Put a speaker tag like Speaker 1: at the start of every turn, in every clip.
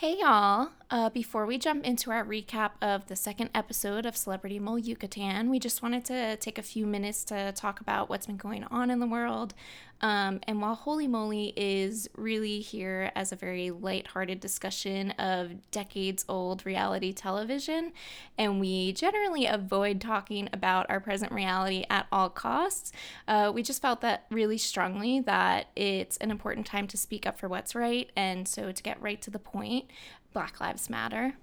Speaker 1: Hey y'all. Uh, before we jump into our recap of the second episode of Celebrity Mole Yucatan, we just wanted to take a few minutes to talk about what's been going on in the world. Um, and while Holy Moly is really here as a very light-hearted discussion of decades old reality television, and we generally avoid talking about our present reality at all costs, uh, we just felt that really strongly that it's an important time to speak up for what's right. And so to get right to the point, Black Lives Matter.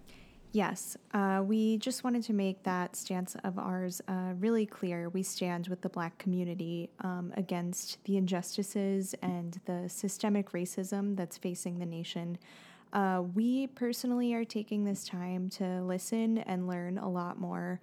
Speaker 2: Yes, uh, we just wanted to make that stance of ours uh, really clear. We stand with the Black community um, against the injustices and the systemic racism that's facing the nation. Uh, we personally are taking this time to listen and learn a lot more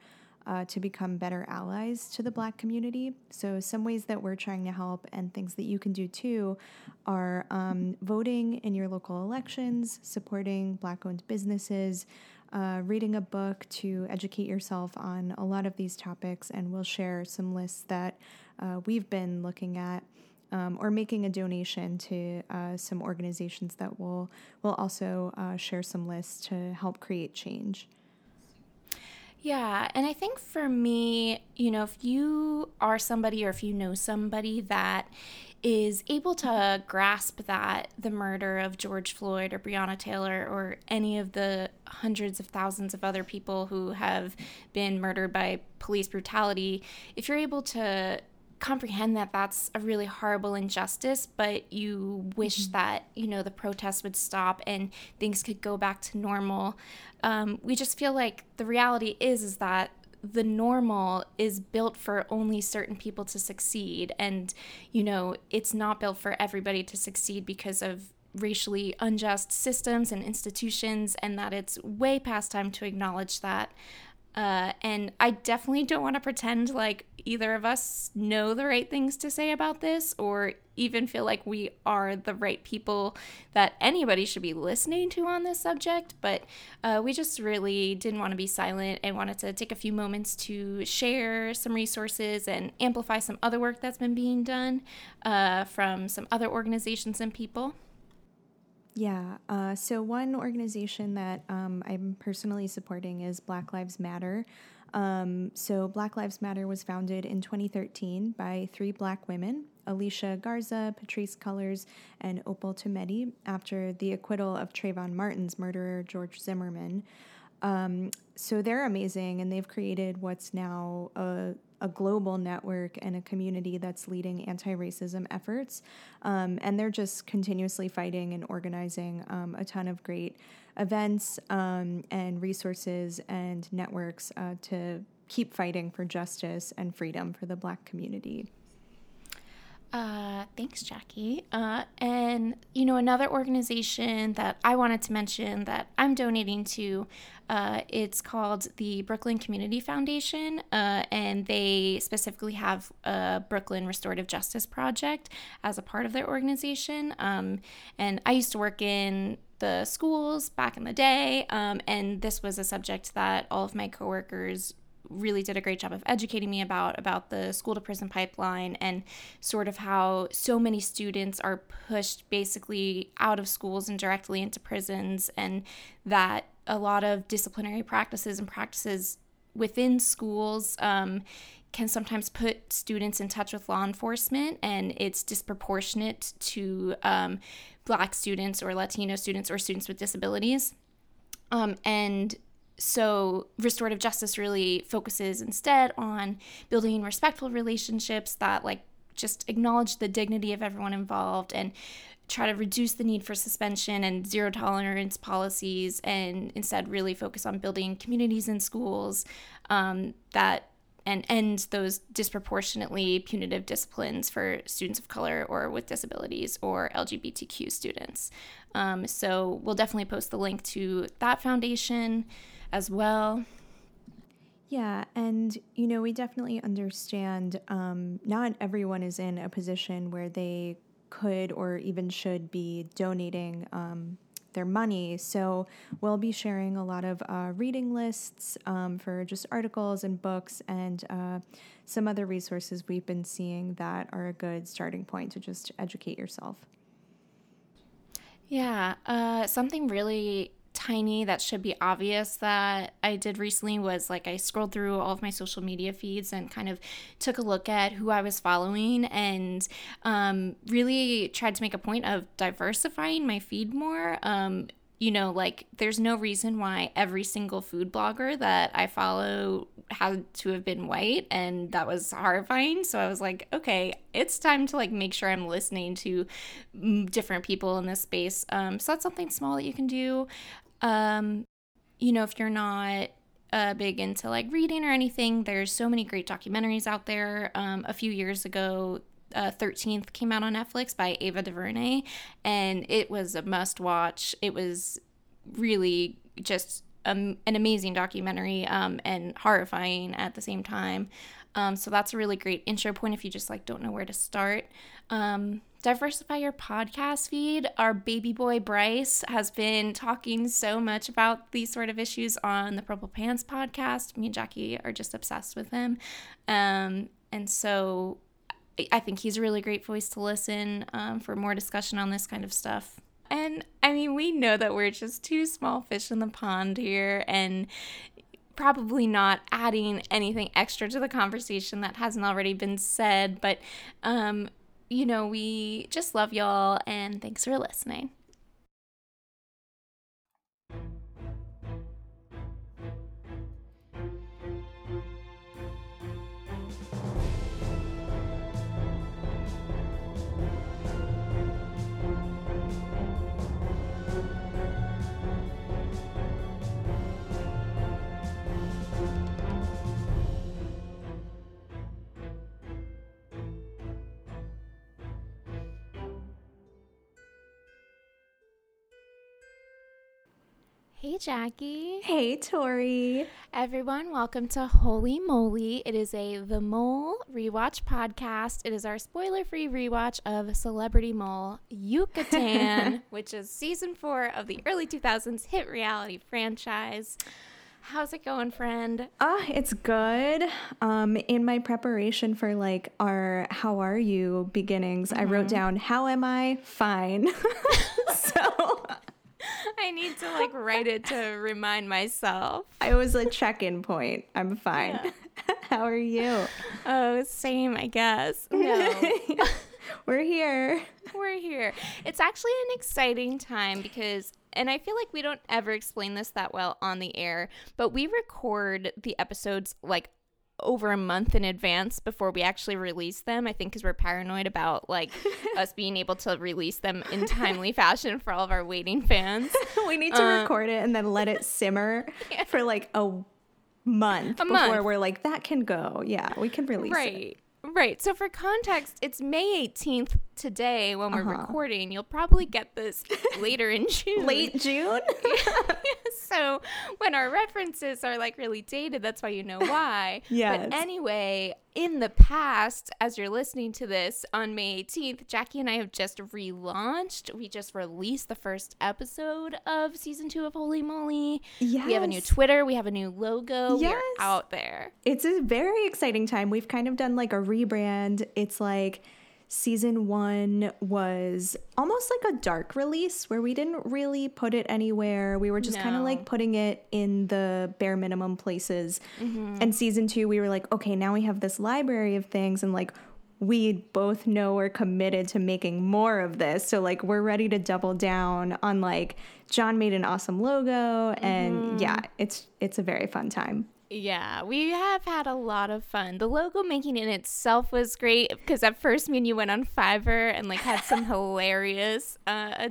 Speaker 2: uh, to become better allies to the Black community. So, some ways that we're trying to help and things that you can do too are um, voting in your local elections, supporting Black owned businesses. Uh, reading a book to educate yourself on a lot of these topics, and we'll share some lists that uh, we've been looking at. Um, or making a donation to uh, some organizations that will will also uh, share some lists to help create change.
Speaker 1: Yeah, and I think for me, you know, if you are somebody or if you know somebody that is able to grasp that the murder of George Floyd or Breonna Taylor or any of the hundreds of thousands of other people who have been murdered by police brutality, if you're able to comprehend that that's a really horrible injustice, but you wish mm-hmm. that, you know, the protests would stop and things could go back to normal. Um, we just feel like the reality is is that the normal is built for only certain people to succeed. And you know it's not built for everybody to succeed because of racially unjust systems and institutions and that it's way past time to acknowledge that uh, and I definitely don't want to pretend like either of us know the right things to say about this or even feel like we are the right people that anybody should be listening to on this subject. But uh, we just really didn't want to be silent and wanted to take a few moments to share some resources and amplify some other work that's been being done uh, from some other organizations and people.
Speaker 2: Yeah. Uh, so, one organization that um, I'm personally supporting is Black Lives Matter. Um, so, Black Lives Matter was founded in 2013 by three black women Alicia Garza, Patrisse Cullors, and Opal Tometi after the acquittal of Trayvon Martin's murderer, George Zimmerman. Um, so, they're amazing, and they've created what's now a a global network and a community that's leading anti racism efforts. Um, and they're just continuously fighting and organizing um, a ton of great events um, and resources and networks uh, to keep fighting for justice and freedom for the Black community.
Speaker 1: Uh, thanks, Jackie. Uh, and, you know, another organization that I wanted to mention that I'm donating to, uh, it's called the Brooklyn Community Foundation, uh, and they specifically have a Brooklyn Restorative Justice Project as a part of their organization. Um, and I used to work in the schools back in the day, um, and this was a subject that all of my coworkers really did a great job of educating me about about the school to prison pipeline and sort of how so many students are pushed basically out of schools and directly into prisons and that a lot of disciplinary practices and practices within schools um, can sometimes put students in touch with law enforcement and it's disproportionate to um, black students or latino students or students with disabilities. Um, and so restorative justice really focuses instead on building respectful relationships that like just acknowledge the dignity of everyone involved and try to reduce the need for suspension and zero tolerance policies and instead really focus on building communities and schools um, that and end those disproportionately punitive disciplines for students of color or with disabilities or LGBTQ students. Um, so we'll definitely post the link to that foundation as well.
Speaker 2: Yeah, and you know, we definitely understand um, not everyone is in a position where they could or even should be donating um, their money. So we'll be sharing a lot of uh, reading lists um, for just articles and books and uh, some other resources we've been seeing that are a good starting point to just educate yourself.
Speaker 1: Yeah, uh, something really tiny that should be obvious that I did recently was like I scrolled through all of my social media feeds and kind of took a look at who I was following and um, really tried to make a point of diversifying my feed more. Um, you know, like there's no reason why every single food blogger that I follow had to have been white and that was horrifying. So I was like, okay, it's time to like make sure I'm listening to mm, different people in this space. Um, so that's something small that you can do. Um, you know, if you're not uh, big into like reading or anything, there's so many great documentaries out there. Um, a few years ago, uh, 13th came out on Netflix by Ava DuVernay, and it was a must watch. It was really just um, an amazing documentary um, and horrifying at the same time. Um, so that's a really great intro point if you just like don't know where to start. Um, diversify your podcast feed. Our baby boy Bryce has been talking so much about these sort of issues on the Purple Pants podcast. Me and Jackie are just obsessed with him. Um, and so I think he's a really great voice to listen um, for more discussion on this kind of stuff. And I mean, we know that we're just two small fish in the pond here and probably not adding anything extra to the conversation that hasn't already been said. But, um, you know, we just love y'all and thanks for listening. Hey, Jackie.
Speaker 2: Hey, Tori.
Speaker 1: Everyone, welcome to Holy Moly. It is a The Mole rewatch podcast. It is our spoiler free rewatch of Celebrity Mole Yucatan, which is season four of the early 2000s hit reality franchise. How's it going, friend?
Speaker 2: Ah, uh, it's good. Um, in my preparation for like our "How are you" beginnings, mm-hmm. I wrote mm-hmm. down "How am I?" Fine. so
Speaker 1: I need to like write it to remind myself.
Speaker 2: I was a check-in point. I'm fine. Yeah. How are you?
Speaker 1: Oh, same, I guess. No.
Speaker 2: We're here.
Speaker 1: We're here. It's actually an exciting time because and I feel like we don't ever explain this that well on the air, but we record the episodes like over a month in advance before we actually release them. I think because we're paranoid about like us being able to release them in timely fashion for all of our waiting fans.
Speaker 2: we need to uh, record it and then let it simmer yeah. for like a month a before month. we're like that can go. Yeah, we can release
Speaker 1: right.
Speaker 2: it.
Speaker 1: Right. So for context, it's May 18th today when we're uh-huh. recording. You'll probably get this later in June.
Speaker 2: Late June?
Speaker 1: so when our references are like really dated, that's why you know why.
Speaker 2: Yeah.
Speaker 1: But anyway, in the past, as you're listening to this on May 18th, Jackie and I have just relaunched. We just released the first episode of season two of Holy Moly. Yes. We have a new Twitter. We have a new logo. Yes. We're out there.
Speaker 2: It's a very exciting time. We've kind of done like a rebrand. It's like season one was almost like a dark release where we didn't really put it anywhere. We were just no. kind of like putting it in the bare minimum places. Mm-hmm. And season two, we were like, okay, now we have this library of things and like we both know we're committed to making more of this. So like we're ready to double down on like John made an awesome logo and mm-hmm. yeah, it's it's a very fun time.
Speaker 1: Yeah, we have had a lot of fun. The logo making in itself was great because at first me and you went on Fiverr and like had some hilarious uh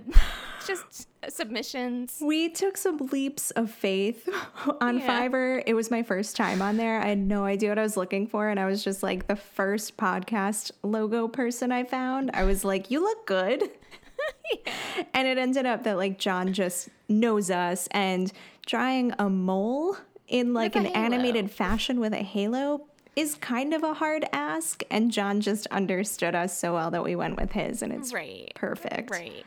Speaker 1: just submissions.
Speaker 2: We took some leaps of faith on yeah. Fiverr. It was my first time on there. I had no idea what I was looking for and I was just like the first podcast logo person I found. I was like, "You look good." yeah. And it ended up that like John just knows us and drawing a mole in like an animated fashion with a halo is kind of a hard ask and John just understood us so well that we went with his and it's right. perfect.
Speaker 1: Right.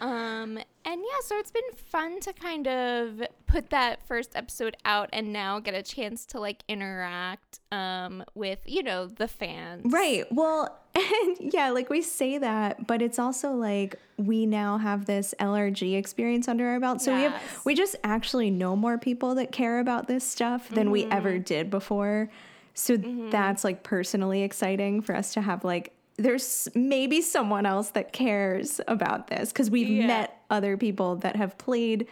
Speaker 1: Um and yeah, so it's been fun to kind of put that first episode out and now get a chance to like interact um with, you know, the fans.
Speaker 2: Right. Well, And yeah, like we say that, but it's also like we now have this LRG experience under our belt. So we have we just actually know more people that care about this stuff than we ever
Speaker 1: Mm-hmm.
Speaker 2: did before. So that's like personally exciting for us to have like there's maybe someone else that cares about this because we've
Speaker 1: Yeah.
Speaker 2: met other people that have played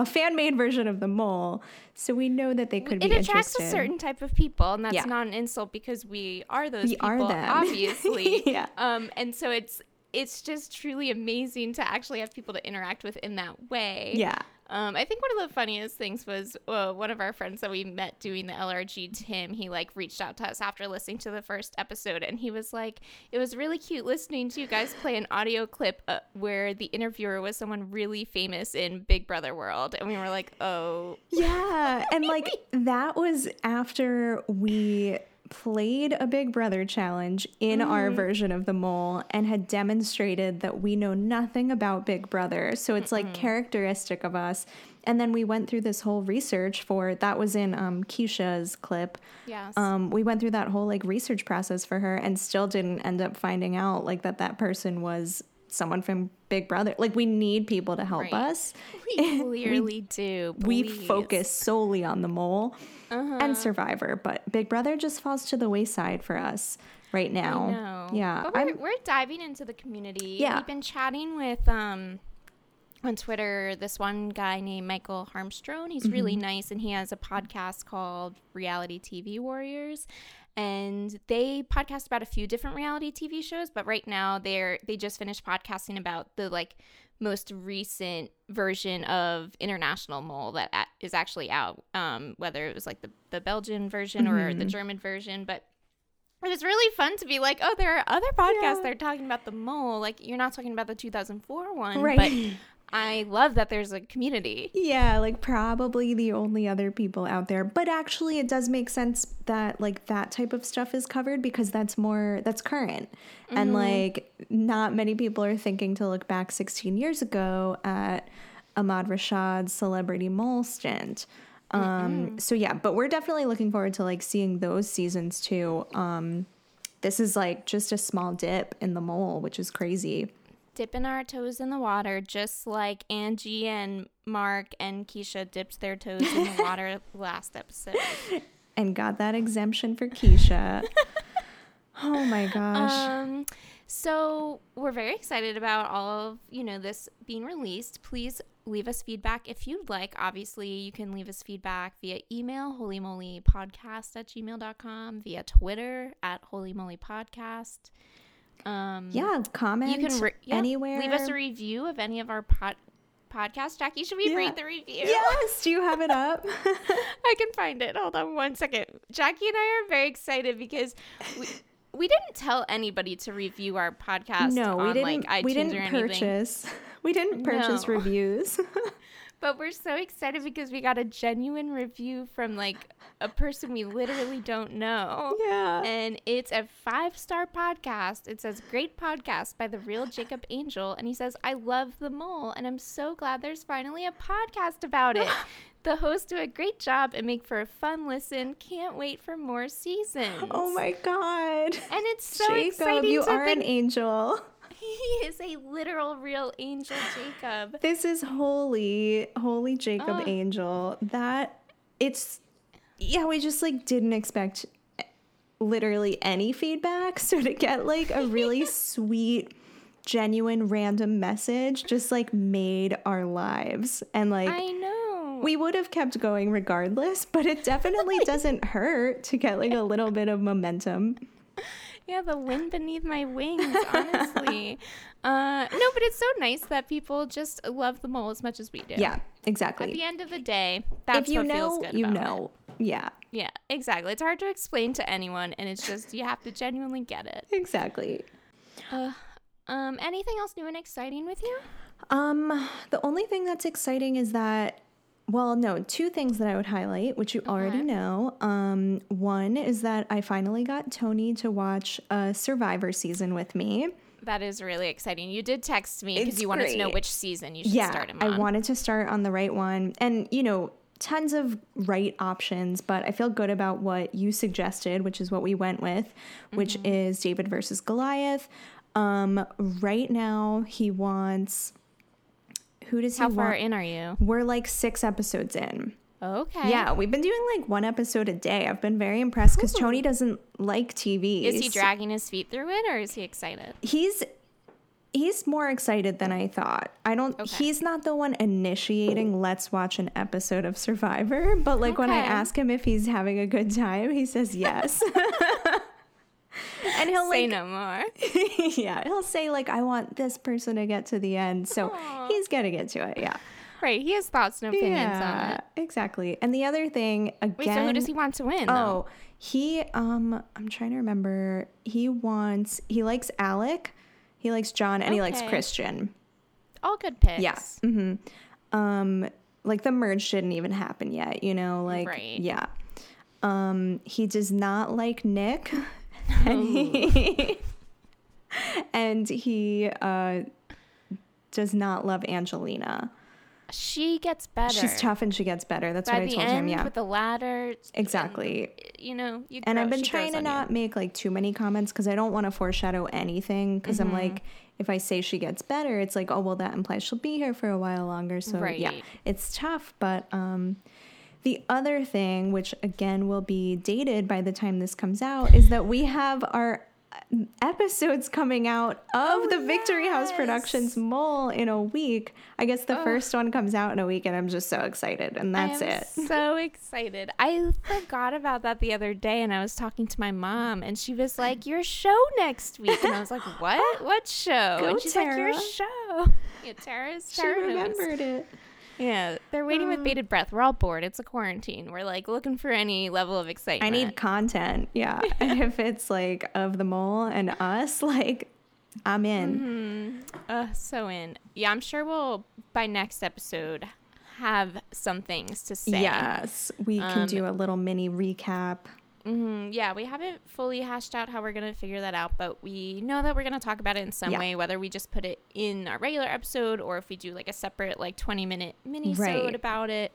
Speaker 2: a fan made version of the mole. So we know that they could
Speaker 1: it
Speaker 2: be It
Speaker 1: attracts
Speaker 2: interested.
Speaker 1: a certain type of people and that's
Speaker 2: Yeah.
Speaker 1: not an insult because we are those
Speaker 2: We
Speaker 1: people
Speaker 2: are them.
Speaker 1: obviously
Speaker 2: Yeah.
Speaker 1: um and so it's it's just truly amazing to actually have people to interact with in that way
Speaker 2: Yeah.
Speaker 1: Um, I think one of the funniest things was uh, one of our friends that we met doing the LRG, Tim. He like reached out to us after listening to the first episode, and he was like, "It was really cute listening to you guys play an audio clip uh, where the interviewer was someone really famous in Big Brother world," and we were like, "Oh,
Speaker 2: Yeah. And like that was after we played a Big Brother challenge in our version of the mole and had demonstrated that we know nothing about Big Brother. So it's like characteristic of us. And then we went through this whole research for that was in um, Keshia's clip.
Speaker 1: yes."
Speaker 2: Um, we went through that whole like research process for her and still didn't end up finding out like that that person was someone from Big Brother. Like we need people to help
Speaker 1: Right.
Speaker 2: us.
Speaker 1: we clearly do.
Speaker 2: we focus solely on the mole
Speaker 1: Uh-huh.
Speaker 2: and survivor but big brother just falls to the wayside for us right now
Speaker 1: I know.
Speaker 2: yeah
Speaker 1: But we're, we're diving into the community.
Speaker 2: Yeah.
Speaker 1: We've been chatting with um on Twitter this one guy named Michael Harmstrone. He's really
Speaker 2: Mm-hmm.
Speaker 1: nice and he has a podcast called Reality TV Warriors. And they podcast about a few different reality TV shows, but right now they're they just finished podcasting about the like most recent version of International Mole that a- is actually out. Um, whether it was like the, the Belgian version or
Speaker 2: Mm-hmm.
Speaker 1: the German version, but it was really fun to be like, oh, there are other podcasts
Speaker 2: Yeah.
Speaker 1: that are talking about the mole. Like you're not talking about the 2004 one,
Speaker 2: Right.
Speaker 1: but I love that there's a community.
Speaker 2: yeah like probably the only other people out there. But actually it does make sense that like that type of stuff is covered because that's more that's current. And like not many people are thinking to look back 16 years ago at ahmad rashad's celebrity mole stint. Um so yeah but we're definitely looking forward to like seeing those seasons too. Um this is like just a small dip in the mole which is crazy
Speaker 1: Dipping our toes in the water, just like Angie and Mark and Keshia dipped their toes in the water last episode.
Speaker 2: and got that exemption for keshia oh my gosh
Speaker 1: Um, so we're very excited about all of you know this being released. Please leave us feedback if you'd like. Obviously, you can leave us feedback via email, holymolypodcast at gmail.com, via Twitter at holymolypodcast. Um,
Speaker 2: yeah comment
Speaker 1: you can re- yeah,
Speaker 2: anywhere
Speaker 1: Leave us a review of any of our pod- podcasts. Jackie, should we
Speaker 2: Yeah.
Speaker 1: read the review?
Speaker 2: yes do you have it up
Speaker 1: I can find it. Hold on one second. Jackie and I are very excited because we, we didn't tell anybody to review our podcast.
Speaker 2: no we
Speaker 1: on,
Speaker 2: didn't
Speaker 1: like,
Speaker 2: we didn't purchase we didn't purchase
Speaker 1: No.
Speaker 2: reviews
Speaker 1: But we're so excited because we got a genuine review from like a person we literally don't know.
Speaker 2: yeah
Speaker 1: And it's a five star podcast. It says, Great podcast by the real Jacob Angel. And he says, I love the mole. And I'm so glad there's finally a podcast about it. The hosts do a great job and make for a fun listen. Can't wait for more seasons.
Speaker 2: oh my god
Speaker 1: And it's so
Speaker 2: jacob
Speaker 1: exciting
Speaker 2: you
Speaker 1: to
Speaker 2: are an angel
Speaker 1: he is a literal real angel, Jacob.
Speaker 2: This is holy, holy Jacob. Angel. That it's yeah, we just like didn't expect literally any feedback. So to get like a really sweet, genuine, random message just like made our lives. And like
Speaker 1: I know.
Speaker 2: we would have kept going regardless, but it definitely doesn't hurt to get like a little bit of momentum.
Speaker 1: Yeah, the wind beneath my wings, honestly. uh, no, but it's so nice that people just love the mole as much as we do.
Speaker 2: Yeah, exactly.
Speaker 1: At the end of the day, that's
Speaker 2: if you
Speaker 1: what
Speaker 2: know,
Speaker 1: feels good
Speaker 2: you
Speaker 1: about it.
Speaker 2: know. Yeah,
Speaker 1: Yeah, exactly. It's hard to explain to anyone, and it's just you have to genuinely get it.
Speaker 2: exactly.
Speaker 1: Uh, um, anything else new and exciting with you?
Speaker 2: Um, the only thing that's exciting is that, well, no, two things that I would highlight, which you already know. Um, one is that I finally got Tony to watch a Survivor season with me.
Speaker 1: That is really exciting. You did text me because you wanted to know which season you should
Speaker 2: yeah,
Speaker 1: start him
Speaker 2: Yeah,
Speaker 1: I
Speaker 2: wanted to start on the right one, and you know. tons of right options, but I feel good about what you suggested, which is what we went with, which
Speaker 1: Mm-hmm.
Speaker 2: is David versus Goliath. Um, right now, he wants. Who does
Speaker 1: How
Speaker 2: he
Speaker 1: far
Speaker 2: want?
Speaker 1: in are you?
Speaker 2: We're like six episodes in.
Speaker 1: Okay.
Speaker 2: Yeah, we've been doing like one episode a day. I've been very impressed because Tony doesn't like TV.
Speaker 1: Is he dragging his feet through it or is he excited?
Speaker 2: He's he's more excited than I thought. I don't.
Speaker 1: Okay.
Speaker 2: He's not the one initiating. Let's watch an episode of Survivor. But like when I ask him if he's having a good time, he says yes. and he'll
Speaker 1: Say
Speaker 2: like
Speaker 1: no more.
Speaker 2: yeah, he'll say like I want this person to get to the end. So
Speaker 1: Aw.
Speaker 2: he's gonna get to it. Yeah.
Speaker 1: Right. He has thoughts and opinions on it.
Speaker 2: exactly. And the other thing again.
Speaker 1: Wait, so who does he want to win? though?
Speaker 2: Oh, he um I'm trying to remember. He wants he likes Alec, he likes John, and he likes Christian.
Speaker 1: all good picks.
Speaker 2: Yeah. hmm Um like the merge didn't even happen yet, you know, like
Speaker 1: Right.
Speaker 2: yeah. Um he does not like Nick. And he and he uh does not love Angelina.
Speaker 1: She gets better.
Speaker 2: She's tough and she gets better. That's
Speaker 1: By
Speaker 2: what I told
Speaker 1: end,
Speaker 2: him. Yeah.
Speaker 1: with the ladder.
Speaker 2: Exactly.
Speaker 1: You know, you
Speaker 2: and
Speaker 1: grow-
Speaker 2: I've been
Speaker 1: she
Speaker 2: trying to
Speaker 1: on you.
Speaker 2: not make like too many comments because I don't want to foreshadow anything. Because I'm like, if I say she gets better, it's like, oh well, that implies she'll be here for a while longer. So yeah, it's tough. But um, the other thing, which again will be dated by the time this comes out, is that we have our uh, episodes coming out of the Victory House. Productions Mole in a week. I guess the first one comes out in a week, and I'm just so excited. And that's it.
Speaker 1: So excited. I forgot about that the other day and I was talking to my mom and she was like, Your show next week. And I was like, What? What show?
Speaker 2: Go,
Speaker 1: and she's like, Your show. Yeah, Tara's
Speaker 2: She
Speaker 1: Tara knows.
Speaker 2: remembered it.
Speaker 1: Yeah. They're waiting with bated breath. We're all bored. It's a quarantine. We're like looking for any level of excitement.
Speaker 2: I need content. Yeah. and if it's like of the mole and us, like I'm in.
Speaker 1: Uh, so in. Yeah, I'm sure we'll by next episode have some things to say.
Speaker 2: Yes. We can
Speaker 1: Um,
Speaker 2: do a little mini recap.
Speaker 1: Hmm Yeah, we haven't fully hashed out how we're gonna figure that out, but we know that we're gonna talk about it in some
Speaker 2: Yeah.
Speaker 1: way, whether we just put it in our regular episode or if we do like a separate like 20 minute mini
Speaker 2: Right.
Speaker 1: about it.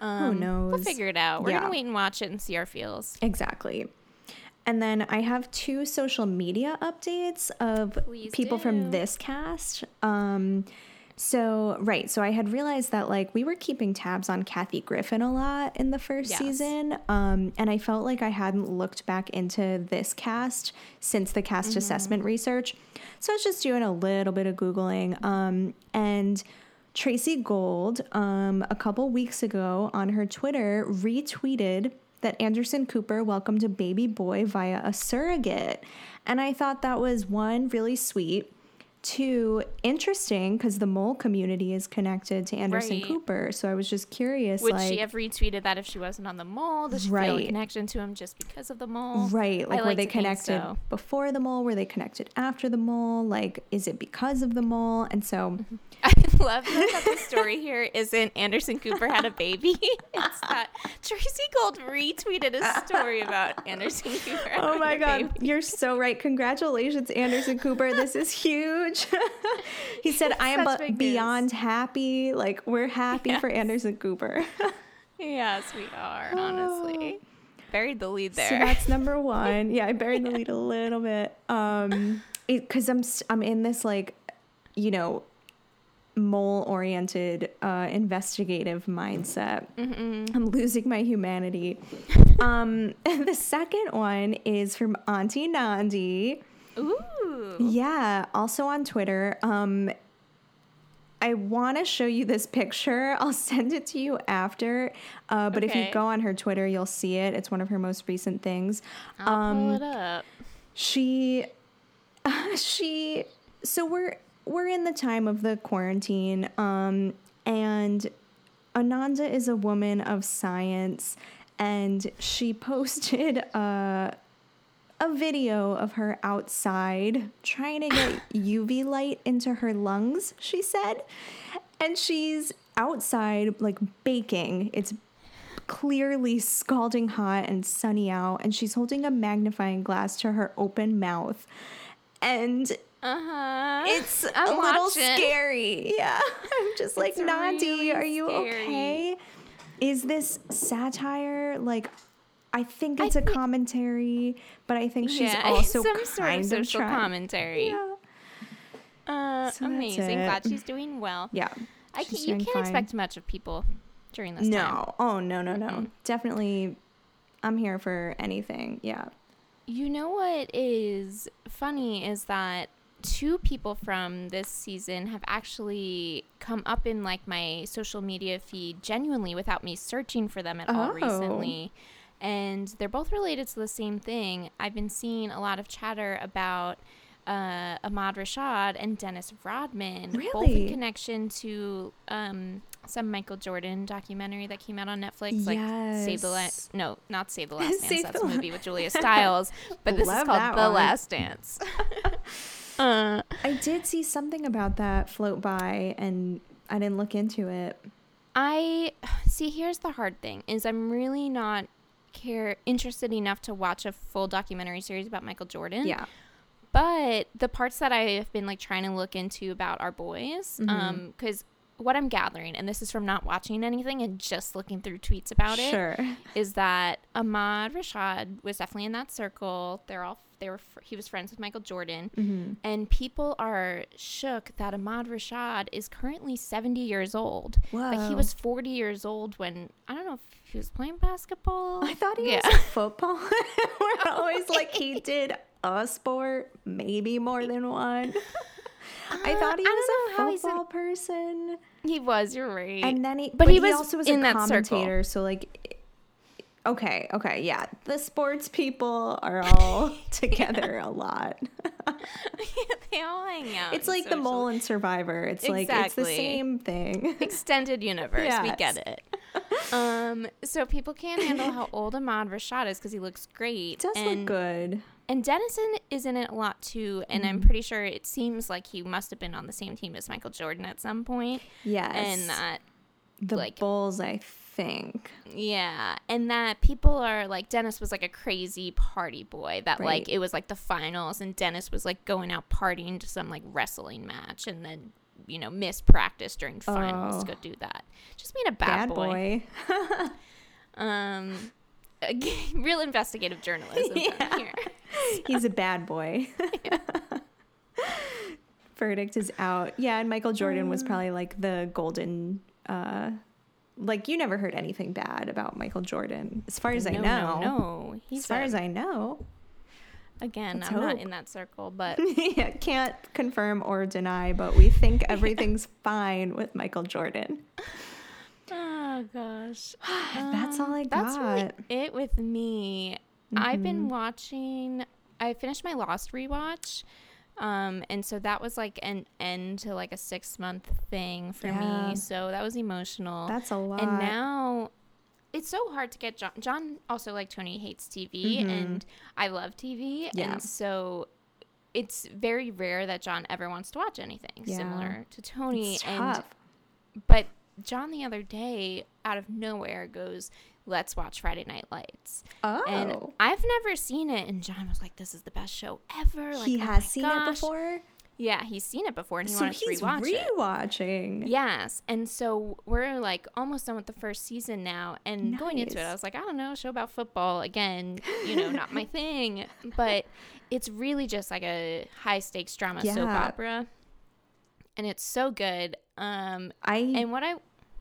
Speaker 1: Um, We'll
Speaker 2: knows?
Speaker 1: figure it out. We're
Speaker 2: Yeah.
Speaker 1: gonna wait and watch it and see our feels.
Speaker 2: Exactly. And then I have two social media updates of
Speaker 1: Please
Speaker 2: people
Speaker 1: do.
Speaker 2: from this cast. Um, so right, so I had realized that like we were keeping tabs on Kathy Griffin a lot in the first
Speaker 1: Yes.
Speaker 2: season, um, and I felt like I hadn't looked back into this cast since the cast assessment research. So I was just doing a little bit of googling, um, and Tracey Gold, um, a couple weeks ago on her Twitter, retweeted that Anderson Cooper welcomed a baby boy via a surrogate. And I thought that was one, really sweet. Two, interesting because the mole community is connected to Anderson
Speaker 1: Right.
Speaker 2: Cooper. So I was just curious.
Speaker 1: Would
Speaker 2: like,
Speaker 1: she have retweeted that if she wasn't on the mole? Does she feel a
Speaker 2: Right.
Speaker 1: connection to him just because of the mole?
Speaker 2: Right.
Speaker 1: I
Speaker 2: Like, were
Speaker 1: like
Speaker 2: they connected
Speaker 1: so.
Speaker 2: before the mole? Were they connected after the mole? Like, is it because of the mole? And so, mm-hmm.
Speaker 1: I love that the story here isn't Anderson Cooper had a baby. It's that Tracey Gold retweeted a story about Anderson Cooper.
Speaker 2: oh my God, you're so right. Congratulations, Anderson Cooper. This is huge. he said, I am
Speaker 1: news.
Speaker 2: beyond happy. Like, we're happy for
Speaker 1: Yes.
Speaker 2: Anderson Cooper.
Speaker 1: Yes, we are, honestly. Buried the lead there.
Speaker 2: So that's number one. Yeah, I buried the lead a little bit. Um, because I'm I'm in this like, you know, mole oriented, uh, investigative mindset. I'm losing my humanity. um, the second one is from Auntie Nandi.
Speaker 1: Ooh.
Speaker 2: Yeah, also on Twitter. Um, I want to show you this picture. I'll send it to you after. Uh, but if you go on her Twitter, you'll see it. It's one of her most recent things.
Speaker 1: I'll
Speaker 2: Um,
Speaker 1: pull it up.
Speaker 2: she, she. So we're we're in the time of the quarantine, um, and Ananda is a woman of science, and she posted a a video of her outside trying to get UV light into her lungs. She said, and she's outside like baking. It's clearly scalding hot and sunny out, and she's holding a magnifying glass to her open mouth, and
Speaker 1: Uh huh.
Speaker 2: it's
Speaker 1: I'm
Speaker 2: a little
Speaker 1: watching.
Speaker 2: scary. Yeah. I'm just like,
Speaker 1: It's
Speaker 2: Nandi,
Speaker 1: really
Speaker 2: are you
Speaker 1: scary.
Speaker 2: okay? is this satire? Like, I think it's a
Speaker 1: thi-
Speaker 2: commentary, but I think she's
Speaker 1: yeah,
Speaker 2: also
Speaker 1: some
Speaker 2: kind
Speaker 1: sort of social
Speaker 2: trying-
Speaker 1: commentary.
Speaker 2: Yeah.
Speaker 1: Uh,
Speaker 2: So that's
Speaker 1: amazing. Glad she's doing well.
Speaker 2: yeah.
Speaker 1: I can, you can't
Speaker 2: fine.
Speaker 1: expect much of people during this time.
Speaker 2: No. Oh no no no.
Speaker 1: Mm-mm.
Speaker 2: Definitely, I'm here for anything. Yeah.
Speaker 1: You know what is funny is that two people from this season have actually come up in like my social media feed genuinely without me searching for them at all
Speaker 2: Oh.
Speaker 1: recently. And they're both related to the same thing. I've been seeing a lot of chatter about uh, Ahmad Rashad and Dennis Rodman, both in connection to um, some Michael Jordan documentary that came out on Netflix, like Save the Last. No, not Save the Last Dance. That's
Speaker 2: the
Speaker 1: a movie with Julia Stiles, but this is called The
Speaker 2: one.
Speaker 1: Last Dance. uh,
Speaker 2: I did see something about that float by, and I didn't look into it.
Speaker 1: I see. Here's the hard thing: is I'm really not care interested enough to watch a full documentary series about Michael Jordan.
Speaker 2: Yeah.
Speaker 1: But the parts that I have been like trying to look into about our boys,
Speaker 2: Mhm.
Speaker 1: um, because what I'm gathering, and this is from not watching anything and just looking through tweets about it,
Speaker 2: Sure.
Speaker 1: is that Ahmad Rashad was definitely in that circle. They're all they were fr- he was friends with Michael Jordan,
Speaker 2: Mm-hmm.
Speaker 1: and people are shook that Ahmad Rashad is currently 70 years old. Like he was 40 years old when I don't know if he was playing basketball.
Speaker 2: I thought he
Speaker 1: yeah.
Speaker 2: was a football. We're always like he did a sport, maybe more than one. I
Speaker 1: Uh,
Speaker 2: thought he
Speaker 1: I
Speaker 2: was
Speaker 1: don't know how
Speaker 2: a football person,
Speaker 1: he was. You're right.
Speaker 2: and then he,
Speaker 1: But
Speaker 2: but,
Speaker 1: he
Speaker 2: he,
Speaker 1: was
Speaker 2: also was
Speaker 1: in
Speaker 2: a
Speaker 1: that circle.
Speaker 2: So like, okay, okay, yeah, the sports people are all together a lot.
Speaker 1: they all hang out.
Speaker 2: It's like the mole and Survivor. It's like it's the same thing.
Speaker 1: extended universe. We get it. Um, so people can't handle how old Ahmad Rashad is because he looks great.
Speaker 2: It does
Speaker 1: and,
Speaker 2: look good.
Speaker 1: And Dennison is in it a lot too, and
Speaker 2: Mm-hmm.
Speaker 1: I'm pretty sure it seems like he must have been on the same team as Michael Jordan at some point,
Speaker 2: Yes.
Speaker 1: and that
Speaker 2: the
Speaker 1: like-
Speaker 2: Bulls, I think.
Speaker 1: yeah, and that people are like Dennis was like a crazy party boy that like it was like the finals, and Dennis was like going out partying to some like wrestling match, and then you know missed practice during finals to
Speaker 2: Oh.
Speaker 1: go do that. Just being a bad,
Speaker 2: Bad boy.
Speaker 1: Um, real investigative journalism
Speaker 2: Yeah.
Speaker 1: here.
Speaker 2: He's a bad boy. Verdict is out. Yeah, and Michael Jordan was probably like the golden uh like you never heard anything bad about Michael Jordan. As far as I know.
Speaker 1: no, no. He's
Speaker 2: As far
Speaker 1: a-
Speaker 2: as I know.
Speaker 1: Again,
Speaker 2: let's
Speaker 1: I'm not in that circle, but
Speaker 2: yeah, can't confirm or deny, but we think everything's fine with Michael Jordan.
Speaker 1: oh gosh,
Speaker 2: That's all I
Speaker 1: Um, That's really
Speaker 2: got.
Speaker 1: it with me. I've
Speaker 2: Mm-hmm.
Speaker 1: been watching. I finished my Lost rewatch. Um, and so that was like an end to like a six month thing for
Speaker 2: Yeah.
Speaker 1: me. So that was emotional.
Speaker 2: That's a lot.
Speaker 1: And now it's so hard to get John. John also like Tony hates TV, and I love TV,
Speaker 2: Mm-hmm. Yeah.
Speaker 1: and so it's very rare that John ever wants to watch anything
Speaker 2: Yeah.
Speaker 1: similar to Tony. and but John the other day, out of nowhere, goes, "Let's watch Friday Night Lights."
Speaker 2: Oh.
Speaker 1: And I've never seen it, and John was like, "This is the best show ever." Like,
Speaker 2: he
Speaker 1: oh
Speaker 2: has seen it before.
Speaker 1: Yeah, he's seen it before, and he
Speaker 2: So
Speaker 1: wanted
Speaker 2: he's
Speaker 1: to rewatch it.
Speaker 2: rewatching.
Speaker 1: Yes. And so we're like almost done with the first season now. And going into it, I was like, I don't know, show about football. Again, you know, not my thing. But it's really just like a high stakes drama soap opera. And it's so good. Um,
Speaker 2: I
Speaker 1: and what I,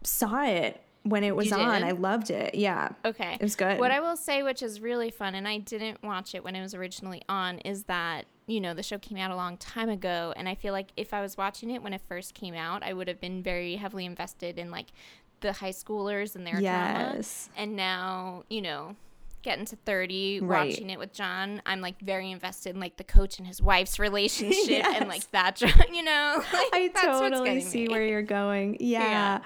Speaker 2: saw it when it was on. I loved it. Yeah.
Speaker 1: okay.
Speaker 2: It was good.
Speaker 1: What I will say, which is really fun, and I didn't watch it when it was originally on, is that, you know, the show came out a long time ago. And I feel like if I was watching it when it first came out, I would have been very heavily invested in like the high schoolers and their drama.
Speaker 2: yes.
Speaker 1: And now, you know, getting to 30,
Speaker 2: Right.
Speaker 1: watching it with John, I'm like very invested in like the coach and his wife's relationship
Speaker 2: Yes.
Speaker 1: and like that, drama, you know? Like,
Speaker 2: I
Speaker 1: that's
Speaker 2: totally see
Speaker 1: me.
Speaker 2: where you're going. Yeah.
Speaker 1: Yeah.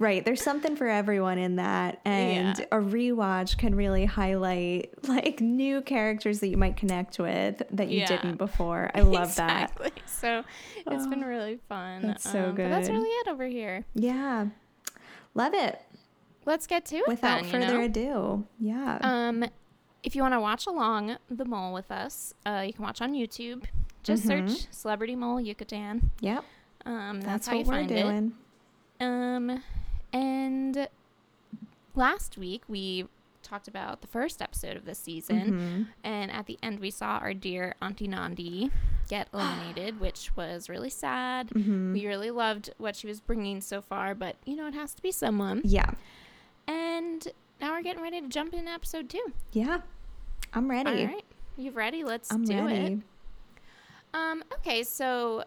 Speaker 2: Right. There's something for everyone in that. And
Speaker 1: Yeah.
Speaker 2: a rewatch can really highlight like new characters that you might connect with that you
Speaker 1: Yeah.
Speaker 2: didn't before. I love that.
Speaker 1: exactly. So it's been
Speaker 2: Oh,
Speaker 1: really fun.
Speaker 2: that's so
Speaker 1: good. But that's really it over here.
Speaker 2: Yeah. Love it.
Speaker 1: Let's get to it
Speaker 2: Without
Speaker 1: then, you
Speaker 2: further
Speaker 1: know?
Speaker 2: ado. Yeah.
Speaker 1: Um, if you want to watch along the mole with us, uh, you can watch on YouTube. Just
Speaker 2: Mhm.
Speaker 1: search Celebrity Mole Yucatan.
Speaker 2: yep.
Speaker 1: Um, that's,
Speaker 2: That's,
Speaker 1: how
Speaker 2: what
Speaker 1: you
Speaker 2: we're doing.
Speaker 1: it. Um, and last week we talked about the first episode of this season,
Speaker 2: Mm-hmm.
Speaker 1: and at the end we saw our dear Auntie Nandi get eliminated, which was really sad.
Speaker 2: Mm-hmm.
Speaker 1: We really loved what she was bringing so far, but you know it has to be someone.
Speaker 2: Yeah.
Speaker 1: And now we're getting ready to jump in episode two.
Speaker 2: Yeah. I'm ready.
Speaker 1: All right, you ready? Let's
Speaker 2: I'm
Speaker 1: do
Speaker 2: ready.
Speaker 1: it. Um, okay, so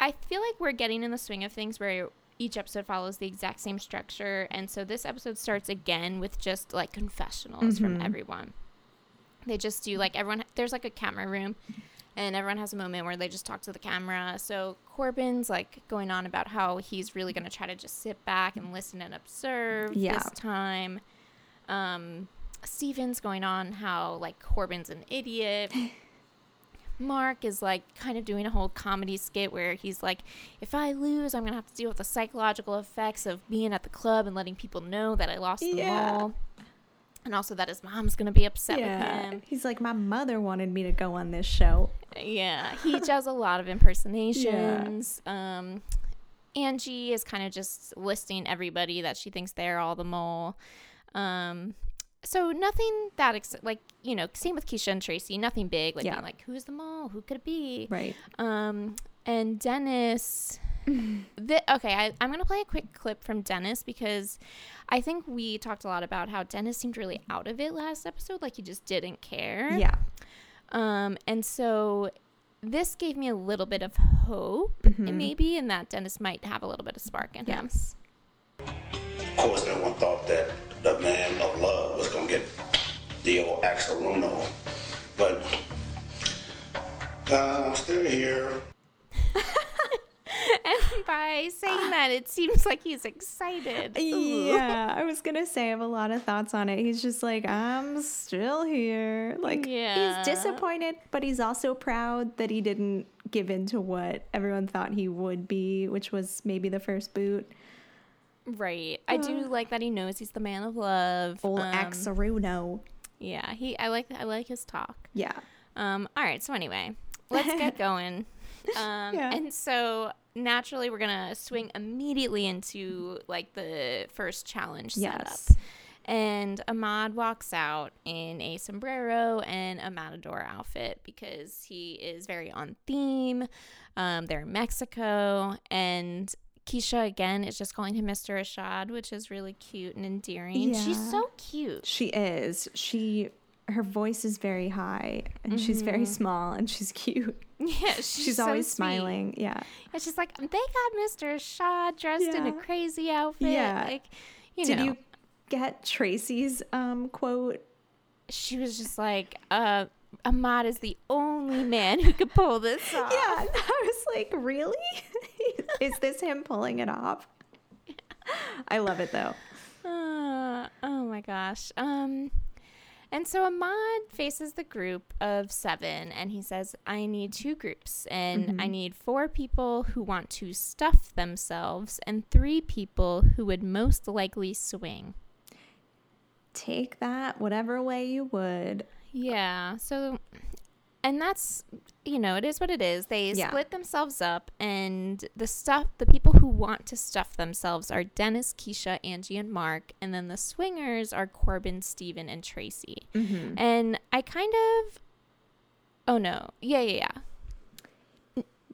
Speaker 1: I feel like we're getting in the swing of things where each episode follows the exact same structure, and so this episode starts again with just like confessionals from
Speaker 2: Mhm.
Speaker 1: everyone. They just do like everyone. There's like a camera room, and everyone has a moment where they just talk to the camera. So Corbin's like going on about how he's really going to try to just sit back and listen and observe
Speaker 2: Yeah.
Speaker 1: this time. Um, Stephen's going on how like Corbin's an idiot. Mark is like kind of doing a whole comedy skit where he's like, if I lose, I'm gonna have to deal with the psychological effects of being at the club and letting people know that I lost the
Speaker 2: Yeah.
Speaker 1: mall. And also that his mom's gonna be upset with him.
Speaker 2: He's like, my mother wanted me to go on this show.
Speaker 1: Yeah, he does a lot of impersonations. Um, Angie is kind of just listing everybody that she thinks they're all the mole. Um, so nothing that ex- like you know, same with Keshia and Tracey. Nothing big, like
Speaker 2: Yeah.
Speaker 1: being like who's the mole? Who could it be?
Speaker 2: Right.
Speaker 1: Um, and Dennis. The, okay, I, I'm going to play a quick clip from Dennis because I think we talked a lot about how Dennis seemed really out of it last episode. Like he just didn't care.
Speaker 2: Yeah.
Speaker 1: Um, and so this gave me a little bit of hope,
Speaker 2: Mhm.
Speaker 1: maybe, in that Dennis might have a little bit of spark in him.
Speaker 3: Of course, no one thought that the man of love was going to get the old Axel Runo. But uh, I'm still here.
Speaker 1: And by saying that, it seems like he's excited. Ooh.
Speaker 2: Yeah, I was gonna say I have a lot of thoughts on it. He's just like, I'm still here. Like
Speaker 1: Yeah.
Speaker 2: he's disappointed, but he's also proud that he didn't give in to what everyone thought he would be, which was maybe the first boot.
Speaker 1: Right. I do like that he knows he's the man of love.
Speaker 2: Old
Speaker 1: Um,
Speaker 2: Axaruno.
Speaker 1: Yeah, he. I like. I like his talk.
Speaker 2: Yeah.
Speaker 1: Um, all right, so anyway, let's get going. Um,
Speaker 2: Yeah.
Speaker 1: And so naturally, we're gonna swing immediately into like the first challenge
Speaker 2: Yes.
Speaker 1: setup. And Ahmad walks out in a sombrero and a matador outfit because he is very on theme. Um, they're in Mexico, and Keshia again is just calling him Mr. Ashad, which is really cute and endearing.
Speaker 2: Yeah.
Speaker 1: She's so cute.
Speaker 2: She is. She her voice is very high and she's very small and she's cute.
Speaker 1: Yeah, she's,
Speaker 2: She's
Speaker 1: so
Speaker 2: always
Speaker 1: sweet.
Speaker 2: smiling. Yeah.
Speaker 1: And she's like, they got Mr. Shaw dressed in a crazy outfit.
Speaker 2: Yeah.
Speaker 1: Like, you
Speaker 2: Did
Speaker 1: know,
Speaker 2: you get Tracey's um quote?
Speaker 1: she was just like, uh, Ahmad is the only man who could pull this off.
Speaker 2: Yeah, I was like, really? Is this him pulling it off? I love it though.
Speaker 1: Uh, oh my gosh. Um, and so Ahmad faces the group of seven and he says, I need two groups and I need four people who want to stuff themselves and three people who would most likely swing.
Speaker 2: Take that whatever way you would.
Speaker 1: Yeah. So, and that's, you know, it is what it is. They
Speaker 2: Yeah.
Speaker 1: split themselves up, and the stuff, the people who want to stuff themselves are Dennis, Keshia, Angie, and Mark. And then the swingers are Corbin, Stephen, and Tracey.
Speaker 2: Mm-hmm.
Speaker 1: And I kind of, oh no. Yeah, yeah, yeah.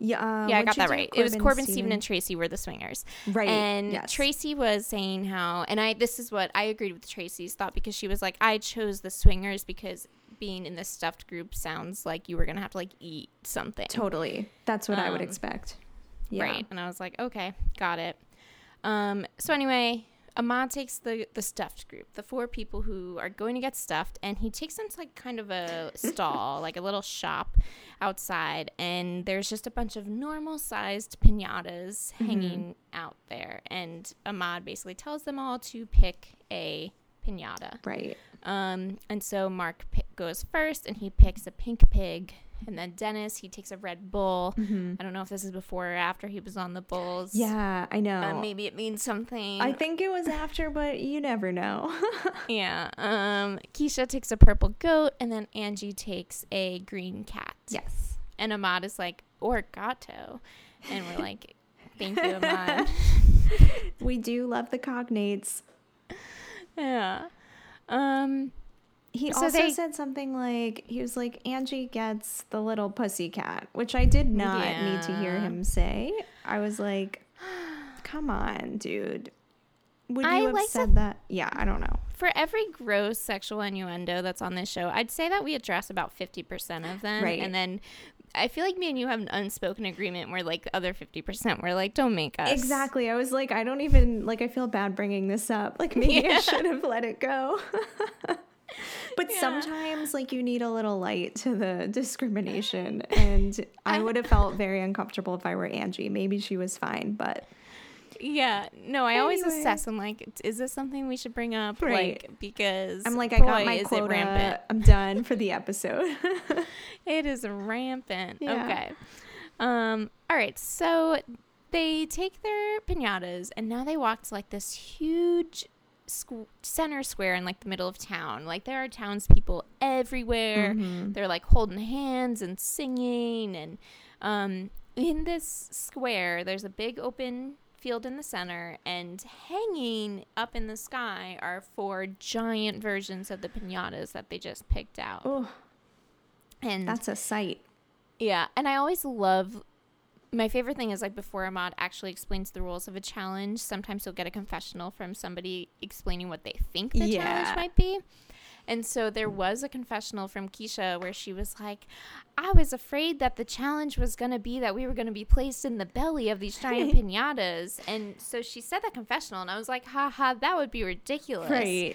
Speaker 2: Yeah, uh,
Speaker 1: yeah, I got that right. it was
Speaker 2: Corbin,
Speaker 1: Corbin,
Speaker 2: Stephen,
Speaker 1: and Tracey were the swingers.
Speaker 2: Right,
Speaker 1: And
Speaker 2: yes.
Speaker 1: Tracey was saying how, and I, this is what I agreed with Tracey's thought because she was like, I chose the swingers because being in the stuffed group sounds like you were going to have to like eat something.
Speaker 2: Totally. That's what I would
Speaker 1: Um,
Speaker 2: expect. Yeah.
Speaker 1: Right. And I was like, okay, got it. Um, so anyway, Ahmad takes the, the stuffed group, the four people who are going to get stuffed, and he takes them to like kind of a stall, like a little shop outside, and there's just a bunch of normal sized pinatas hanging out there. And Ahmad basically tells them all to pick a pinata.
Speaker 2: Right.
Speaker 1: Um, and so Mark pi- goes first, and he picks a pink pig. And then Dennis, he takes a Red Bull. I don't know if this is before or after he was on the Bulls.
Speaker 2: Yeah, I know.
Speaker 1: Uh, maybe it means something.
Speaker 2: I think it was after, but you never know.
Speaker 1: yeah. Um, Keshia takes a purple goat, and then Angie takes a green cat.
Speaker 2: yes.
Speaker 1: And Ahmad is like, or gato. And we're like, thank you, Ahmad.
Speaker 2: We do love the cognates.
Speaker 1: Yeah. Um
Speaker 2: He
Speaker 1: So
Speaker 2: also
Speaker 1: they-
Speaker 2: said something like he was like Angie gets the little pussy cat, which I did not need to hear him say. I was like, "Come on, dude." Would you
Speaker 1: I
Speaker 2: have
Speaker 1: like to-
Speaker 2: said that? Yeah, I don't know.
Speaker 1: for every gross sexual innuendo that's on this show, I'd say that we address about 50% of them.
Speaker 2: Right.
Speaker 1: And then I feel like me and you have an unspoken agreement where like the other 50% we're like, don't make us.
Speaker 2: Exactly. I was like, I don't even like. I feel bad bringing this up. Like maybe
Speaker 1: Yeah.
Speaker 2: I should have let it go. but
Speaker 1: Yeah.
Speaker 2: sometimes, like, you need a little light to the discrimination, and I would have felt very uncomfortable if I were Angie. Maybe she was fine, but
Speaker 1: Yeah. No, I always assess. I'm like, is this something we should bring up?
Speaker 2: Right.
Speaker 1: Like, because
Speaker 2: I'm like, I got my quota.
Speaker 1: rampant.
Speaker 2: I'm done for the episode.
Speaker 1: It is rampant.
Speaker 2: Yeah.
Speaker 1: Okay. Um. All right. So they take their pinatas, and now they walk to like this huge squ- center square in like the middle of town. Like there are townspeople everywhere.
Speaker 2: Mm-hmm.
Speaker 1: They're like holding hands and singing, and um, in this square, there's a big open field in the center, and hanging up in the sky are four giant versions of the pinatas that they just picked out.
Speaker 2: oh,
Speaker 1: And
Speaker 2: that's a sight.
Speaker 1: yeah, and I always love. My favorite thing is like before Ahmad actually explains the rules of a challenge. Sometimes you'll get a confessional from somebody explaining what they think the
Speaker 2: Yeah.
Speaker 1: challenge might be. And so there was a confessional from Keshia where she was like, I was afraid that the challenge was going to be that we were going to be placed in the belly of these giant pinatas. And so she said that confessional, and I was like, haha, that would be ridiculous.
Speaker 2: Right.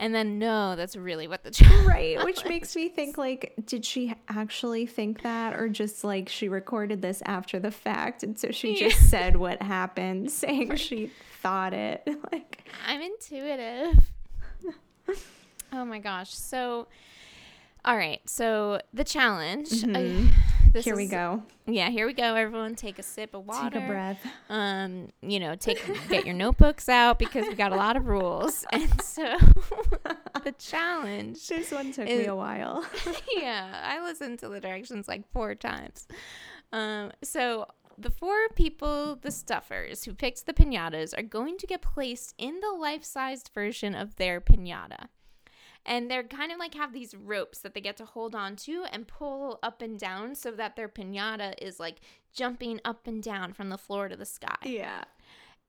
Speaker 1: And then, no, that's really what the challenge
Speaker 2: Right. Which makes me think like, did she actually think that or just like she recorded this after the fact and so she
Speaker 1: Yeah.
Speaker 2: just said what happened, saying she thought it. Like
Speaker 1: I'm intuitive. oh my gosh. So, all right. So the challenge. I- mm-hmm. This
Speaker 2: here we go.
Speaker 1: Yeah, here we go. Everyone, take a sip of water.
Speaker 2: Take a breath.
Speaker 1: Um, you know, take get your notebooks out because we got a lot of rules. And so, the challenge.
Speaker 2: This one took me a while.
Speaker 1: yeah, I listened to the directions like four times. Um, so the four people, the stuffers who picked the pinatas, are going to get placed in the life-sized version of their pinata. And they're kind of like have these ropes that they get to hold on to and pull up and down so that their pinata is like jumping up and down from the floor to the sky.
Speaker 2: yeah.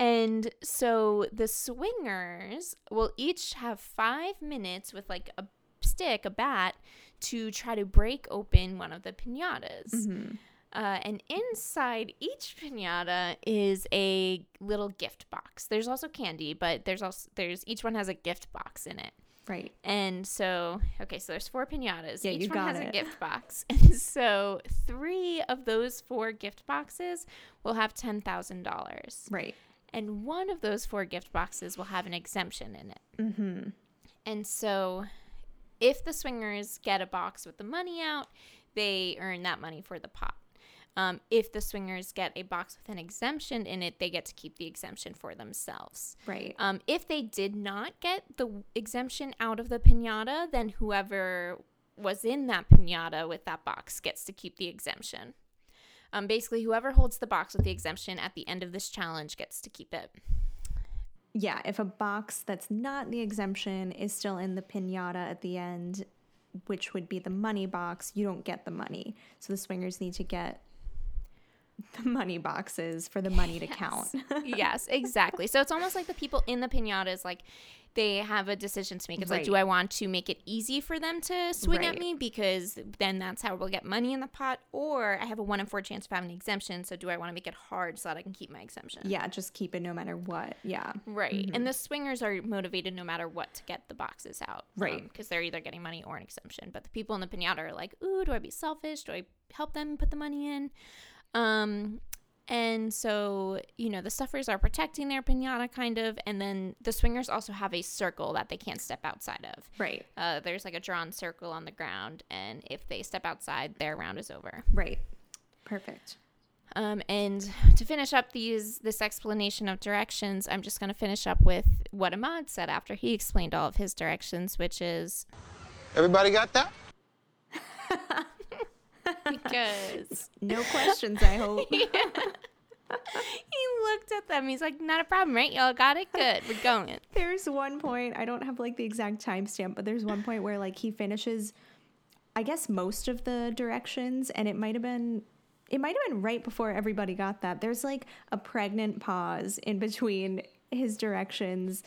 Speaker 1: And so the swingers will each have five minutes with like a stick, a bat, to try to break open one of the pinatas.
Speaker 2: Mm-hmm.
Speaker 1: Uh, and inside each pinata is a little gift box. There's also candy, but there's also there's each one has a gift box in it.
Speaker 2: Right.
Speaker 1: And so, okay, so there's four pinatas.
Speaker 2: Yeah,
Speaker 1: Each
Speaker 2: you
Speaker 1: one
Speaker 2: got
Speaker 1: has a gift box. And so, three of those four gift boxes will have $10,000.
Speaker 2: Right.
Speaker 1: And one of those four gift boxes will have an exemption in it.
Speaker 2: Mm-hmm.
Speaker 1: And so, if the swingers get a box with the money out, they earn that money for the pot. Um, if the swingers get a box with an exemption in it, they get to keep the exemption for themselves.
Speaker 2: Right.
Speaker 1: Um, if they did not get the exemption out of the pinata, then whoever was in that pinata with that box gets to keep the exemption. Um, basically, whoever holds the box with the exemption at the end of this challenge gets to keep it.
Speaker 2: yeah. If a box that's not the exemption is still in the pinata at the end, which would be the money box, you don't get the money. So the swingers need to get the money boxes for the money to count.
Speaker 1: yes, exactly. So it's almost like the people in the pinatas, like they have a decision to make. It's like, do I want to make it easy for them to swing at me because then that's how we'll get money in the pot, or I have a one in four chance of having an exemption. So do I want to make it hard so that I can keep my exemption?
Speaker 2: yeah, just keep it no matter what. Yeah.
Speaker 1: Right. And mm-hmm. the swingers are motivated no matter what to get the boxes out.
Speaker 2: Um, right.
Speaker 1: Because they're either getting money or an exemption. But the people in the pinata are like, ooh, do I be selfish? Do I help them put the money in? Um, and so, you know, the stuffers are protecting their pinata kind of. And then the swingers also have a circle that they can't step outside of.
Speaker 2: Right.
Speaker 1: Uh, there's like a drawn circle on the ground. And if they step outside, their round is over.
Speaker 2: Right. Perfect.
Speaker 1: Um, and to finish up these this explanation of directions, I'm just going to finish up with what Ahmad said after he explained all of his directions, which is
Speaker 4: Everybody got that?
Speaker 1: because
Speaker 2: No questions, I hope.
Speaker 1: he looked at them. He's like, "Not a problem, right? Y'all got it. Good. We're going."
Speaker 2: There's one point, I don't have like the exact timestamp, but there's one point where like he finishes I guess most of the directions and it might have been it might have been right before everybody got that. There's like a pregnant pause in between his directions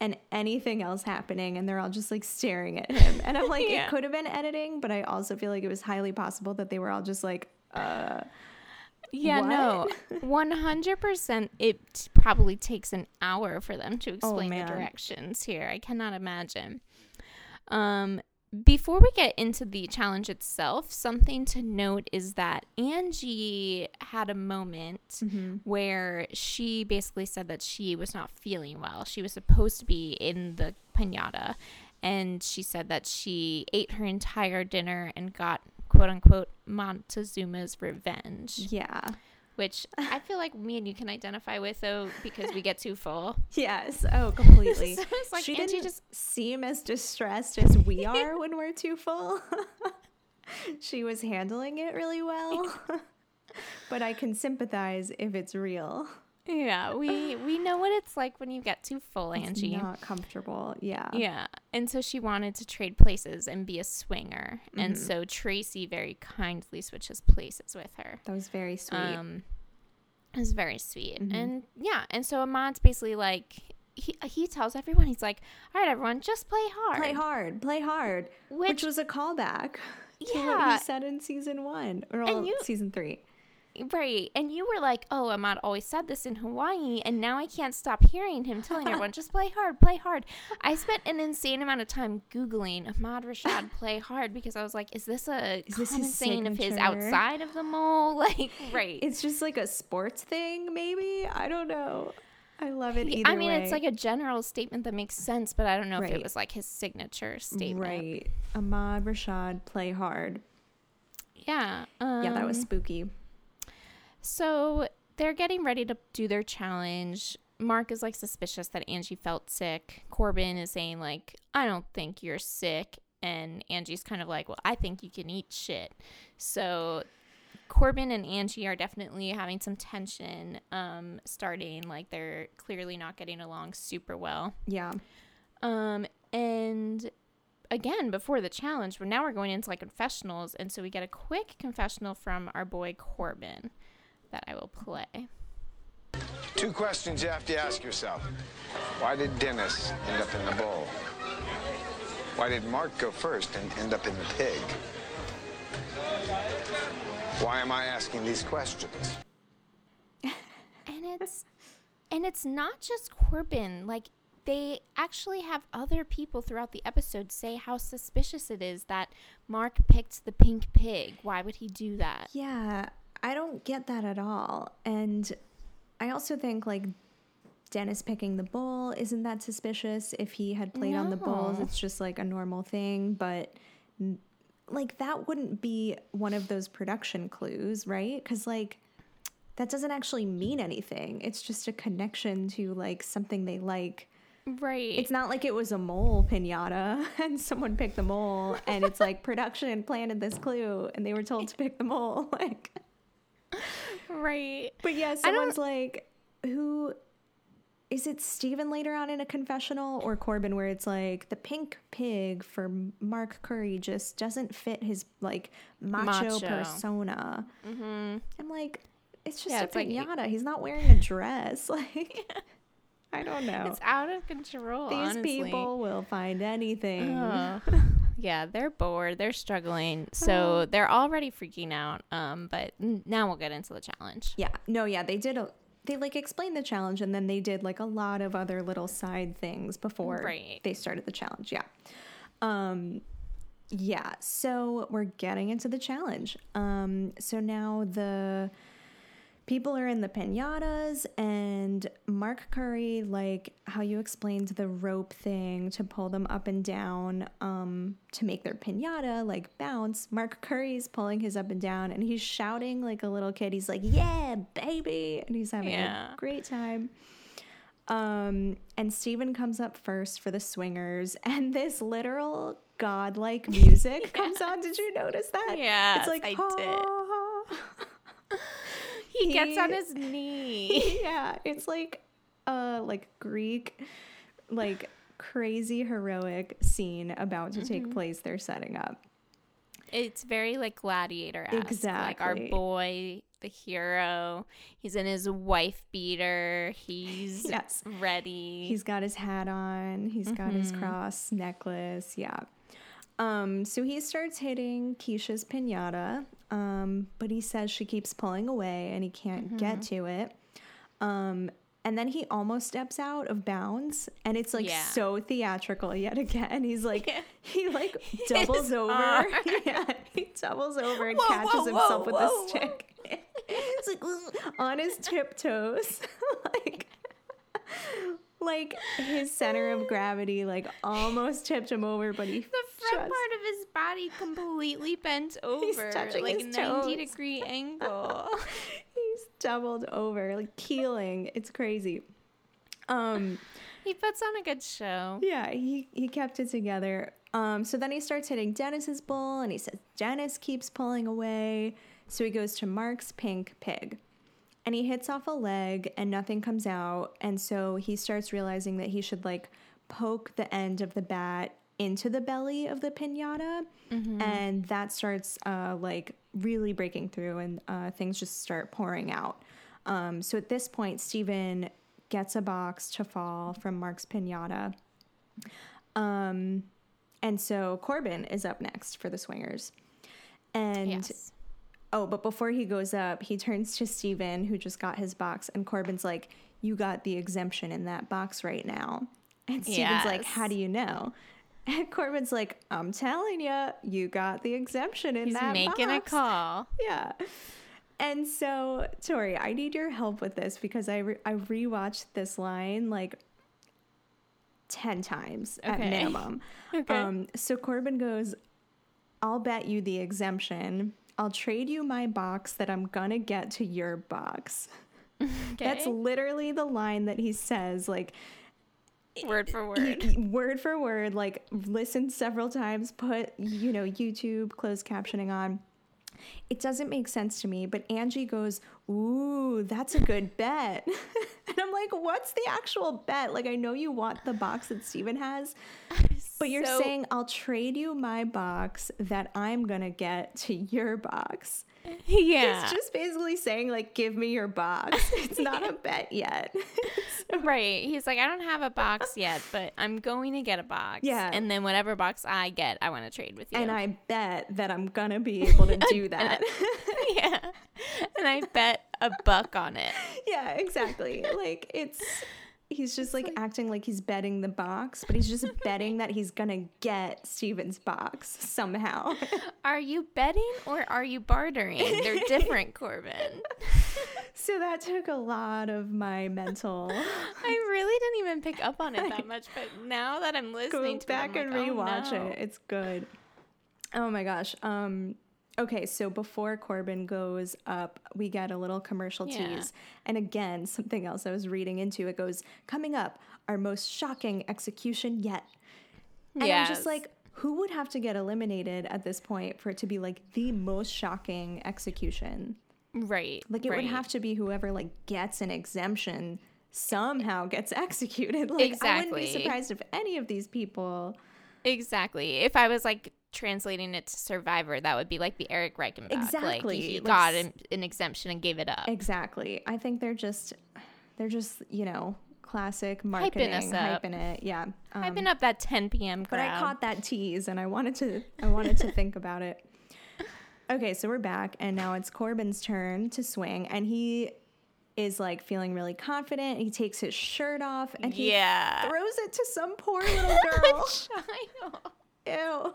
Speaker 2: and anything else happening and they're all just like staring at him. And I'm like
Speaker 1: Yeah.
Speaker 2: it could have been editing, but I also feel like it was highly possible that they were all just like uh
Speaker 1: Yeah, no. 100% it probably takes an hour for them to explain the directions here. I cannot imagine. Um before we get into the challenge itself, something to note is that Angie had a moment mm-hmm. where she basically said that she was not feeling well. She was supposed to be in the pinata, and she said that she ate her entire dinner and got quote unquote Montezuma's revenge
Speaker 2: yeah.
Speaker 1: Which I feel like me and you can identify with though because we get too full.
Speaker 2: Yes. Oh, completely.
Speaker 1: So like
Speaker 2: she didn't
Speaker 1: just-
Speaker 2: seem as distressed as we are when we're too full. she was handling it really well. but I can sympathize if it's real.
Speaker 1: Yeah, we we know what it's like when you get too full, Angie.
Speaker 2: It's not comfortable. Yeah.
Speaker 1: Yeah, and so she wanted to trade places and be a swinger, and
Speaker 2: Mm-hmm.
Speaker 1: so Tracey very kindly switches places with her.
Speaker 2: That was very sweet.
Speaker 1: Um, it was very sweet,
Speaker 2: Mm-hmm.
Speaker 1: and yeah, and so Ahmad's basically like he he tells everyone he's like, all right, everyone, just play hard.
Speaker 2: play hard. Play hard. Which,
Speaker 1: Which-
Speaker 2: was a callback to what
Speaker 1: Yeah.
Speaker 2: he said in season one or well,
Speaker 1: you-
Speaker 2: season three.
Speaker 1: Right. And you were like, oh, Ahmad always said this in Hawaii, and now I can't stop hearing him telling everyone, just play hard, play hard. I spent an insane amount of time Googling Ahmad Rashad play hard because I was like, is this a
Speaker 2: Is this his
Speaker 1: saying of his outside of the mole? Like, right.
Speaker 2: It's just like a sports thing, maybe. I don't know. I love it either
Speaker 1: I mean,
Speaker 2: way.
Speaker 1: it's like a general statement that makes sense, but I don't know if it was like his signature statement.
Speaker 2: Right. Ahmad Rashad, play hard.
Speaker 1: Yeah. Um,
Speaker 2: Yeah, that was spooky.
Speaker 1: So they're getting ready to do their challenge. Mark is like suspicious that Angie felt sick. Corbin is saying like, "I don't think you're sick," and Angie's kind of like, "Well, I think you can eat shit." So Corbin and Angie are definitely having some tension um starting like they're clearly not getting along super well.
Speaker 2: Yeah.
Speaker 1: Um and again before the challenge, but now we're going into like confessionals and so we get a quick confessional from our boy Corbin that I will play.
Speaker 4: Two questions you have to ask yourself. Why did Dennis end up in the bowl? Why did Mark go first and end up in the pig? Why am I asking these questions?
Speaker 1: And it's and it's not just Corbin. Like they actually have other people throughout the episode say how suspicious it is that Mark picked the pink pig. Why would he do that?
Speaker 2: Yeah. I don't get that at all. And I also think like Dennis picking the bull isn't that suspicious. If he had played on the bulls, it's just like a normal thing. But like that wouldn't be one of those production clues, right? Because like that doesn't actually mean anything. It's just a connection to like something they like.
Speaker 1: Right.
Speaker 2: It's not like it was a mole pinata and someone picked the mole and it's like production planted this clue and they were told to pick the mole. Like,
Speaker 1: right.
Speaker 2: but yeah, someone's like, who is it Stephen later on in a confessional or Corbin where it's like the pink pig for Mark Curry just doesn't fit his like macho,
Speaker 1: Macho.
Speaker 2: persona. Mm-hmm. I'm like, it's just
Speaker 1: Yeah,
Speaker 2: a
Speaker 1: it's like-
Speaker 2: pinata. He's not wearing a dress. Like, I don't know.
Speaker 1: It's out of control.
Speaker 2: These
Speaker 1: honestly.
Speaker 2: people will find anything.
Speaker 1: Yeah, they're bored. They're struggling. So they're already freaking out. Um, but now we'll get into the challenge.
Speaker 2: Yeah. No, yeah, they did a they like explained the challenge and then they did like a lot of other little side things before
Speaker 1: Right.
Speaker 2: they started the challenge. Yeah. Um yeah, so we're getting into the challenge. Um so now the people are in the pinatas and Mark Curry like how you explained the rope thing to pull them up and down um to make their pinata like bounce. Mark Curry's pulling his up and down and he's shouting like a little kid. He's like, "Yeah, baby." And he's having
Speaker 1: Yeah.
Speaker 2: a great time. Um and Stephen comes up first for the swingers and this literal godlike music comes on. Did you notice that?
Speaker 1: yeah
Speaker 2: it's like
Speaker 1: I
Speaker 2: "Ha, ha."
Speaker 1: he gets on his knee.
Speaker 2: yeah, it's like a like Greek like crazy heroic scene about to take mm-hmm. place they're setting up.
Speaker 1: It's very like gladiator Exactly. Like our boy, the hero. He's in his wife beater. He's
Speaker 2: Yes.
Speaker 1: ready.
Speaker 2: He's got his hat on, he's got his mm-hmm. cross necklace, yeah. Um, so he starts hitting Keshia's pinata, um, but he says she keeps pulling away and he can't get to it. Um, and then he almost steps out of bounds, and it's like
Speaker 1: Yeah.
Speaker 2: so theatrical yet again. He's like,
Speaker 1: Yeah.
Speaker 2: he like doubles over.
Speaker 1: arm.
Speaker 2: yeah, he doubles over and
Speaker 1: Whoa,
Speaker 2: catches
Speaker 1: whoa,
Speaker 2: himself
Speaker 1: whoa,
Speaker 2: with a stick. He's like on his tiptoes, like like his center of gravity like almost tipped him over, but he
Speaker 1: the front
Speaker 2: just-
Speaker 1: part of his body completely bent over,
Speaker 2: touching
Speaker 1: like
Speaker 2: his
Speaker 1: 90
Speaker 2: toes.
Speaker 1: degree angle.
Speaker 2: he's doubled over, like keeling. It's crazy. Um,
Speaker 1: he puts on a good show.
Speaker 2: yeah, he he kept it together. Um, so then he starts hitting Dennis's bull, and he says Dennis keeps pulling away. So he goes to Mark's pink pig, and he hits off a leg, and nothing comes out. And so he starts realizing that he should like poke the end of the bat into the belly of the pinata, and that starts uh, like really breaking through, and uh, things just start pouring out. Um, so at this point, Stephen gets a box to fall from Mark's pinata. Um, and so Corbin is up next for the swingers. And
Speaker 1: Yes.
Speaker 2: Oh, but before he goes up, he turns to Stephen, who just got his box, and Corbin's like, You got the exemption in that box right now. And Stephen's like, How do you know? And Corbin's like, I'm telling you, you got the exemption in that box.
Speaker 1: He's
Speaker 2: that
Speaker 1: making
Speaker 2: box.
Speaker 1: a call.
Speaker 2: Yeah. And so, Tori, I need your help with this because I re- I rewatched this line like 10 times at minimum.
Speaker 1: Okay.
Speaker 2: Um, so Corbin goes, I'll bet you the exemption. I'll trade you my box that I'm gonna get to your box. That's literally the line that he says, like
Speaker 1: word for word.
Speaker 2: word for word, like listen several times, put, you know, YouTube closed captioning on. It doesn't make sense to me, but Angie goes, Ooh, that's a good bet. and I'm like, What's the actual bet? Like, I know you want the box that Stephen has, but you're
Speaker 1: So-
Speaker 2: saying I'll trade you my box that I'm gonna get to your box.
Speaker 1: yeah.
Speaker 2: It's just basically saying, like, give me your box. It's not a bet yet.
Speaker 1: Right. He's like, I don't have a box yet, but I'm going to get a box.
Speaker 2: Yeah.
Speaker 1: And then whatever box I get, I want to trade with you.
Speaker 2: and I bet that I'm gonna be able to do that.
Speaker 1: yeah. And I bet a buck on it.
Speaker 2: yeah, exactly. Like it's he's just like, acting like he's betting the box, but he's just betting that he's gonna get Stephen's box somehow.
Speaker 1: Are you betting or are you bartering? They're different, Corbin.
Speaker 2: so that took a lot of my mental
Speaker 1: I really didn't even pick up on it that much, but now that I'm listening Go to
Speaker 2: back
Speaker 1: it,
Speaker 2: and
Speaker 1: I'm like,
Speaker 2: rewatch
Speaker 1: oh, no.
Speaker 2: it. It's good. Oh my gosh. Um okay, so before Corbin goes up, we get a little commercial
Speaker 1: Yeah.
Speaker 2: tease. And again, something else I was reading into it goes, coming up, our most shocking execution yet. And I'm just like, who would have to get eliminated at this point for it to be like the most shocking execution?
Speaker 1: Right.
Speaker 2: Like it would have to be whoever like gets an exemption somehow gets executed. Like I wouldn't be surprised if any of these people
Speaker 1: Exactly. If I was like translating it to Survivor, that would be like the Erik Reichenbach. Like
Speaker 2: Exactly.
Speaker 1: he
Speaker 2: Like
Speaker 1: got an, an exemption and gave it up.
Speaker 2: Exactly. I think they're just they're just, you know, classic marketing,
Speaker 1: up.
Speaker 2: hyping it. Yeah. Um,
Speaker 1: I've been up that 10 p.m.
Speaker 2: but I caught that tease and I wanted to I wanted to think about it. Okay, so we're back and now it's Corbin's turn to swing and he is like feeling really confident. He takes his shirt off and he
Speaker 1: Yeah.
Speaker 2: throws it to some poor little girl. Ew.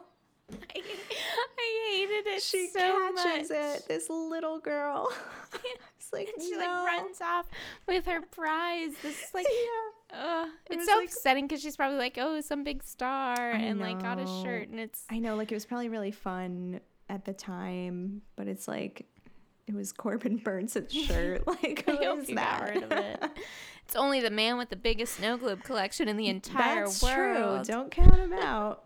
Speaker 1: I, I hated it
Speaker 2: She
Speaker 1: so
Speaker 2: catches
Speaker 1: much.
Speaker 2: it. This little girl. it's like
Speaker 1: And she
Speaker 2: no.
Speaker 1: like runs off with her prize. This is like,
Speaker 2: Yeah. It
Speaker 1: it's so
Speaker 2: like-
Speaker 1: upsetting because she's probably like, oh, some big star,
Speaker 2: I
Speaker 1: and like got a shirt, and it's
Speaker 2: I know, like it was probably really fun at the time, but it's like it was Corbin Bernsen's shirt. Like
Speaker 1: I hope
Speaker 2: is
Speaker 1: got
Speaker 2: that?
Speaker 1: rid of it. It's only the man with the biggest snow globe collection in the entire
Speaker 2: That's
Speaker 1: world.
Speaker 2: true. Don't count him out.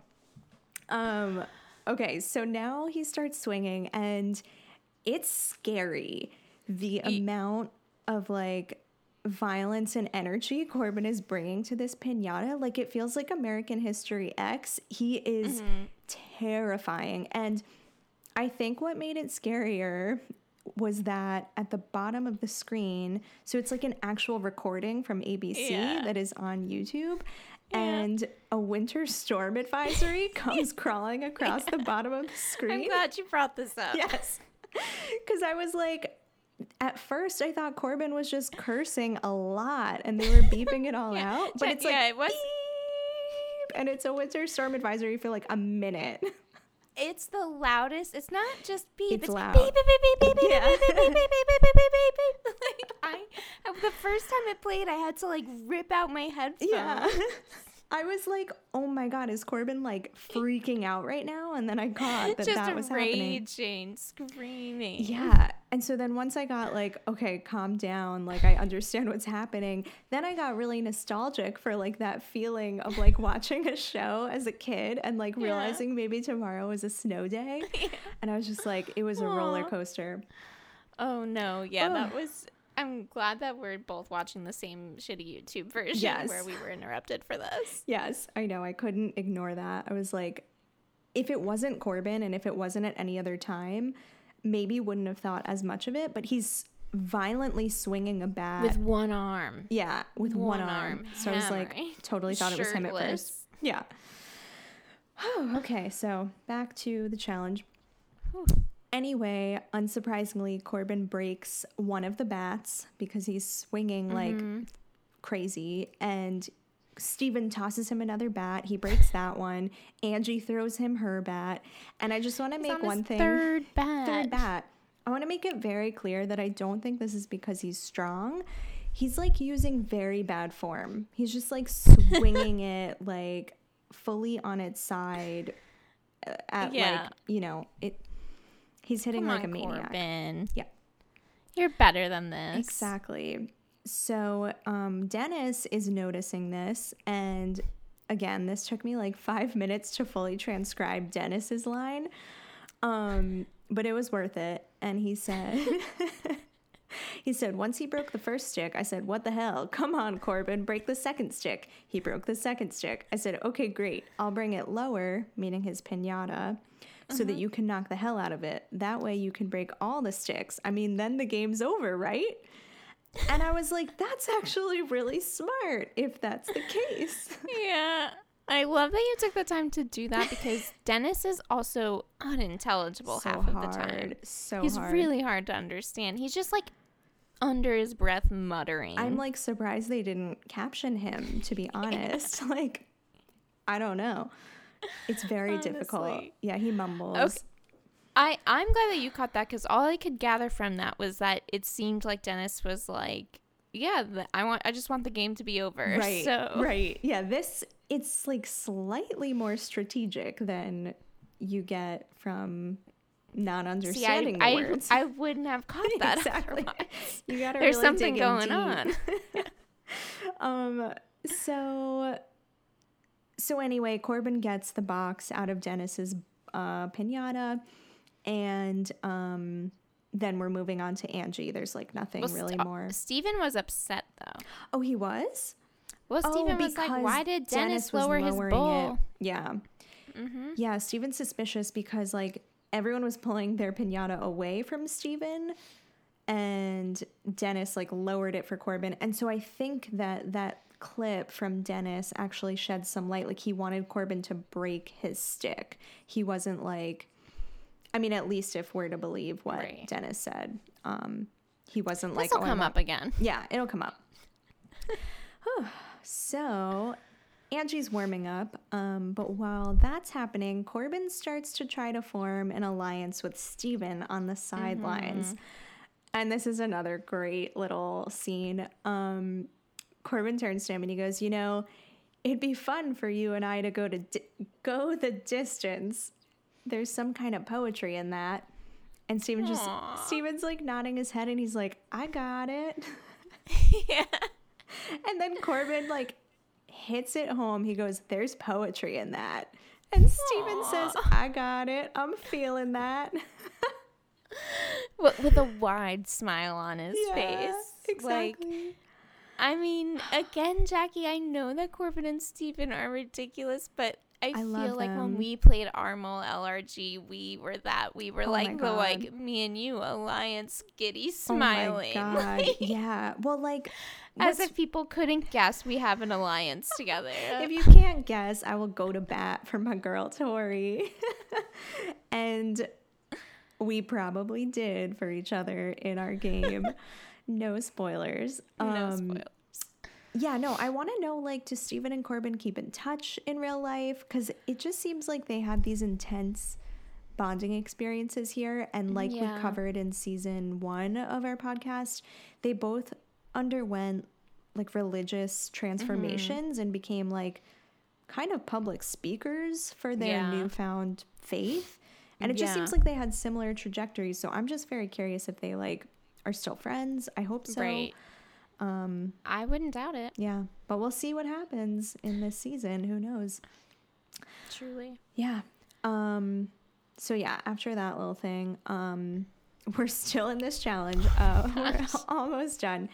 Speaker 2: Um. Okay, so now he starts swinging, and it's scary. the amount of like violence and energy Corbin is bringing to this pinata, like it feels like American History X. He is terrifying. And I think what made it scarier was that at the bottom of the screen, so it's like an actual recording from ABC
Speaker 1: Yeah.
Speaker 2: that is on YouTube. And a winter storm advisory comes crawling across the bottom of the screen.
Speaker 1: I'm glad you brought this up.
Speaker 2: Yes. Because I was like, at first I thought Corbin was just cursing a lot and they were beeping it all
Speaker 1: Yeah.
Speaker 2: out. But it's like,
Speaker 1: yeah, it was-
Speaker 2: beep, and it's a winter storm advisory for like a minute.
Speaker 1: It's the loudest. It's not just beep.
Speaker 2: It's
Speaker 1: It's,
Speaker 2: loud.
Speaker 1: beep, beep, beep, beep, beep, beep,
Speaker 2: Yeah.
Speaker 1: beep, beep, beep, beep, beep, beep, beep, beep, beep. Like I, the first time it played, I had to like rip out my headphones.
Speaker 2: Yeah. I was like, oh my God, is Corbin like freaking out right now? And then I caught that
Speaker 1: just
Speaker 2: that was happening.
Speaker 1: raging, screaming.
Speaker 2: Yeah. And so then once I got like, okay, calm down, like I understand what's happening, then I got really nostalgic for like that feeling of like watching a show as a kid and like realizing maybe tomorrow is a snow day. And I was just like, it was a roller coaster.
Speaker 1: Oh no, yeah,
Speaker 2: Ugh.
Speaker 1: that was. I'm glad that we're both watching the same shitty YouTube version
Speaker 2: Yes.
Speaker 1: where we were interrupted for this.
Speaker 2: Yes, I know. I couldn't ignore that. I was like, if it wasn't Corbin and if it wasn't at any other time, maybe wouldn't have thought as much of it. But he's violently swinging a bat.
Speaker 1: With one arm.
Speaker 2: yeah, with one,
Speaker 1: one
Speaker 2: arm.
Speaker 1: arm,
Speaker 2: So I was like, totally thought it was him at first.
Speaker 1: Shirtless.
Speaker 2: Yeah. okay, so back to the challenge. Anyway, unsurprisingly, Corbin breaks one of the bats because he's swinging like crazy, and Stephen tosses him another bat. He breaks that one. Angie throws him her bat, and I just want to make
Speaker 1: on
Speaker 2: one thing.
Speaker 1: Third bat.
Speaker 2: Third bat. I want to make it very clear that I don't think this is because he's strong. He's like using very bad form. He's just like swinging it like fully on its side uh, at
Speaker 1: Yeah.
Speaker 2: like, you know, it he's hitting
Speaker 1: Come
Speaker 2: like
Speaker 1: on,
Speaker 2: a maniac.
Speaker 1: Corbin.
Speaker 2: Yeah.
Speaker 1: You're better than this.
Speaker 2: Exactly. So um, Dennis is noticing this, and again, this took me like five minutes to fully transcribe Dennis's line, um, but it was worth it. And he said, he said once he broke the first stick, I said, "What the hell? Come on, Corbin, break the second stick." He broke the second stick. I said, "Okay, great. I'll bring it lower," meaning his pinata. So that mm-hmm. you can knock the hell out of it. That way you can break all the sticks. I mean, then the game's over, right? And I was like, that's actually really smart if that's the case.
Speaker 1: Yeah. I love that you took the time to do that because Dennis is also unintelligible
Speaker 2: so
Speaker 1: half
Speaker 2: hard.
Speaker 1: of the time.
Speaker 2: So
Speaker 1: He's
Speaker 2: hard.
Speaker 1: really hard to understand. He's just like under his breath muttering.
Speaker 2: I'm like surprised they didn't caption him, to be honest. like, I don't know. It's very difficult. Yeah, he mumbles.
Speaker 1: Okay. I I'm glad that you caught that because all I could gather from that was that it seemed like Dennis was like, yeah, I want, I just want the game to be over.
Speaker 2: Right.
Speaker 1: So
Speaker 2: Right. Yeah, this it's like slightly more strategic than you get from not
Speaker 1: See, I,
Speaker 2: understanding
Speaker 1: I. I wouldn't have caught that.
Speaker 2: exactly. You gotta
Speaker 1: There's
Speaker 2: really
Speaker 1: something going
Speaker 2: deep.
Speaker 1: on.
Speaker 2: Um. So. So anyway, Corbin gets the box out of Dennis's uh, pinata, and um, then we're moving on to Angie. There's like nothing
Speaker 1: Well,
Speaker 2: really
Speaker 1: St-
Speaker 2: more.
Speaker 1: Stephen was upset though.
Speaker 2: Oh, he was.
Speaker 1: Well,
Speaker 2: Oh,
Speaker 1: was like, why did Dennis,
Speaker 2: was
Speaker 1: lower his bowl?
Speaker 2: It. Yeah. Yeah, Stephen's suspicious because like everyone was pulling their pinata away from Stephen and Dennis like lowered it for Corbin. And so I think that that clip from Dennis actually shed some light like he wanted Corbin to break his stick. He wasn't like I mean at least if we're to believe what
Speaker 1: Right.
Speaker 2: Dennis said. Um he wasn't like
Speaker 1: This will
Speaker 2: "Oh, I
Speaker 1: come up again.
Speaker 2: yeah, it'll come up. So, Angie's warming up, um, but while that's happening, Corbin starts to try to form an alliance with Stephen on the sidelines. And this is another great little scene. Um, Corbin turns to him and he goes, "You know, it'd be fun for you and I to go to di- go the distance. There's some kind of poetry in that." And Stephen just. Stephen's like nodding his head and he's like, "I got it."
Speaker 1: yeah.
Speaker 2: And then Corbin like hits it home. He goes, "There's poetry in that." And Stephen says, "I got it. I'm feeling that."
Speaker 1: with, with a wide smile on his
Speaker 2: Yeah,
Speaker 1: face. Like,
Speaker 2: Exactly.
Speaker 1: I mean, again, Jackie, I know that Corbin and Stephen are ridiculous, but I,
Speaker 2: I
Speaker 1: feel like when we played Armel LRG, we were that. We were
Speaker 2: Oh
Speaker 1: like the like me and you alliance giddy
Speaker 2: Oh my
Speaker 1: smiling.
Speaker 2: god. yeah. Well, like
Speaker 1: As if people couldn't guess we have an alliance together.
Speaker 2: if you can't guess, I will go to bat for my girl Tori. and we probably did for each other in our game. No spoilers.
Speaker 1: no
Speaker 2: Um,
Speaker 1: spoilers.
Speaker 2: Yeah, no, I want to know like, do Stephen and Corbin keep in touch in real life? Because it just seems like they had these intense bonding experiences here. And like we covered in season one of our podcast, they both underwent like religious
Speaker 1: Mm-hmm.
Speaker 2: transformations and became like kind of public speakers for their
Speaker 1: Yeah.
Speaker 2: newfound faith. And it just seems like they had similar trajectories. So I'm just very curious if they like are still friends. I hope so.
Speaker 1: right. Um, I wouldn't doubt it.
Speaker 2: Yeah, but we'll see what happens in this season. Who knows?
Speaker 1: Truly.
Speaker 2: Yeah. Um so yeah, after that little thing, um we're still in this challenge. Uh we're almost done.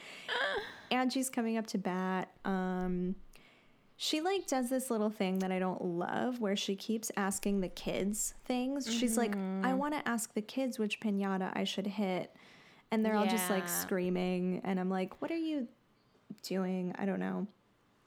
Speaker 2: Angie's coming up to bat. Um she like does this little thing that I don't love where she keeps asking the kids things. She's like, I want to ask the kids which piñata I should hit. And they're all just like screaming and I'm like, "What are you doing? I don't know."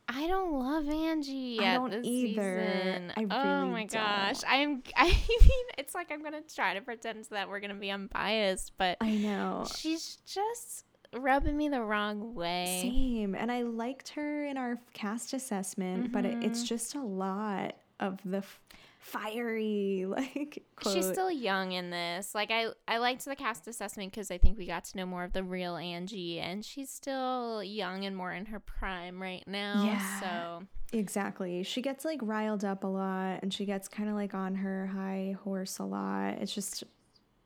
Speaker 1: I don't love Angie
Speaker 2: I don't
Speaker 1: this
Speaker 2: either.
Speaker 1: season.
Speaker 2: I
Speaker 1: oh my gosh,
Speaker 2: don't.
Speaker 1: I'm. I mean, it's like I'm gonna try to pretend that we're gonna be unbiased, but
Speaker 2: I know.
Speaker 1: she's just rubbing me the wrong way.
Speaker 2: Same. And I liked her in our cast assessment, but it,
Speaker 1: Mm-hmm.
Speaker 2: it's just a lot of the f- fiery, like, quote.
Speaker 1: She's still young in this. Like I, I liked the cast assessment because I think we got to know more of the real Angie, and she's still young and more in her prime right now.
Speaker 2: Yeah.
Speaker 1: So
Speaker 2: Exactly. She gets like riled up a lot and she gets kind of like on her high horse a lot. It's just,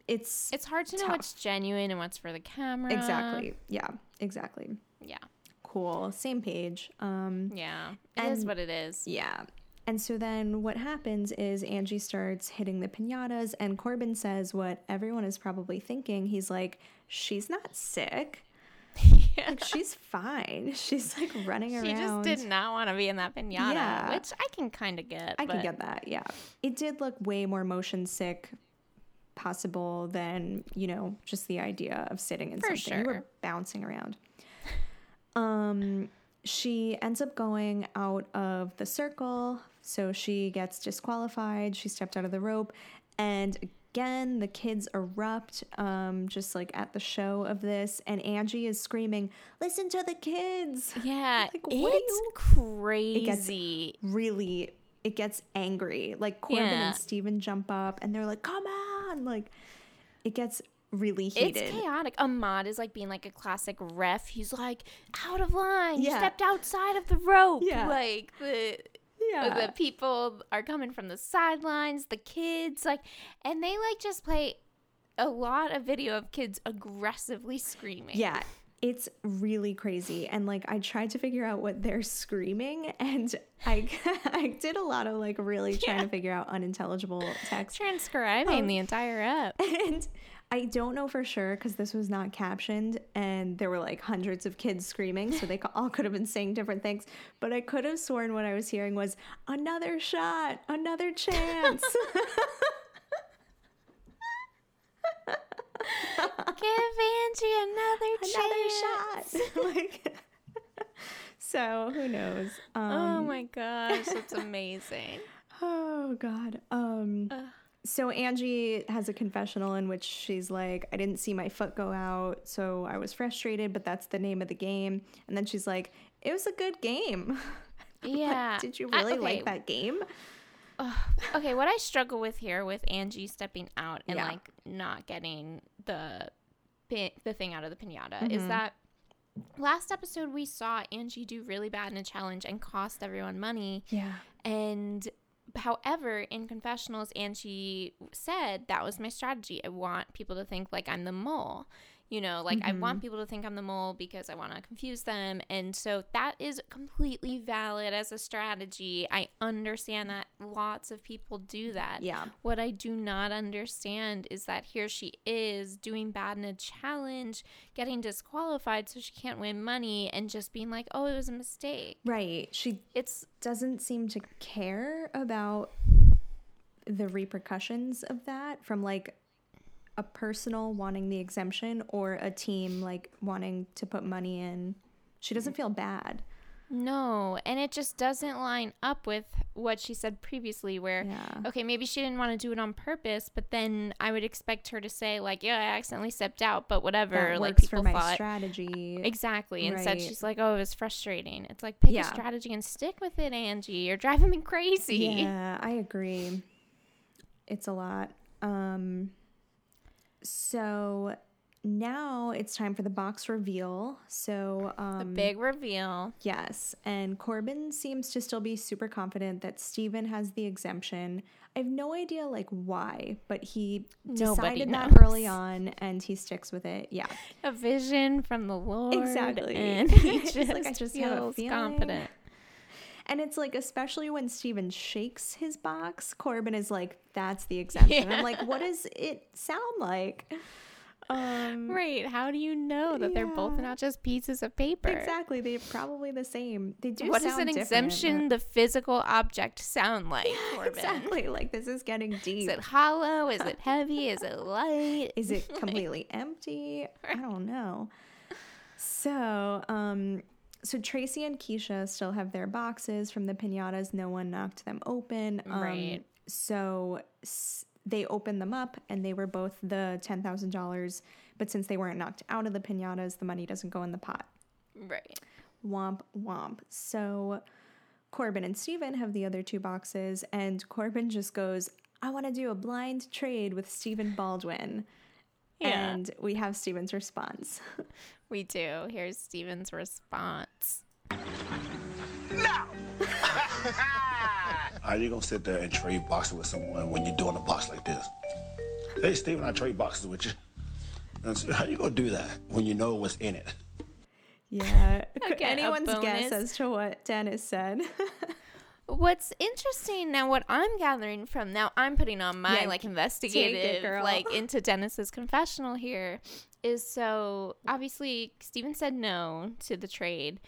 Speaker 2: it's,
Speaker 1: it's hard to know
Speaker 2: Tough.
Speaker 1: what's genuine and what's for the camera.
Speaker 2: exactly. Yeah, exactly.
Speaker 1: Yeah.
Speaker 2: Cool. Same page. Um,
Speaker 1: Yeah. It is what it is.
Speaker 2: Yeah. And so then what happens is Angie starts hitting the pinatas, and Corbin says what everyone is probably thinking. He's like, she's not sick. Like, she's fine. She's like running
Speaker 1: She
Speaker 2: around.
Speaker 1: She just did not want to be in that pinata,
Speaker 2: Yeah.
Speaker 1: which I can kind of get.
Speaker 2: I can get that. Yeah. It did look way more motion sick possible than, you know, just the idea of sitting in
Speaker 1: For
Speaker 2: something. You were bouncing around. Um she ends up going out of the circle, so she gets disqualified. She stepped out of the rope and again the kids erupt um just like at the show of this and Angie is screaming, "Listen to the kids."
Speaker 1: Yeah,
Speaker 2: Like, what
Speaker 1: it's crazy.
Speaker 2: really it gets angry. Like Corbin
Speaker 1: Yeah.
Speaker 2: and Stephen jump up and they're like, "Come on!" Like it gets really heated.
Speaker 1: It's chaotic. Ahmad is like being like a classic ref. He's like out of line. You stepped outside of the rope.
Speaker 2: Yeah.
Speaker 1: Like the
Speaker 2: yeah.
Speaker 1: the people are coming from the sidelines, the kids like and they like just play a lot of video of kids aggressively screaming.
Speaker 2: yeah. It's really crazy. And like I tried to figure out what they're screaming and I I did a lot of like really trying to figure out unintelligible text.
Speaker 1: Transcribing
Speaker 2: Oh.
Speaker 1: the entire app.
Speaker 2: And I don't know for sure because this was not captioned and there were like hundreds of kids screaming. So they all could have been saying different things. But I could have sworn what I was hearing was another shot, another chance.
Speaker 1: Give Angie another,
Speaker 2: another
Speaker 1: chance.
Speaker 2: shot. like, so who knows?
Speaker 1: Oh
Speaker 2: Um,
Speaker 1: my gosh, that's amazing.
Speaker 2: Oh God. Um so Angie has a confessional in which she's like, I didn't see my foot go out, so I was frustrated, but that's the name of the game. And then she's like, It was a good game. Like,
Speaker 1: Yeah.
Speaker 2: Did you
Speaker 1: I-
Speaker 2: really
Speaker 1: okay.
Speaker 2: like that game?
Speaker 1: okay, what I struggle with here with Angie stepping out and
Speaker 2: Yeah.
Speaker 1: like not getting the the thing out of the pinata is
Speaker 2: Mm-hmm.
Speaker 1: that last episode we saw Angie do really bad in a challenge and cost everyone money.
Speaker 2: Yeah.
Speaker 1: And however, in confessionals, Angie said that was my strategy. I want people to think like I'm the mole. You know, like I want mm-hmm. people to think I'm the mole because I want to confuse them. And so that is completely valid as a strategy. I understand that lots of people do that.
Speaker 2: Yeah.
Speaker 1: What I do not understand is that here she is doing bad in a challenge, getting disqualified so she can't win money, and just being like, oh, it was a mistake.
Speaker 2: Right. She
Speaker 1: It's
Speaker 2: doesn't seem to care about the repercussions of that from like a personal wanting the exemption or a team like wanting to put money in. She doesn't feel bad.
Speaker 1: No, and it just doesn't line up with what she said previously where
Speaker 2: Yeah.
Speaker 1: okay, maybe she didn't want to do it on purpose, but then I would expect her to say like, yeah, I accidentally stepped out, but whatever,
Speaker 2: That
Speaker 1: like
Speaker 2: works
Speaker 1: people
Speaker 2: for my
Speaker 1: thought
Speaker 2: strategy.
Speaker 1: Exactly. Instead
Speaker 2: Right.
Speaker 1: she's like, "Oh, it was frustrating." It's like pick
Speaker 2: Yeah.
Speaker 1: a strategy and stick with it, Angie. You're driving me crazy.
Speaker 2: Yeah, I agree. It's a lot. Um so now it's time for the box reveal. So um
Speaker 1: The big reveal.
Speaker 2: Yes, and Corbin seems to still be super confident that Stephen has the exemption. I have no idea like why, but he
Speaker 1: Nobody
Speaker 2: decided
Speaker 1: knows.
Speaker 2: that early on and he sticks with it. Yeah.
Speaker 1: A vision from the Lord.
Speaker 2: Exactly.
Speaker 1: And he just,
Speaker 2: like, "I just have a
Speaker 1: feels
Speaker 2: feeling."
Speaker 1: confident.
Speaker 2: And it's like especially when Stephen shakes his box, Corbin is like that's the exemption. I'm like what does it sound like? Um
Speaker 1: Right. How do you know that they're both not just pieces of paper?
Speaker 2: Exactly, they're probably the same. They do
Speaker 1: What does an exemption, the physical object, sound like,
Speaker 2: but-
Speaker 1: Corbin?
Speaker 2: Exactly, like this is getting deep.
Speaker 1: Is it hollow? Is it heavy? Is it light?
Speaker 2: Is it completely empty? I don't know. So, um, so Tracey and Keshia still have their boxes from the pinatas. No one knocked them open. Um,
Speaker 1: Right.
Speaker 2: So s- they opened them up, and they were both the ten thousand dollars. But since they weren't knocked out of the pinatas, the money doesn't go in the pot.
Speaker 1: Right.
Speaker 2: Womp womp. So Corbin and Stephen have the other two boxes, and Corbin just goes, I want to do a blind trade with Stephen Baldwin.
Speaker 1: Yeah.
Speaker 2: And we have Stephen's response.
Speaker 1: We do. Here's Stephen's response.
Speaker 3: No Are you gonna sit there and trade boxes with someone when you're doing a box like this? Hey, Stephen, I trade boxes with you. And so how you gonna do that when you know what's in it?
Speaker 2: Yeah.
Speaker 1: Okay,
Speaker 2: anyone's guess as to what Dennis said?
Speaker 1: What's interesting now, what I'm gathering from now, I'm putting on my
Speaker 2: Yeah,
Speaker 1: like
Speaker 2: take it,
Speaker 1: investigative, like into Dennis's confessional here, is so obviously Stephen said no to the trade,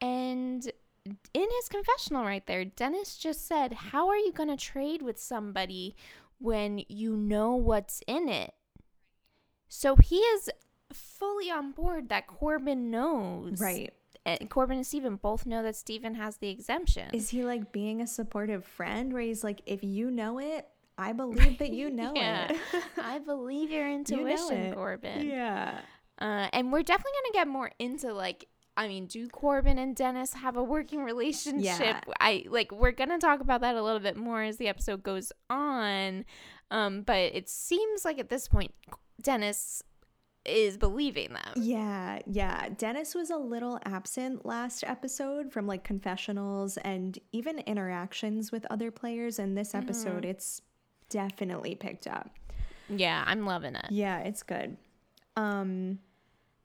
Speaker 1: and in his confessional right there, Dennis just said, "How are you going to trade with somebody when you know what's in it?" So he is fully on board that Corbin knows,
Speaker 2: right.
Speaker 1: And Corbin and Stephen both know that Stephen has the exemption.
Speaker 2: Is he like being a supportive friend where he's like, if you know it, I believe that you know
Speaker 1: yeah.
Speaker 2: it.
Speaker 1: I believe your
Speaker 2: You know
Speaker 1: intuition. Corbin.
Speaker 2: Yeah.
Speaker 1: Uh, and we're definitely going to get more into like, I mean, do Corbin and Dennis have a working relationship?
Speaker 2: Yeah.
Speaker 1: I like, we're going to talk about that a little bit more as the episode goes on. Um, but it seems like at this point, Dennis is believing them.
Speaker 2: Yeah, yeah. Dennis was a little absent last episode from like confessionals and even interactions with other players. And this episode, it's definitely picked up.
Speaker 1: Yeah, I'm loving it.
Speaker 2: Yeah, it's good. Um,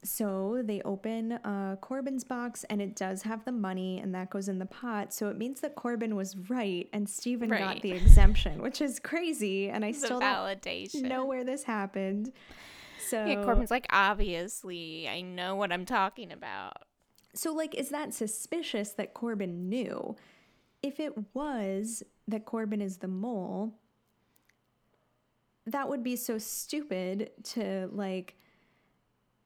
Speaker 2: so they open uh, Corbin's box and it does have the money and that goes in the pot. So it means that Corbin was right and Stephen got the exemption, which is crazy. And I still don't know where this happened. So
Speaker 1: Yeah, Corbin's like, obviously, I know what I'm talking about.
Speaker 2: So, like, is that suspicious that Corbin knew? If it was that Corbin is the mole, that would be so stupid to like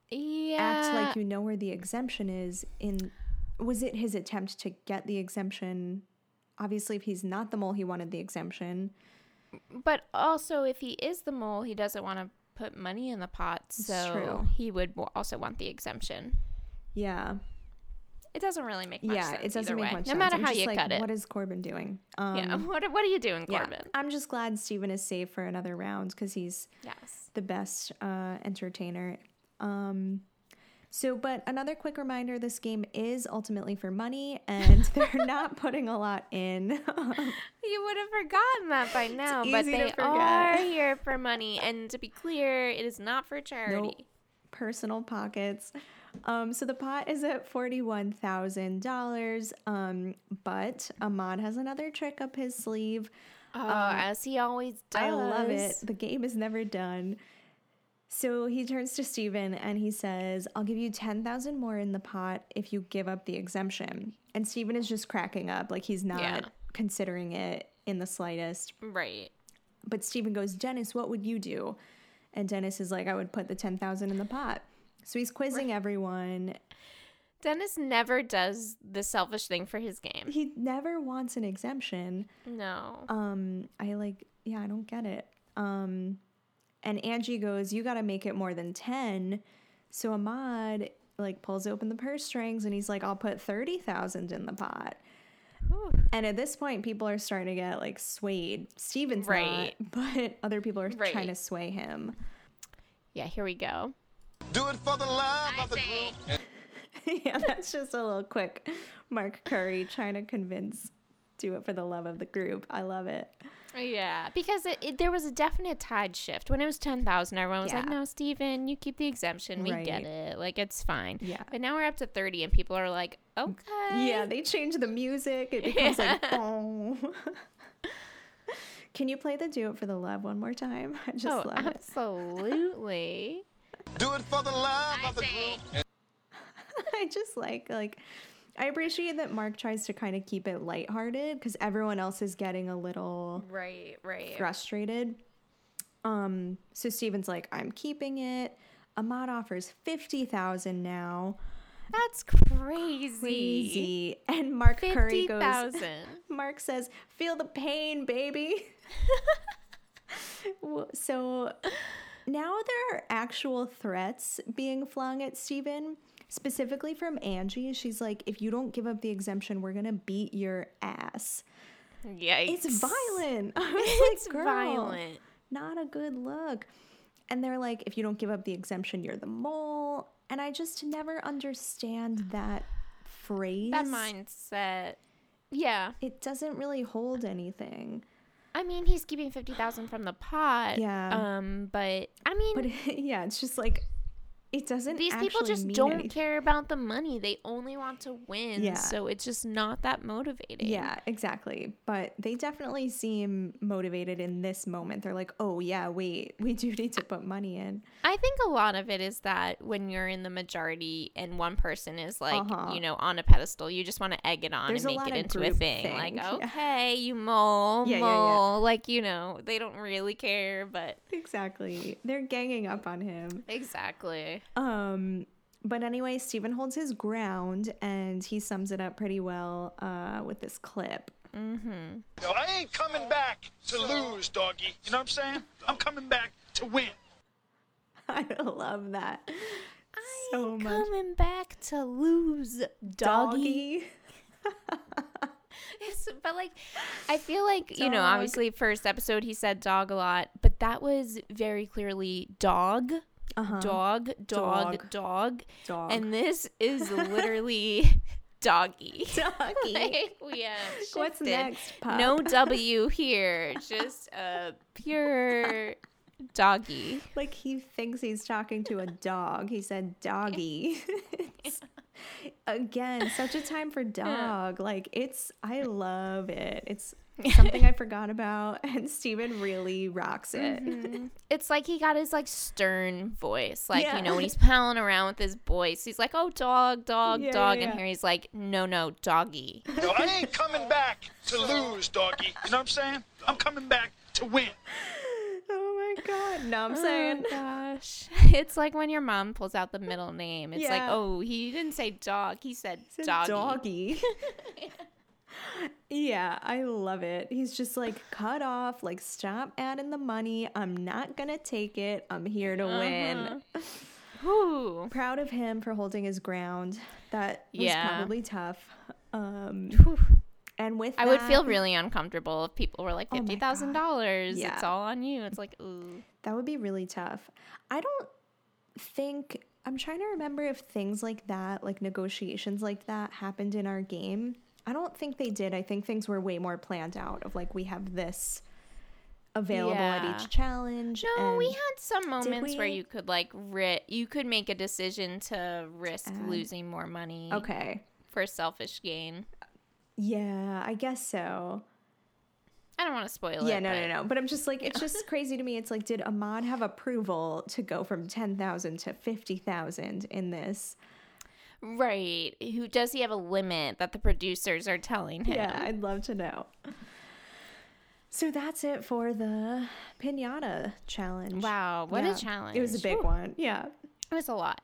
Speaker 1: Yeah.
Speaker 2: act like you know where the exemption is. In was it his attempt to get the exemption? Obviously, if he's not the mole, he wanted the exemption.
Speaker 1: But also, if he is the mole, he doesn't want to put money in the pot, so
Speaker 2: true.
Speaker 1: he would also want the exemption.
Speaker 2: Yeah,
Speaker 1: It doesn't really make much
Speaker 2: yeah,
Speaker 1: sense.
Speaker 2: it doesn't make
Speaker 1: way.
Speaker 2: much
Speaker 1: no
Speaker 2: sense.
Speaker 1: No matter
Speaker 2: I'm
Speaker 1: how you
Speaker 2: like,
Speaker 1: cut it.
Speaker 2: What is Corbin doing? Um,
Speaker 1: yeah, what what are you doing,
Speaker 2: yeah,
Speaker 1: Corbin?
Speaker 2: I'm just glad Stephen is safe for another round because he's
Speaker 1: Yes.
Speaker 2: the best uh, entertainer. Um, so, but another quick reminder this game is ultimately for money and they're not putting a lot in.
Speaker 1: You would have forgotten that by now, but they are here for money. And to be clear, it is not for charity.
Speaker 2: Personal pockets. Um, so the pot is at forty-one thousand dollars. Um, but Ahmad has another trick up his sleeve.
Speaker 1: Oh, as he always does.
Speaker 2: I love it. The game is never done. So he turns to Stephen and he says, I'll give you 10,000 more in the pot if you give up the exemption. And Stephen is just cracking up, like he's not
Speaker 1: Yeah.
Speaker 2: considering it in the slightest.
Speaker 1: Right.
Speaker 2: But Stephen goes, Dennis, what would you do? And Dennis is like, I would put the 10,000 in the pot. So he's quizzing everyone.
Speaker 1: Dennis never does the selfish thing for his game.
Speaker 2: He never wants an exemption.
Speaker 1: No.
Speaker 2: Um, I like, yeah, I don't get it. Um, and Angie goes, You got to make it more than 10. So Ahmad like pulls open the purse strings and he's like, I'll put 30,000 in the pot.
Speaker 1: Whew.
Speaker 2: And at this point, people are starting to get like swayed. Stephen's
Speaker 1: Right.
Speaker 2: not, but other people are
Speaker 1: Right.
Speaker 2: trying to sway him.
Speaker 1: Yeah, here we go.
Speaker 4: Do it for the love of the group.
Speaker 2: yeah, that's just a little quick Mark Curry trying to convince do it for the love of the group. I love it.
Speaker 1: Yeah, because it, it, there was a definite tide shift. When it was 10,000, everyone was like,
Speaker 2: Yeah.
Speaker 1: no, Stephen, you keep the exemption. We get it. Like, it's fine.
Speaker 2: Yeah.
Speaker 1: But now we're up to 30, and people are like, mm, okay.
Speaker 2: Yeah, they change the music. It becomes like boom. Oh. Can you play the "Do It for the Love" one more time? I just
Speaker 1: Oh,
Speaker 2: love it.
Speaker 1: absolutely.
Speaker 4: Do it for the love of the group.
Speaker 2: I just like like I appreciate that Mark tries to kind of keep it lighthearted because everyone else is getting a little
Speaker 1: right, right.
Speaker 2: frustrated. Um, so Stephen's like, I'm keeping it. Ahmad offers fifty thousand now.
Speaker 1: That's crazy.
Speaker 2: Crazy. And Mark Curry goes
Speaker 1: 50,000.
Speaker 2: Mark says, "Feel the pain, baby." So now there are actual threats being flung at Stephen, specifically from Angie. She's like, "If you don't give up the exemption, we're gonna beat your ass."
Speaker 1: Yikes.
Speaker 2: It's violent. I was
Speaker 1: It's
Speaker 2: like, "Girl,
Speaker 1: violent.
Speaker 2: Not a good look. And they're like, "If you don't give up the exemption, you're the mole." And I just never understand that phrase.
Speaker 1: That mindset. Yeah.
Speaker 2: It doesn't really hold anything.
Speaker 1: I mean, he's keeping 50,000 from the pot.
Speaker 2: Yeah.
Speaker 1: Um, but I mean,
Speaker 2: But yeah, it's just like it doesn't.
Speaker 1: these people just don't
Speaker 2: anything.
Speaker 1: care about the money. They only want to win.
Speaker 2: Yeah.
Speaker 1: So it's just not that motivating.
Speaker 2: Yeah, exactly. But they definitely seem motivated in this moment. They're like, "Oh yeah, wait, we do need to put money in."
Speaker 1: I think a lot of it is that when you're in the majority and one person is like,
Speaker 2: Uh-huh.
Speaker 1: you know, on a pedestal, you just want to egg it on
Speaker 2: There's
Speaker 1: and make it into a thing.
Speaker 2: thing,
Speaker 1: Like,
Speaker 2: yeah.
Speaker 1: okay, you mole,
Speaker 2: Yeah, yeah, yeah.
Speaker 1: mole. Like, you know, they don't really care, but
Speaker 2: Exactly. They're ganging up on him.
Speaker 1: exactly.
Speaker 2: Um, but anyway, Stephen holds his ground and he sums it up pretty well uh, with this clip.
Speaker 5: Yo, I ain't coming back to lose, doggy. You know what I'm saying? I'm coming back to win.
Speaker 2: I love that so much.
Speaker 1: Coming back to lose, doggy.
Speaker 2: Doggy.
Speaker 1: It's- but like i feel like you know obviously first episode he said dog a lot but that was very clearly dog
Speaker 2: Uh-huh.
Speaker 1: dog dog
Speaker 2: Dog.
Speaker 1: dog
Speaker 2: Dog.
Speaker 1: and this is literally doggy
Speaker 2: Doggy.
Speaker 1: like, we have
Speaker 2: What's next, pup?
Speaker 1: no w here just a pure doggy
Speaker 2: Like he thinks he's talking to a dog. He said doggy. It's- Again, such a time for dog. Like it's I love it. It's something I forgot about and Stephen really rocks it. Mm-hmm.
Speaker 1: it's like he got his like stern voice like
Speaker 2: Yeah.
Speaker 1: you know when he's palling around with his voice he's like oh dog dog
Speaker 2: Yeah,
Speaker 1: dog
Speaker 2: yeah,
Speaker 1: and here he's like no no doggy
Speaker 5: Yo, I ain't coming back to lose, doggy. You know what I'm saying? I'm coming back to win.
Speaker 2: God. No, I'm saying
Speaker 1: Oh gosh. It's like when your mom pulls out the middle name. It's like, oh, he didn't say dog. He said
Speaker 2: It's a
Speaker 1: doggy.
Speaker 2: doggy. yeah, I love it. He's just like cut off, like stop adding the money. I'm not gonna take it. I'm here to win.
Speaker 1: Whew.
Speaker 2: Proud of him for holding his ground. That was
Speaker 1: Yeah.
Speaker 2: probably tough. Um. And with
Speaker 1: I would feel really uncomfortable if people were like
Speaker 2: Oh
Speaker 1: fifty thousand dollars.
Speaker 2: Yeah.
Speaker 1: It's all on you. It's like, ooh.
Speaker 2: That would be really tough. I don't think I'm trying to remember if things like that, like negotiations like that, happened in our game. I don't think they did. I think things were way more planned out of like we have this available
Speaker 1: Yeah.
Speaker 2: at each challenge.
Speaker 1: No, we had some moments where you could like ri- you could make a decision to risk losing more money
Speaker 2: Okay.
Speaker 1: for selfish gain.
Speaker 2: Yeah, I guess so.
Speaker 1: I don't want to spoil
Speaker 2: Yeah,
Speaker 1: it.
Speaker 2: no,
Speaker 1: but-
Speaker 2: no, no. But I'm just like, it's just crazy to me. It's like, did Ahmad have approval to go from 10,000 to 50,000 in this?
Speaker 1: Right. Who does he have a limit that the producers are telling him?
Speaker 2: Yeah, I'd love to know. So that's it for the pinata challenge.
Speaker 1: Wow, what
Speaker 2: Yeah,
Speaker 1: a challenge.
Speaker 2: It was a big
Speaker 1: Whew.
Speaker 2: one. Yeah.
Speaker 1: It was a lot.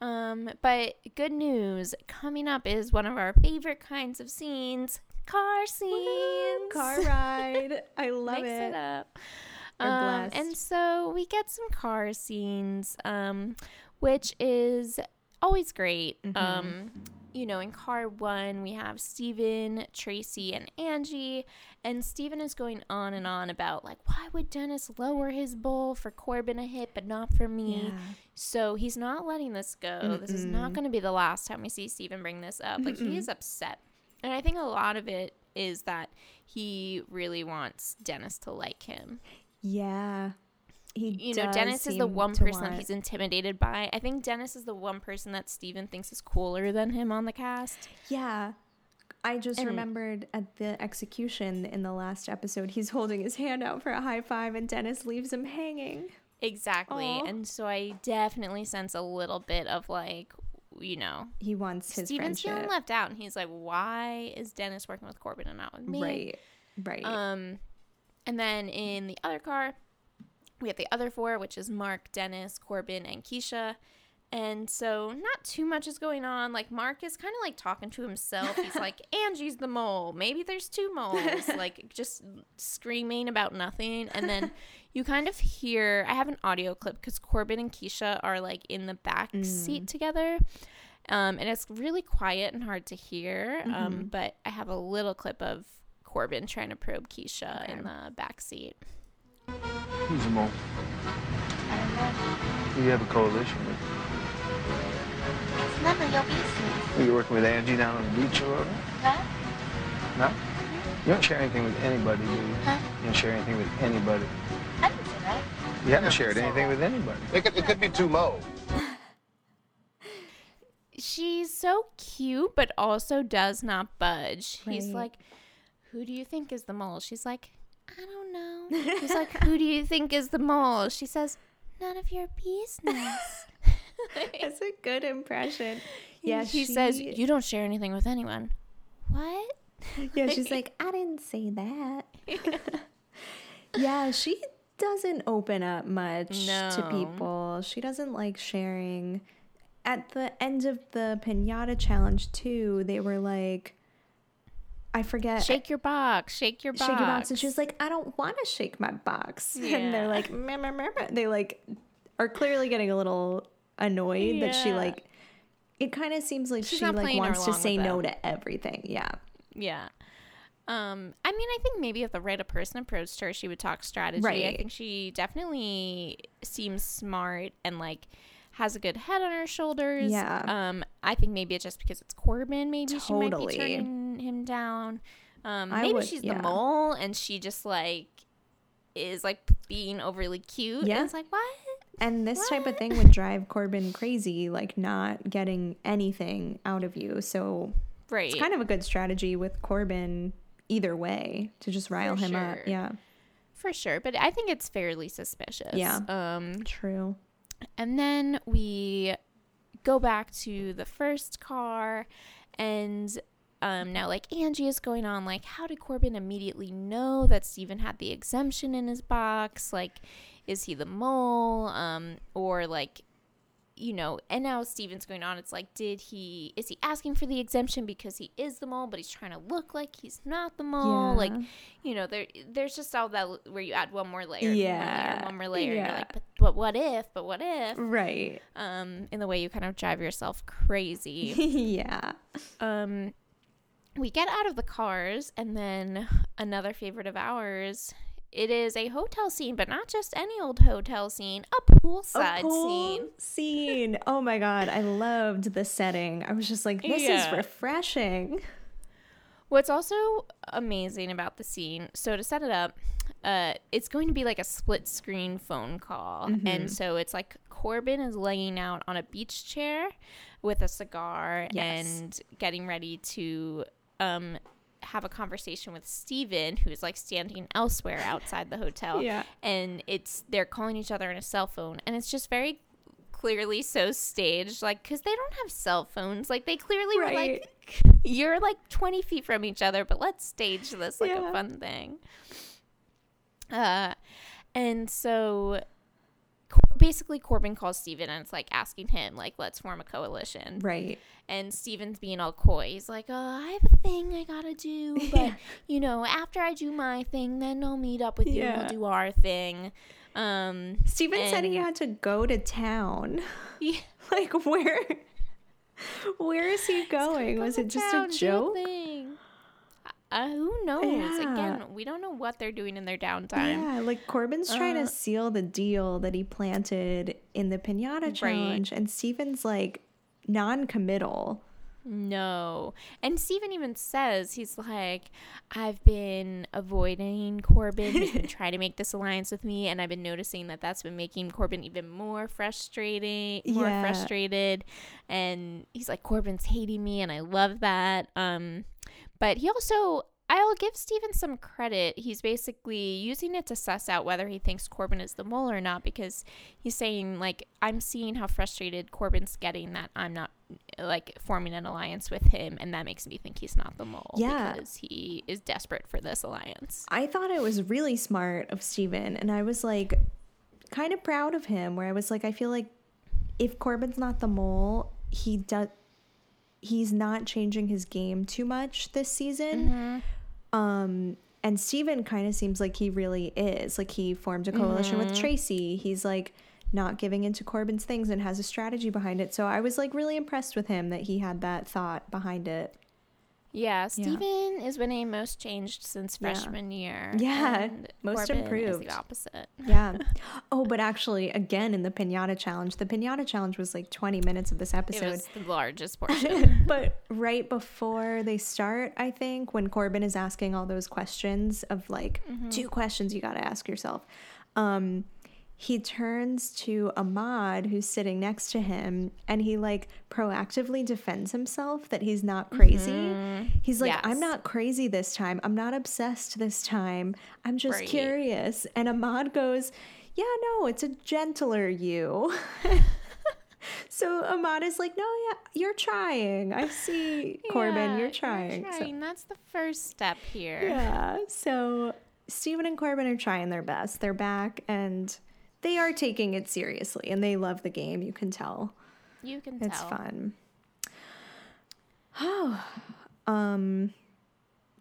Speaker 1: Um, but good news coming up is one of our favorite kinds of scenes car scenes.
Speaker 2: Car ride. I love
Speaker 1: Mix
Speaker 2: it.
Speaker 1: it up. Um, and so we get some car scenes, um, which is always great.
Speaker 2: Mm-hmm.
Speaker 1: Um, you know, in car one, we have Stephen, Tracey, and Angie. And Stephen is going on and on about, like, why would Dennis lower his bowl for Corbin a hit, but not for me?
Speaker 2: Yeah.
Speaker 1: So he's not letting this go. This is not going to be the last time we see Stephen bring this up. Like, he is upset. And I think a lot of it is that he really wants Dennis to like him.
Speaker 2: Yeah. He
Speaker 1: You know, Dennis is the one person that he's intimidated by. I think Dennis is the one person that Stephen thinks is cooler than him on the cast.
Speaker 2: Yeah. I just
Speaker 1: And-
Speaker 2: remembered at the execution in the last episode, he's holding his hand out for a high five and Dennis leaves him hanging.
Speaker 1: Exactly.
Speaker 2: Aw.
Speaker 1: And so I definitely sense a little bit of like, you know,
Speaker 2: He wants his
Speaker 1: Stephen's feeling
Speaker 2: friendship.
Speaker 1: left out. And he's like, why is Dennis working with Corbin and not with me?
Speaker 2: Right. Right.
Speaker 1: Um, and then in the other car, we have the other four, which is Mark, Dennis, Corbin, and Keshia. And so not too much is going on. Like Mark is kind of like talking to himself. He's like, Angie's the mole. Maybe there's two moles. like just screaming about nothing. And then you kind of hear. I have an audio clip because Corbin and Keshia are like in the back seat together. Um, and it's really quiet and hard to hear. Um, but I have a little clip of Corbin trying to probe Keshia in the back seat.
Speaker 6: Who's the mole? Who you have a coalition with?
Speaker 7: It's none of your business.
Speaker 6: Are you working with Angie down on the beach or whatever?
Speaker 7: Huh?
Speaker 6: No? Mm-hmm. You don't share anything with anybody, do you?
Speaker 7: Huh?
Speaker 6: You don't share anything with anybody.
Speaker 7: I didn't say that.
Speaker 6: You haven't shared anything with anybody.
Speaker 8: It could, it could be two moles.
Speaker 1: She's so cute, but also does not budge. He's like, Who do you think is the mole? She's like, I don't know. He's like, Who do you think is the mole? She says, None of your business.
Speaker 2: That's a good impression. Yeah,
Speaker 1: he
Speaker 2: she
Speaker 1: says, You don't share anything with anyone. What?
Speaker 2: Yeah, she's like, I didn't say that. yeah, she doesn't open up much to people. She doesn't like sharing. At the end of the pinata challenge, too, they were like, I forget.
Speaker 1: Shake your box. Shake your box.
Speaker 2: shake your box. And she was like, I don't want to shake my box.
Speaker 1: Yeah.
Speaker 2: And they're like, meh, meh, meh, meh. they like are clearly getting a little annoyed that she like, it kind of seems like
Speaker 1: She's
Speaker 2: she like wants to say no to everything. Yeah.
Speaker 1: Yeah. Um, I mean, I think maybe if the right person approached her, she would talk strategy.
Speaker 2: Right.
Speaker 1: I think she definitely seems smart and like has a good head on her shoulders.
Speaker 2: Yeah.
Speaker 1: Um, I think maybe it's just because it's Corbin. Maybe she might be turning him down. Um, maybe
Speaker 2: would-
Speaker 1: she's
Speaker 2: yeah.
Speaker 1: the mole and she just like is like being overly cute.
Speaker 2: Yeah.
Speaker 1: And it's like what?
Speaker 2: And this type of thing would drive Corbin crazy, like not getting anything out of you. So
Speaker 1: Right.
Speaker 2: it's kind of a good strategy with Corbin either way to just rile
Speaker 1: For
Speaker 2: him up. Yeah.
Speaker 1: for sure, but I think it's fairly suspicious.
Speaker 2: Yeah.
Speaker 1: Um,
Speaker 2: True.
Speaker 1: And then we go back to the first car and um, now like Angie is going on like how did Corbin immediately know that Stephen had the exemption in his box? Like is he the mole? Um, or like you know, and now Stephen's going on. It's like, did he is he asking for the exemption because he is the mole, but he's trying to look like he's not the mole? Like, you know, there there's just all that where you add one more layer, one more
Speaker 2: Yeah.
Speaker 1: layer, one more layer. And
Speaker 2: Yeah.
Speaker 1: you're like, but, but what if? But what if?
Speaker 2: Right.
Speaker 1: um, in the way you kind of drive yourself crazy.
Speaker 2: yeah.
Speaker 1: um, we get out of the cars, and then another favorite of ours. It is a hotel scene, but not just any old hotel scene, a poolside
Speaker 2: a pool
Speaker 1: scene.
Speaker 2: scene. Oh my god, I loved the setting. I was just like, this is refreshing.
Speaker 1: What's also amazing about the scene, so to set it up, uh, it's going to be like a split screen phone call.
Speaker 2: Mm-hmm.
Speaker 1: And so it's like Corbin is laying out on a beach chair with a cigar
Speaker 2: Yes.
Speaker 1: and getting ready to um, have a conversation with Stephen, who's like standing elsewhere outside the hotel.
Speaker 2: Yeah.
Speaker 1: And it's they're calling each other on a cell phone. And it's just very clearly so staged like because they don't have cell phones like they clearly were like you're like 20 feet from each other but let's stage this like
Speaker 2: Yeah.
Speaker 1: a fun thing uh and so basically corbin calls stephen and it's like asking him like let's form a coalition
Speaker 2: Right.
Speaker 1: and stephen's being all coy he's like oh i have a thing i gotta do but you know after i do my thing then i'll meet up with you and we'll do our thing um
Speaker 2: Stephen said he had to go to town.
Speaker 1: yeah.
Speaker 2: Like where where is he going? Was it just a joke?
Speaker 1: Uh, who knows?
Speaker 2: Yeah.
Speaker 1: Again, we don't know what they're doing in their downtime.
Speaker 2: Yeah, like Corbin's trying
Speaker 1: Uh,
Speaker 2: to seal the deal that he planted in the pinata challenge, and Stephen's like non-committal.
Speaker 1: No. And Stephen even says, he's like, I've been avoiding Corbin. He's been trying to make this alliance with me. And I've been noticing that that's been making Corbin even more frustrating, more
Speaker 2: Yeah.
Speaker 1: frustrated. And he's like, Corbin's hating me. And I love that. Um, but he also, I'll give Stephen some credit. He's basically using it to suss out whether he thinks Corbin is the mole or not because he's saying, like, I'm seeing how frustrated Corbin's getting that I'm not, like, forming an alliance with him. And that makes me think he's not the mole.
Speaker 2: Yeah.
Speaker 1: Because he is desperate for this alliance.
Speaker 2: I thought it was really smart of Stephen, and I was like kind of proud of him where I was like I feel like if Corbin's not the mole, he does he's not changing his game too much this season. Um and Stephen kind of seems like he really is. Like he formed a coalition with Tracey. He's like not giving into Corbin's things and has a strategy behind it. So I was like really impressed with him that he had that thought behind it.
Speaker 1: Yeah, Stephen is winning most changed since
Speaker 2: Yeah.
Speaker 1: freshman year.
Speaker 2: Yeah, most
Speaker 1: Corbin Is
Speaker 2: improved.
Speaker 1: the opposite.
Speaker 2: Yeah. oh, but actually, again, in the pinata challenge, the pinata challenge was like 20 minutes of this
Speaker 1: It
Speaker 2: episode.
Speaker 1: was the largest portion.
Speaker 2: but right before they start, I think, when Corbin is asking all those questions of like two questions you got to ask yourself, um, he turns to Ahmad, who's sitting next to him, and he like proactively defends himself that he's not crazy. Mm-hmm. He's like, I'm not crazy this time. I'm not obsessed this time. I'm just
Speaker 1: Right.
Speaker 2: curious. And Ahmad goes, Yeah, no, it's a gentler you. So Ahmad is like, no, yeah, you're trying. I see, Corbin,
Speaker 1: Yeah,
Speaker 2: you're trying. So-
Speaker 1: trying. That's the first step here.
Speaker 2: yeah. So Stephen and Corbin are trying their best. They're back and they are taking it seriously and they love the game. You can tell.
Speaker 1: You can tell.
Speaker 2: It's fun. Oh, um,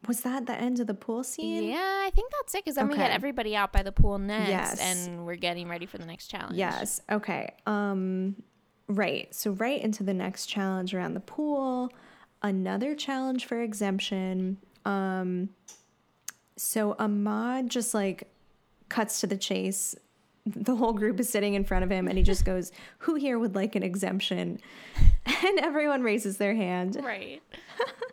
Speaker 2: was that the end of the pool scene?
Speaker 1: Yeah, I think that's it because then we get everybody out by the pool next,
Speaker 2: Yes.
Speaker 1: and we're getting ready for the next challenge.
Speaker 2: Yes. Okay. Um right. So right into the next challenge around the pool, another challenge for exemption. Um so Ahmad just like cuts to the chase. The whole group is sitting in front of him and he just goes, "Who here would like an exemption?" And everyone raises their hand.
Speaker 1: Right.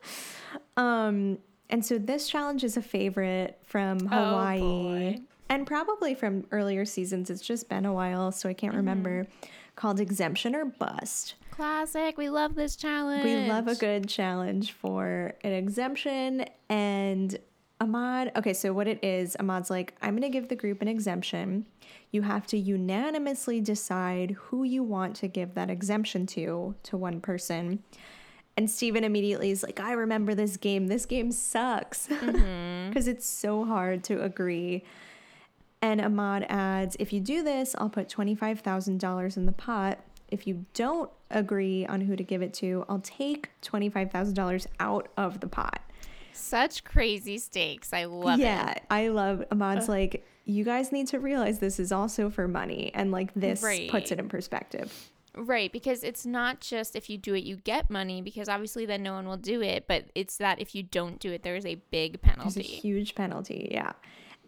Speaker 2: Um, and so this challenge is a favorite from Hawaii
Speaker 1: boy.
Speaker 2: and probably from earlier seasons. It's just been a while, so I can't remember. Called Exemption or Bust.
Speaker 1: Classic. We love this challenge.
Speaker 2: We love a good challenge for an exemption. And Ahmad, okay, so what it is, Ahmad's like, I'm going to give the group an exemption. You have to unanimously decide who you want to give that exemption to, to one person. And Stephen immediately is like, I remember this game. This game sucks mm-hmm. because it's so hard to agree. And Ahmad adds, if you do this, I'll put $25,000 in the pot. If you don't agree on who to give it to, I'll take $25,000 out of the pot.
Speaker 1: Such crazy stakes. I love
Speaker 2: yeah,
Speaker 1: it.
Speaker 2: Yeah, I love Ahmad's like, you guys need to realize this is also for money. And like, this
Speaker 1: Right.
Speaker 2: puts it in perspective.
Speaker 1: Right, because it's not just if you do it, you get money, because obviously then no one will do it, but it's that if you don't do it, there is a big penalty.
Speaker 2: There's a huge penalty. Yeah.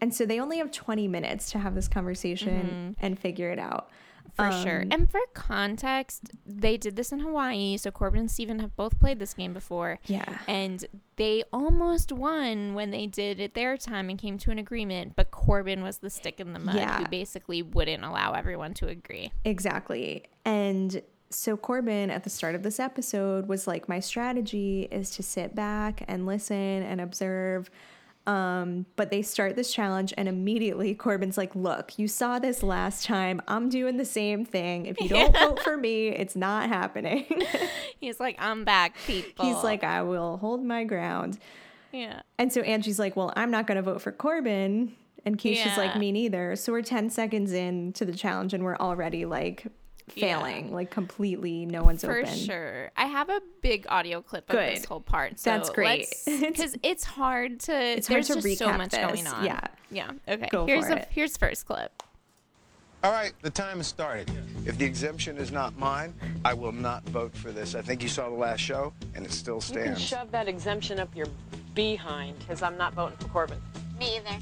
Speaker 2: And so they only have 20 minutes to have this conversation mm-hmm. and figure it out.
Speaker 1: For sure. Um, and for context, they did this in Hawaii. So Corbin and Stephen have both played this game before.
Speaker 2: Yeah.
Speaker 1: And they almost won when they did it their time and came to an agreement. But Corbin was the stick in the mud
Speaker 2: Yeah.
Speaker 1: who basically wouldn't allow everyone to agree.
Speaker 2: Exactly. And so Corbin at the start of this episode was like, my strategy is to sit back and listen and observe. Um, but they start this challenge and immediately Corbin's like, look, you saw this last time. I'm doing the same thing. If you don't vote for me, it's not happening.
Speaker 1: He's like, I'm back, people.
Speaker 2: He's like, I will hold my ground.
Speaker 1: yeah.
Speaker 2: And so Angie's like, well, I'm not going to vote for Corbin. And Keshia's like, me neither. So we're 10 seconds into the challenge and we're already like failing, like completely no one's
Speaker 1: For
Speaker 2: open.
Speaker 1: sure. I have a big audio clip of
Speaker 2: Good.
Speaker 1: this whole part. So
Speaker 2: That's great.
Speaker 1: Because it's hard to.
Speaker 2: It's hard
Speaker 1: there's
Speaker 2: to
Speaker 1: just so much
Speaker 2: this.
Speaker 1: going on.
Speaker 2: Yeah.
Speaker 1: Yeah. Okay.
Speaker 2: Go
Speaker 1: here's
Speaker 2: for
Speaker 1: the
Speaker 2: it.
Speaker 1: here's first clip.
Speaker 4: All right, the time has started. If the exemption is not mine, I will not vote for this. I think you saw the last show, and it still
Speaker 8: You can
Speaker 4: stands.
Speaker 8: shove that exemption up your behind, because I'm not voting for Corbin.
Speaker 7: Me either.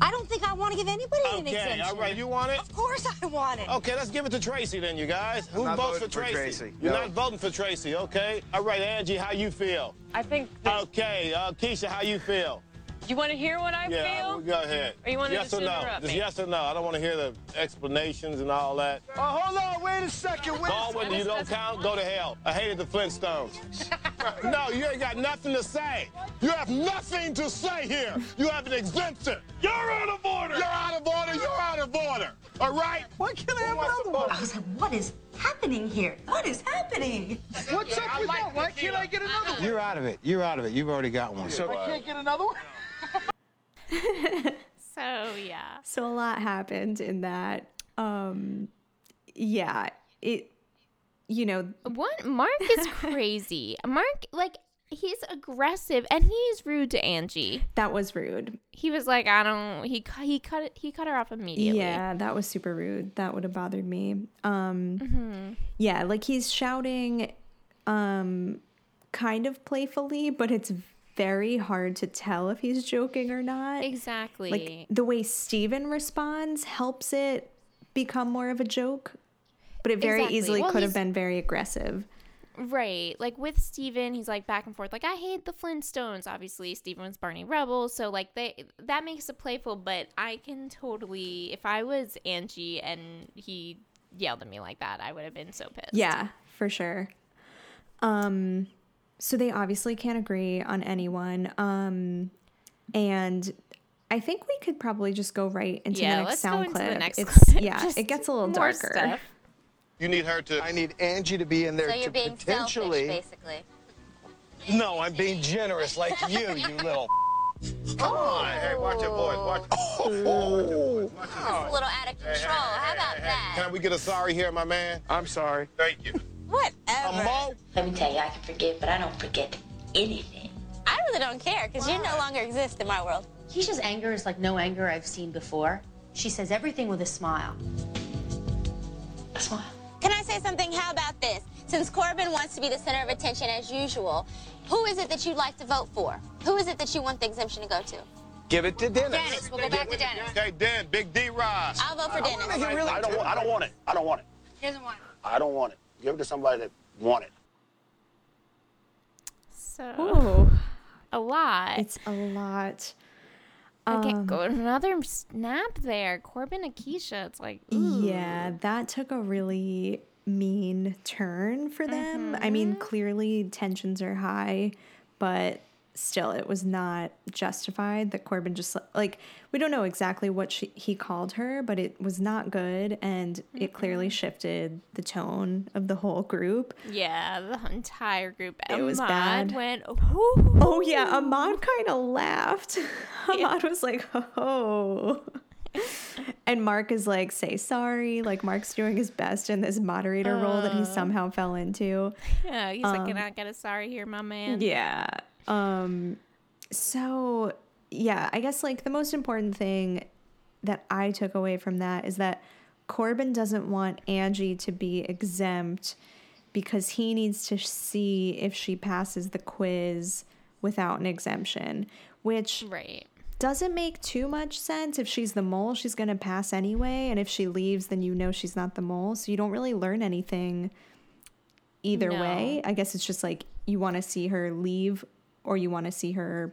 Speaker 9: I don't think I want to give anybody an
Speaker 5: Okay, all right, you want it?
Speaker 9: Of course I want it.
Speaker 5: Okay, let's give it to Tracey then, you guys. Who votes for
Speaker 4: voting for
Speaker 5: Tracey?
Speaker 4: Tracey.
Speaker 5: You're
Speaker 4: No.
Speaker 5: not voting for Tracey, okay? All right, Angie, how you feel?
Speaker 8: I think. That,
Speaker 5: Okay, uh, Keshia, how you feel?
Speaker 8: You want to hear what I
Speaker 5: Yeah,
Speaker 8: feel?
Speaker 5: go ahead.
Speaker 8: Or you wanna
Speaker 5: yes
Speaker 8: just
Speaker 5: or no? Just
Speaker 8: me?
Speaker 5: yes or no. I don't want to hear the explanations and all that.
Speaker 4: Oh, hold on, wait a second. Wait a
Speaker 5: Baldwin, you don't count. Go to hell. I hated the Flintstones. no, you ain't got nothing to say. You have nothing to say here. You have an exemption. You're out of order. You're out of order. You're out of order. All right?
Speaker 9: Why can't I have another one? I was like, what is happening here? What is happening?
Speaker 5: What's up with that? Why can't I get another one?
Speaker 4: You're out of it. You're out of it. You've already got one. So, I
Speaker 5: can't get another one?
Speaker 1: So yeah.
Speaker 2: So a lot happened in that. Um, yeah, it, you know,
Speaker 1: What Mark is crazy. Mark like he's aggressive and he's rude to Angie.
Speaker 2: that was rude.
Speaker 1: He was like, I don't. He he cut it. He cut her off immediately.
Speaker 2: Yeah, that was super rude. That would have bothered me. Um,
Speaker 1: Mm-hmm.
Speaker 2: yeah, like he's shouting, um, kind of playfully, but it's very hard to tell if he's joking or not.
Speaker 1: Exactly.
Speaker 2: Like the way Stephen responds helps it become more of a joke, but it very
Speaker 1: Exactly.
Speaker 2: easily
Speaker 1: Well,
Speaker 2: could have been very aggressive.
Speaker 1: Right. Like with Stephen, he's like back and forth. Like, I hate the Flintstones. Obviously, Stephen was Barney Rubble. So, like, they that makes it playful, but I can totally, if I was Angie and he yelled at me like that, I would have been so pissed.
Speaker 2: Yeah, for sure. Um, so they obviously can't agree on anyone. Um, and I think we could probably just go right into
Speaker 1: Yeah,
Speaker 2: the next
Speaker 1: let's go
Speaker 2: sound
Speaker 1: into
Speaker 2: clip.
Speaker 1: the next
Speaker 2: it's,
Speaker 1: clip.
Speaker 2: Yeah,
Speaker 1: Just
Speaker 2: it gets a little
Speaker 1: more
Speaker 2: darker.
Speaker 1: stuff.
Speaker 5: You need her to.
Speaker 4: I need Angie to be in there
Speaker 7: So
Speaker 4: to
Speaker 7: you're being
Speaker 4: potentially.
Speaker 7: selfish, basically.
Speaker 5: No, I'm being generous like you, you little. Come on. Hey, watch your voice. Watch.
Speaker 7: It's a little out of control. How about that?
Speaker 5: Can we get a sorry here, my man?
Speaker 4: I'm sorry.
Speaker 5: Thank you.
Speaker 9: Whatever.
Speaker 5: A mo?
Speaker 7: Let me tell you, I can forget, but I don't forget anything. I really don't care because you no longer exist in my world.
Speaker 10: Keshia's anger is like no anger I've seen before. She says everything with a smile. A smile.
Speaker 7: Can I say something? How about this? Since Corbin wants to be the center of attention as usual, who is it that you'd like to vote for? Who is it that you want the exemption to go to?
Speaker 4: Give it to Dennis.
Speaker 7: Dennis. We'll go back to Dennis.
Speaker 5: Okay, Dan, Big D Rise.
Speaker 7: I'll vote for Dennis.
Speaker 3: I don't, I don't want it. I don't want it.
Speaker 7: He doesn't want it.
Speaker 3: I don't want it. Give it to somebody that want it.
Speaker 1: So,
Speaker 2: Oh,
Speaker 1: a lot.
Speaker 2: it's a lot.
Speaker 1: I okay,
Speaker 2: um,
Speaker 1: go another snap there. Corbin and Keshia. It's like, ooh.
Speaker 2: Yeah, that took a really mean turn for them. I mean, clearly tensions are high, but still, it was not justified that Corbin just like we don't know exactly what she, he called her, but it was not good, and it clearly shifted the tone of the whole group.
Speaker 1: Yeah, the entire group.
Speaker 2: It was bad.
Speaker 1: Went,
Speaker 2: Oh yeah, Ahmad kind of laughed. Ahmad was like, "Oh." And Mark is like, say sorry. Like, Mark's doing his best in this moderator role that he somehow fell into.
Speaker 1: Yeah, he's like, can I get a sorry here, my man?
Speaker 2: Um, Yeah. Um so yeah, I guess like the most important thing that I took away from that is that Corbin doesn't want Angie to be exempt because he needs to see if she passes the quiz without an exemption, which
Speaker 1: Right.
Speaker 2: doesn't make too much sense. If she's the mole, she's going to pass anyway. And if she leaves, then you know she's not the mole. So you don't really learn anything either
Speaker 1: No.
Speaker 2: way. I guess it's just like you want to see her leave or you want to see her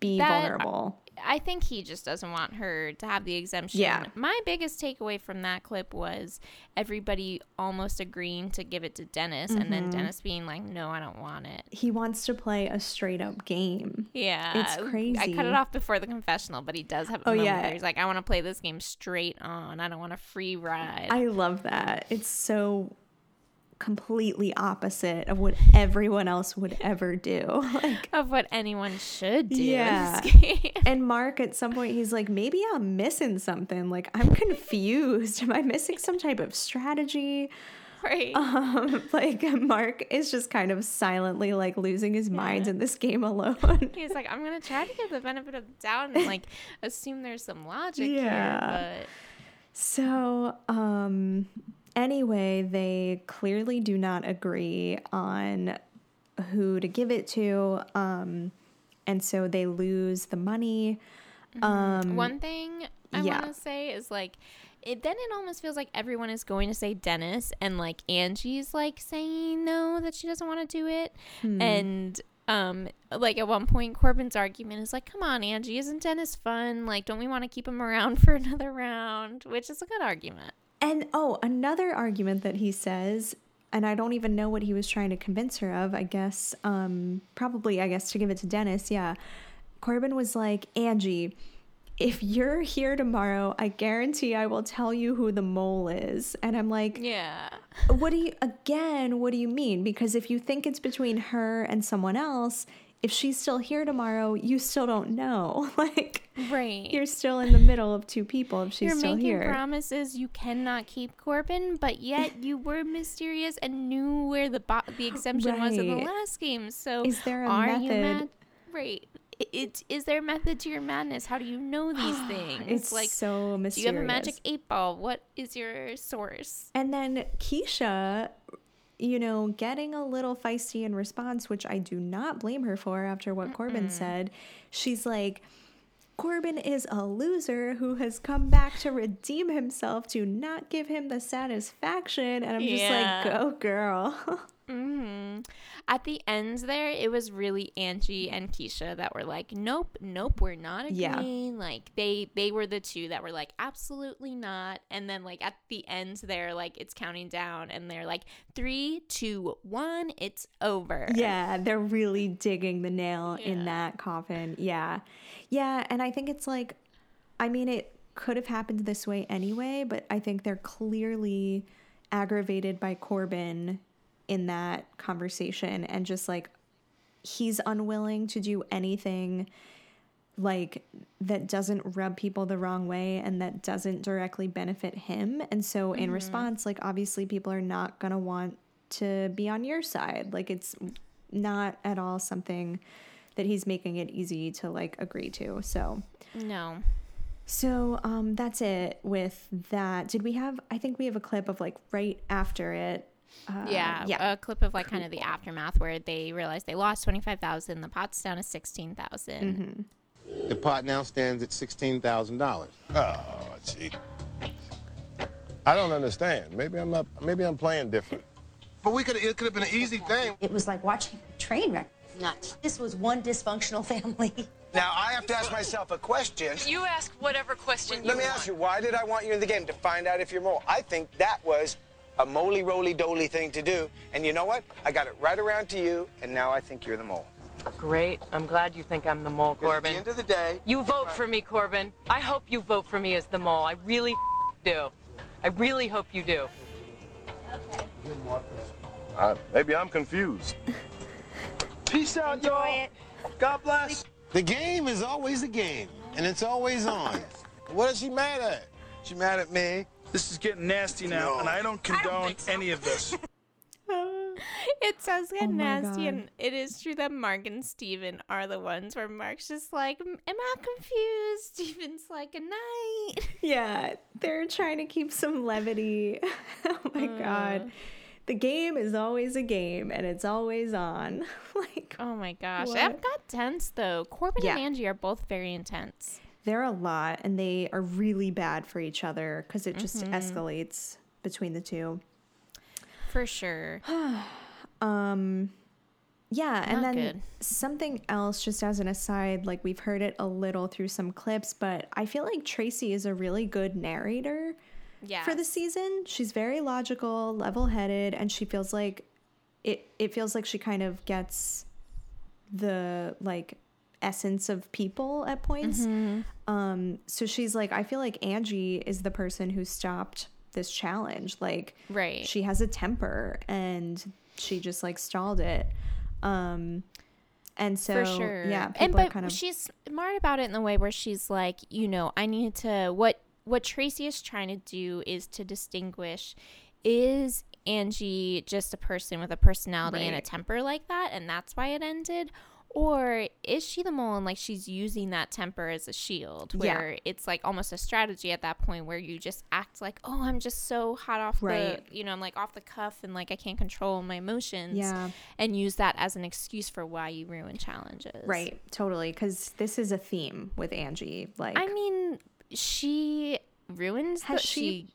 Speaker 2: be
Speaker 1: That-
Speaker 2: vulnerable.
Speaker 1: I think he just doesn't want her to have the exemption.
Speaker 2: Yeah.
Speaker 1: My biggest takeaway from that clip was everybody almost agreeing to give it to Dennis and then
Speaker 2: Mhm.
Speaker 1: Dennis being like, no, I don't want it.
Speaker 2: He wants to play a straight up game.
Speaker 1: Yeah.
Speaker 2: It's crazy.
Speaker 1: I cut it off before the confessional, but he does have a
Speaker 2: Oh, yeah.
Speaker 1: where he's like, I want to play this game straight on. I don't want a free ride.
Speaker 2: I love that. It's so completely opposite of what everyone else would ever do. Like
Speaker 1: of what anyone should do
Speaker 2: Yeah.
Speaker 1: in this game.
Speaker 2: And Mark at some point he's like, maybe I'm missing something. Like I'm confused. Am I missing some type of strategy?
Speaker 1: Right.
Speaker 2: Um, like Mark is just kind of silently like losing his mind in this game alone.
Speaker 1: He's like, I'm gonna try to give the benefit of the doubt and like assume there's some logic
Speaker 2: Yeah.
Speaker 1: here,
Speaker 2: So, um, anyway, they clearly do not agree on who to give it to. Um, and so they lose the money. Um,
Speaker 1: one thing I
Speaker 2: yeah.
Speaker 1: want to say is like, it then it almost feels like everyone is going to say Dennis and like Angie's like saying no that she doesn't want to do it,
Speaker 2: Hmm.
Speaker 1: and um like at one point Corbin's argument is like, come on Angie, isn't Dennis fun? Like, don't we want to keep him around for another round? Which is a good argument.
Speaker 2: And oh, another argument that he says, and I don't even know what he was trying to convince her of, I guess, um, probably, I guess, to give it to Dennis. Yeah. Corbin was like, Angie, if you're here tomorrow, I guarantee I will tell you who the mole is. And I'm like,
Speaker 1: Yeah.
Speaker 2: what do you, again, what do you mean? Because if you think it's between her and someone else, if she's still here tomorrow, you still don't know. Like,
Speaker 1: Right.
Speaker 2: you're still in the middle of two people if she's
Speaker 1: You're
Speaker 2: still
Speaker 1: making
Speaker 2: here.
Speaker 1: promises you cannot keep, Corbin, but yet you were mysterious and knew where the bo- the exemption was in the last game. So
Speaker 2: Is there a
Speaker 1: are you
Speaker 2: method?
Speaker 1: mad? Right. It is there a method to your madness? How do you know these things?
Speaker 2: It's
Speaker 1: like
Speaker 2: so
Speaker 1: Do you have a magic
Speaker 2: mysterious.
Speaker 1: eight ball? What is your source?
Speaker 2: And then Keshia, you know, getting a little feisty in response, which I do not blame her for after what Corbin said. She's like, Corbin is a loser who has come back to redeem himself to not give him the satisfaction. And I'm just
Speaker 1: Yeah.
Speaker 2: like, go girl.
Speaker 1: hmm At the end there, it was really Angie and Keshia that were like, "Nope, nope, we're not
Speaker 2: Yeah.
Speaker 1: agreeing." Like they they were the two that were like, "Absolutely not." And then like at the end there, like it's counting down, and they're like, three, two, one, it's over."
Speaker 2: Yeah, they're really digging the nail in that coffin. Yeah. Yeah, and I think it's like I mean it could have happened this way anyway, but I think they're clearly aggravated by Corbin in that conversation and just like he's unwilling to do anything like that doesn't rub people the wrong way and that doesn't directly benefit him. And so in
Speaker 1: Mhm.
Speaker 2: response, like obviously people are not going to want to be on your side. Like it's not at all something that he's making it easy to like agree to. So
Speaker 1: No.
Speaker 2: so um that's it with that. Did we have I think we have a clip of like right after it. Uh,
Speaker 1: yeah,
Speaker 2: yeah.
Speaker 1: a clip of like kind of the aftermath where they realized they lost twenty five thousand. The pot's down to sixteen
Speaker 11: The pot now stands at $16,000.
Speaker 5: Oh, gee. I don't understand. Maybe I'm not. Maybe I'm playing different.
Speaker 9: But we could it could have been an easy thing. It was like watching a train wreck. Nuts. This was one dysfunctional family.
Speaker 4: Now, I have to ask myself a question.
Speaker 8: You ask whatever question you
Speaker 4: Let me
Speaker 8: want.
Speaker 4: ask you, why did I want you in the game? To find out if you're mole. I think that was a moly roly doly thing to do. And you know what? I got it right around to you, and now I think you're the mole.
Speaker 8: Great. I'm glad you think I'm the mole,
Speaker 4: Because at the
Speaker 8: Corbin.
Speaker 4: end of the day,
Speaker 8: You vote for me, Corbin. I hope you vote for me as the mole. I really do. I really hope you do.
Speaker 5: Uh, maybe I'm confused.
Speaker 11: Peace out, y'all. God bless. The game is always a game, and it's always on.
Speaker 5: What is she mad at?
Speaker 11: She mad at me.
Speaker 12: This is getting nasty now, and I don't condone any of this.
Speaker 1: It does get
Speaker 2: Oh
Speaker 1: nasty,
Speaker 2: God.
Speaker 1: and it is true that Mark and Stephen are the ones where Mark's just like, Am I confused? Stephen's like, Good night.
Speaker 2: Yeah, they're trying to keep some levity. oh my mm. god. the game is always a game and it's always on. like,
Speaker 1: oh my gosh,
Speaker 2: what?
Speaker 1: that got tense though. Corbin
Speaker 2: Yeah.
Speaker 1: and Angie are both very intense.
Speaker 2: They're a lot and they are really bad for each other because it just
Speaker 1: Mhm.
Speaker 2: escalates between the two.
Speaker 1: For sure.
Speaker 2: Um, yeah, and
Speaker 1: Not
Speaker 2: then
Speaker 1: good.
Speaker 2: something else, just as an aside, like we've heard it a little through some clips, but I feel like Tracey is a really good narrator
Speaker 1: Yeah.
Speaker 2: for the season. She's very logical, level-headed, and she feels like it. It feels like she kind of gets the like essence of people at points.
Speaker 1: Mhm.
Speaker 2: Um, so she's like, I feel like Angie is the person who stopped this challenge. Like,
Speaker 1: Right.
Speaker 2: she has a temper and she just like stalled it. Um, and so
Speaker 1: for sure.
Speaker 2: yeah,
Speaker 1: and
Speaker 2: people
Speaker 1: but
Speaker 2: are kind of
Speaker 1: she's smart about it in the way where she's like, you know, I need to what what Tracey is trying to do is to distinguish is Angie just a person with a personality and a temper like that and that's why it ended? Or is she the mole and like she's using that temper as a shield
Speaker 2: Yeah.
Speaker 1: where it's like almost a strategy at that point where you just act like, oh, I'm just so hot off
Speaker 2: Right.
Speaker 1: the, you know, I'm like off the cuff and like I can't control my emotions
Speaker 2: Yeah.
Speaker 1: and use that as an excuse for why you ruin challenges.
Speaker 2: right, totally, because this is a theme with Angie. Like,
Speaker 1: I mean, she ruins.
Speaker 2: Has
Speaker 1: the,
Speaker 2: she-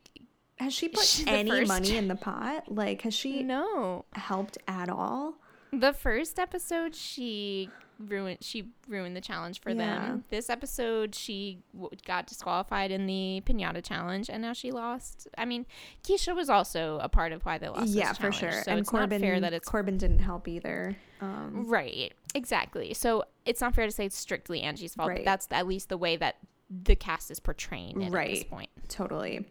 Speaker 2: has she put any money in the pot? Like, has she
Speaker 1: no
Speaker 2: helped at all?
Speaker 1: The first episode, she ruined. She ruined the challenge for
Speaker 2: Yeah.
Speaker 1: them. This episode, she w- got disqualified in the pinata challenge, and now she lost. I mean, Keshia was also a part of why they lost.
Speaker 2: yeah, for sure.
Speaker 1: So
Speaker 2: and
Speaker 1: it's
Speaker 2: Corbin,
Speaker 1: not fair that it's
Speaker 2: Corbin didn't help either. Um,
Speaker 1: Right. Exactly. So it's not fair to say it's strictly Angie's fault.
Speaker 2: Right.
Speaker 1: But that's at least the way that the cast is portraying it at this point.
Speaker 2: totally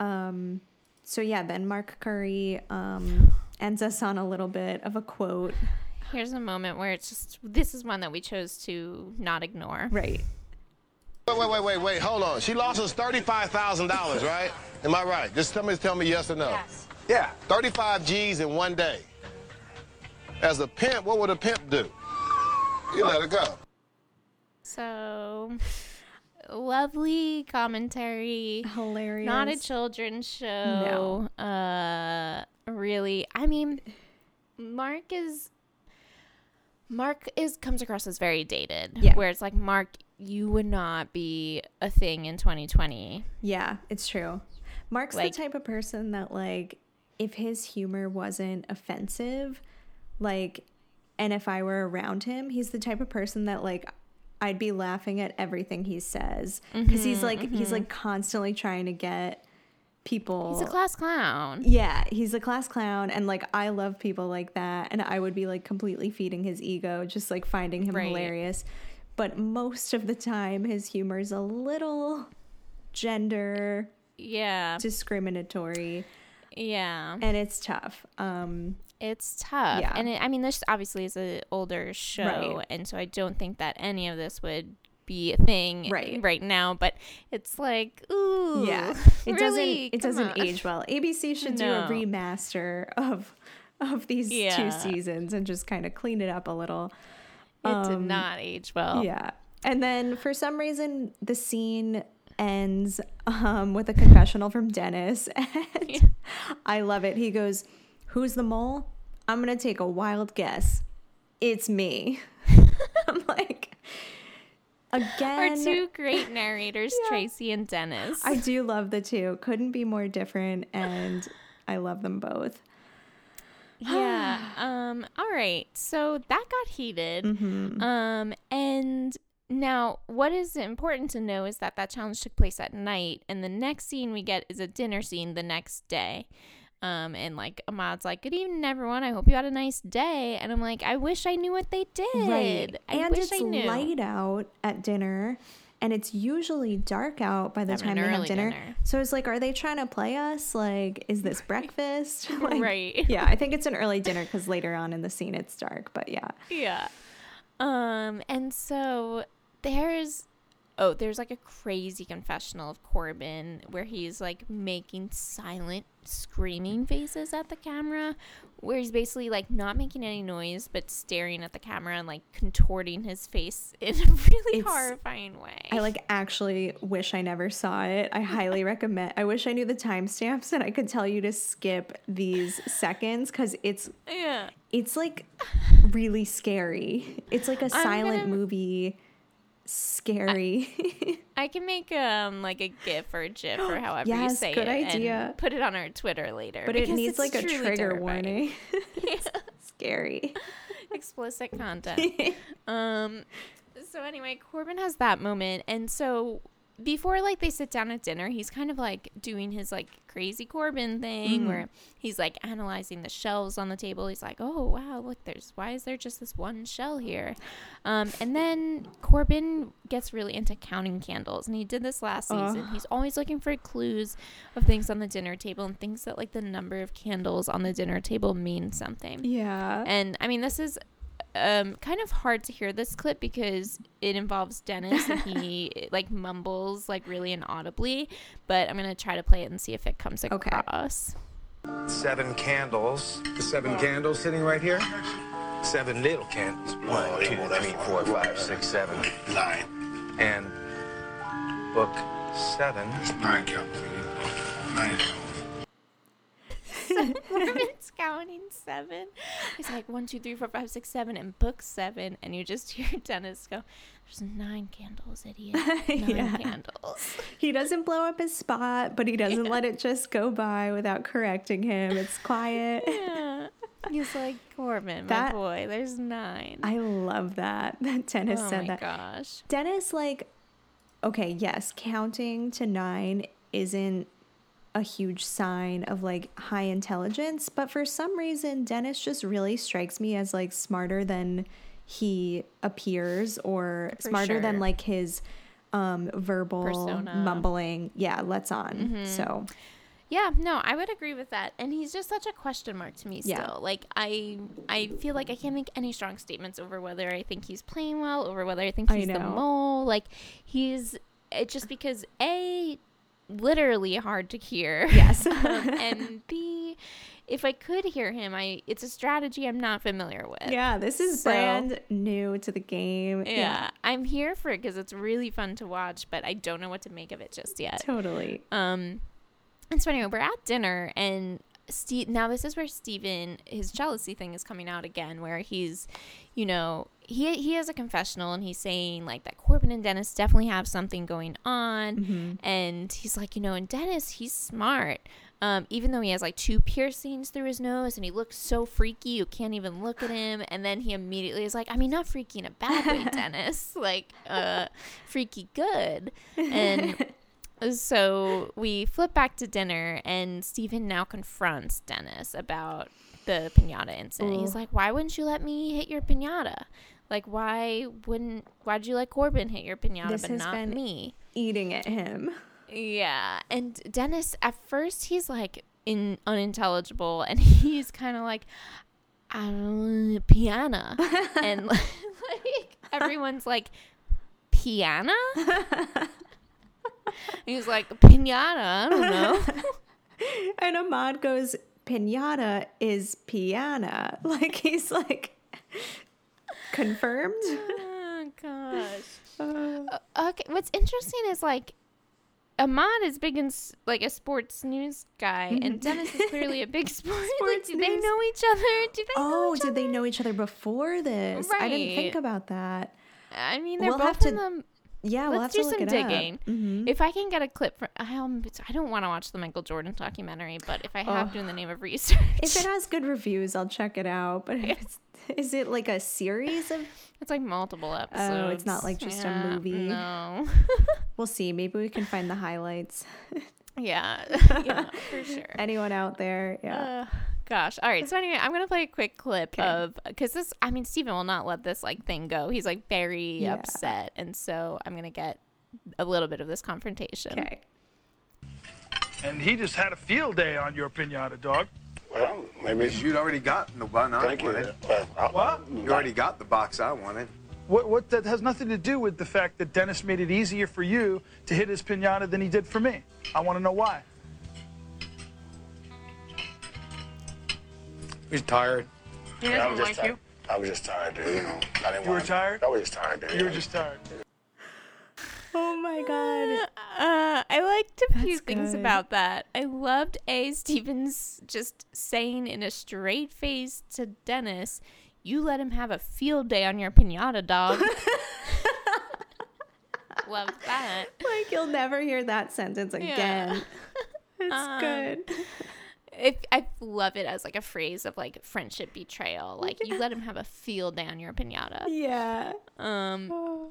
Speaker 2: um so yeah then mark curry um ends us on a little bit of a quote
Speaker 1: Here's a moment where it's just this is one that we chose to not ignore.
Speaker 2: right
Speaker 5: Wait, wait, wait, wait, wait. Hold on. She lost us thirty-five thousand dollars, right? Am I right? Just somebody tell me yes or no.
Speaker 10: Yes.
Speaker 5: Yeah, thirty-five G's in one day. As a pimp, what would a pimp do? You let her go.
Speaker 1: So lovely commentary.
Speaker 2: hilarious
Speaker 1: Not a children's show. No. Uh really. I mean Mark is Mark is comes across as very dated.
Speaker 2: Yeah.
Speaker 1: Where it's like Mark, you would not be a thing in 2020.
Speaker 2: yeah it's true mark's
Speaker 1: Like-
Speaker 2: the type of person that like if his humor wasn't offensive like and if i were around him he's the type of person that like i'd be laughing at everything he says because he's
Speaker 1: Mhm,
Speaker 2: like he's
Speaker 1: mhm.
Speaker 2: like constantly trying to get people
Speaker 1: He's a class clown.
Speaker 2: Yeah, he's a class clown, and like I love people like that, and I would be like completely feeding his ego, just like finding him
Speaker 1: Right.
Speaker 2: hilarious. But most of the time, his humor is a little gender
Speaker 1: Yeah.
Speaker 2: discriminatory,
Speaker 1: Yeah.
Speaker 2: and it's tough. Um,
Speaker 1: It's tough.
Speaker 2: Yeah.
Speaker 1: And it, I mean, this obviously is an older show.
Speaker 2: Right.
Speaker 1: And so I don't think that any of this would be a thing
Speaker 2: Right.
Speaker 1: right now. But it's like, ooh.
Speaker 2: yeah, it
Speaker 1: really?
Speaker 2: doesn't it
Speaker 1: Come
Speaker 2: doesn't
Speaker 1: on.
Speaker 2: age well. ABC should do a remaster of of these
Speaker 1: Yeah.
Speaker 2: two seasons and just kind of clean it up a little.
Speaker 1: It did
Speaker 2: Um,
Speaker 1: not age well.
Speaker 2: Yeah. And then for some reason, the scene ends um, with a confessional from Dennis. And I love it. He goes, Who's the mole? I'm going to take a wild guess. It's me. I'm like,
Speaker 1: Our two great narrators, Tracey and Dennis.
Speaker 2: I do love the two. Couldn't be more different. And I love them both.
Speaker 1: yeah. Um. All right. So that got heated.
Speaker 2: Mhm.
Speaker 1: Um. And now, what is important to know is that that challenge took place at night, and the next scene we get is a dinner scene the next day. Um. And like Ahmad's like, "Good evening, everyone. I hope you had a nice day." And I'm like, "I wish I knew what they did.
Speaker 2: Right.
Speaker 1: I
Speaker 2: and it's
Speaker 1: I knew."
Speaker 2: light out at dinner. And it's usually dark out by the
Speaker 1: Having
Speaker 2: time they have dinner.
Speaker 1: dinner.
Speaker 2: So it's like, are they trying to play us? Like, is this breakfast? Like,
Speaker 1: Right.
Speaker 2: Yeah, I think it's an early dinner because later on in the scene it's dark. But yeah.
Speaker 1: Yeah. Um, and so there's oh, there's like a crazy confessional of Corbin where he's like making silent screaming faces at the camera, where he's basically like not making any noise but staring at the camera and like contorting his face in a really
Speaker 2: It's-
Speaker 1: horrifying way.
Speaker 2: I like actually wish I never saw it. I highly recommend. I wish I knew the timestamps and I could tell you to skip these seconds because it's
Speaker 1: yeah.
Speaker 2: it's like really scary. It's like a silent
Speaker 1: gonna-
Speaker 2: movie, scary.
Speaker 1: I can make um like a GIF or a GIF or however you say
Speaker 2: good
Speaker 1: it,
Speaker 2: idea.
Speaker 1: and put it on our Twitter later.
Speaker 2: but it needs like a trigger
Speaker 1: terrifying.
Speaker 2: warning. scary.
Speaker 1: explicit content. um so anyway, Corbin has that moment and so before like they sit down at dinner, he's kind of like doing his like crazy Corbin thing
Speaker 2: Mm.
Speaker 1: where he's like analyzing the shells on the table. He's like, "Oh, wow, look there's why is there just this one shell here?" Um and then Corbin gets really into counting candles and he did this last season. He's always looking for clues of things on the dinner table and thinks that like the number of candles on the dinner table means something.
Speaker 2: Yeah.
Speaker 1: And I mean, this is um, kind of hard to hear this clip because it involves Dennis and he like mumbles like really inaudibly. But I'm gonna try to play it and see if it comes across.
Speaker 13: Seven candles. The seven candles sitting right here? Seven little candles. One, two, three, four, five, six, seven.
Speaker 3: Nine.
Speaker 13: And book seven.
Speaker 3: Nine candles. Nine.
Speaker 1: Corbin's counting seven. He's like one, two, three, four, five, six, seven, and book seven, and you just hear Dennis go, "There's nine candles, idiot. Nine
Speaker 2: Yeah.
Speaker 1: candles."
Speaker 2: He doesn't blow up his spot, but he doesn't let it just go by without correcting him. It's quiet.
Speaker 1: Yeah. He's like Corbin,
Speaker 2: That-
Speaker 1: my boy. There's nine.
Speaker 2: I love that that Dennis
Speaker 1: oh
Speaker 2: said
Speaker 1: my
Speaker 2: that.
Speaker 1: gosh.
Speaker 2: Dennis, like, okay, yes, counting to nine isn't a huge sign of like high intelligence, but for some reason, Dennis just really strikes me as like smarter than he appears or
Speaker 1: For
Speaker 2: smarter than like his um verbal
Speaker 1: Persona.
Speaker 2: mumbling yeah let's on
Speaker 1: Mhm.
Speaker 2: so
Speaker 1: Yeah, no, I would agree with that. And he's just such a question mark to me still.
Speaker 2: Yeah.
Speaker 1: Like I I feel like I can't make any strong statements over whether I think he's playing well, over whether I think
Speaker 2: I
Speaker 1: he's the mole. Like he's it's just because A literally hard to hear.
Speaker 2: Yes.
Speaker 1: um, and B if I could hear him, I it's a strategy I'm not familiar with.
Speaker 2: yeah this is
Speaker 1: So-
Speaker 2: brand new to the game
Speaker 1: Yeah, I'm here for it because it's really fun to watch, but I don't know what to make of it just yet.
Speaker 2: totally
Speaker 1: Um, and so anyway, we're at dinner, and Steve. Now this is where Stephen, his jealousy thing is coming out again, where he's, you know, he he has a confessional, and he's saying like that Corbin and Dennis definitely have something going on,
Speaker 2: Mhm.
Speaker 1: and he's like, you know, and Dennis, he's smart. Um, even though he has like two piercings through his nose and he looks so freaky, you can't even look at him. And then he immediately is like, I mean, not freaky in a bad way, Dennis, like, uh, freaky good. And so we flip back to dinner, and Stephen now confronts Dennis about the pinata incident. He's like, "Why wouldn't you let me hit your pinata? Like, why wouldn't? Why'd you let Corbin hit your pinata,
Speaker 2: This
Speaker 1: but not me?"
Speaker 2: eating at him
Speaker 1: Yeah, and Dennis at first he's like in unintelligible, and he's kind of like, "I don't know, piano," and like everyone's like, "Piano." He's like pinata. I don't know.
Speaker 2: and Ahmad goes, Pinata is piana. Like he's like confirmed.
Speaker 1: oh gosh. Uh, okay, what's interesting is like Ahmad is big in like a sports news guy, and Dennis is clearly a big sports. like,
Speaker 2: Sports
Speaker 1: do they know each other? Do they? know
Speaker 2: Oh,
Speaker 1: each
Speaker 2: did they know each other before this? Right. I didn't think about that.
Speaker 1: I mean, they're
Speaker 2: We'll
Speaker 1: both
Speaker 2: have
Speaker 1: in
Speaker 2: to-
Speaker 1: the.
Speaker 2: Yeah, we'll
Speaker 1: Let's
Speaker 2: have
Speaker 1: do
Speaker 2: look
Speaker 1: some
Speaker 2: it up.
Speaker 1: digging.
Speaker 2: Mhm.
Speaker 1: If I can get a clip from, I, um, I don't want to watch the Michael Jordan documentary, but if I have
Speaker 2: Oh.
Speaker 1: to in the name of research,
Speaker 2: If it has good reviews, I'll check it out. But if it's, is it like a series of?
Speaker 1: it's like multiple episodes.
Speaker 2: Oh, it's not like just a movie.
Speaker 1: No.
Speaker 2: We'll see. Maybe we can find the highlights.
Speaker 1: yeah, yeah, for sure.
Speaker 2: Anyone out there? Yeah.
Speaker 1: Uh, gosh. All right. So anyway, I'm gonna play a quick clip of because this. I mean, Stephen will not let this like thing go. He's like very
Speaker 2: Yeah.
Speaker 1: upset, and so I'm gonna get a little bit of this confrontation.
Speaker 2: Okay.
Speaker 12: And he just had a field day on your pinata, dog.
Speaker 3: Well, maybe
Speaker 13: You'd already got the one I
Speaker 3: Thank you.
Speaker 13: wanted.
Speaker 3: Well, I-
Speaker 12: What?
Speaker 13: You already got the box I wanted.
Speaker 12: What, what that has nothing to do with the fact that Dennis made it easier for you to hit his pinata than he did for me. I want to know why.
Speaker 13: He's tired.
Speaker 8: He
Speaker 3: I
Speaker 8: doesn't
Speaker 3: was just
Speaker 8: you.
Speaker 3: tired. I was just tired, dude. You know, I didn't
Speaker 12: You were
Speaker 3: want
Speaker 12: tired?
Speaker 3: I was just tired, dude.
Speaker 12: You were just tired.
Speaker 2: Oh my god.
Speaker 1: Uh, I liked a few things
Speaker 2: good.
Speaker 1: about that. I loved A. Stephens just saying in a straight face to Dennis, "You let him have a field day on your pinata, dog." Loved that.
Speaker 2: Like you'll never hear that sentence again. It's
Speaker 1: Um,
Speaker 2: good.
Speaker 1: If I love it as like a phrase of like friendship betrayal, like you let him have a field day on your pinata.
Speaker 2: Yeah.
Speaker 1: Um,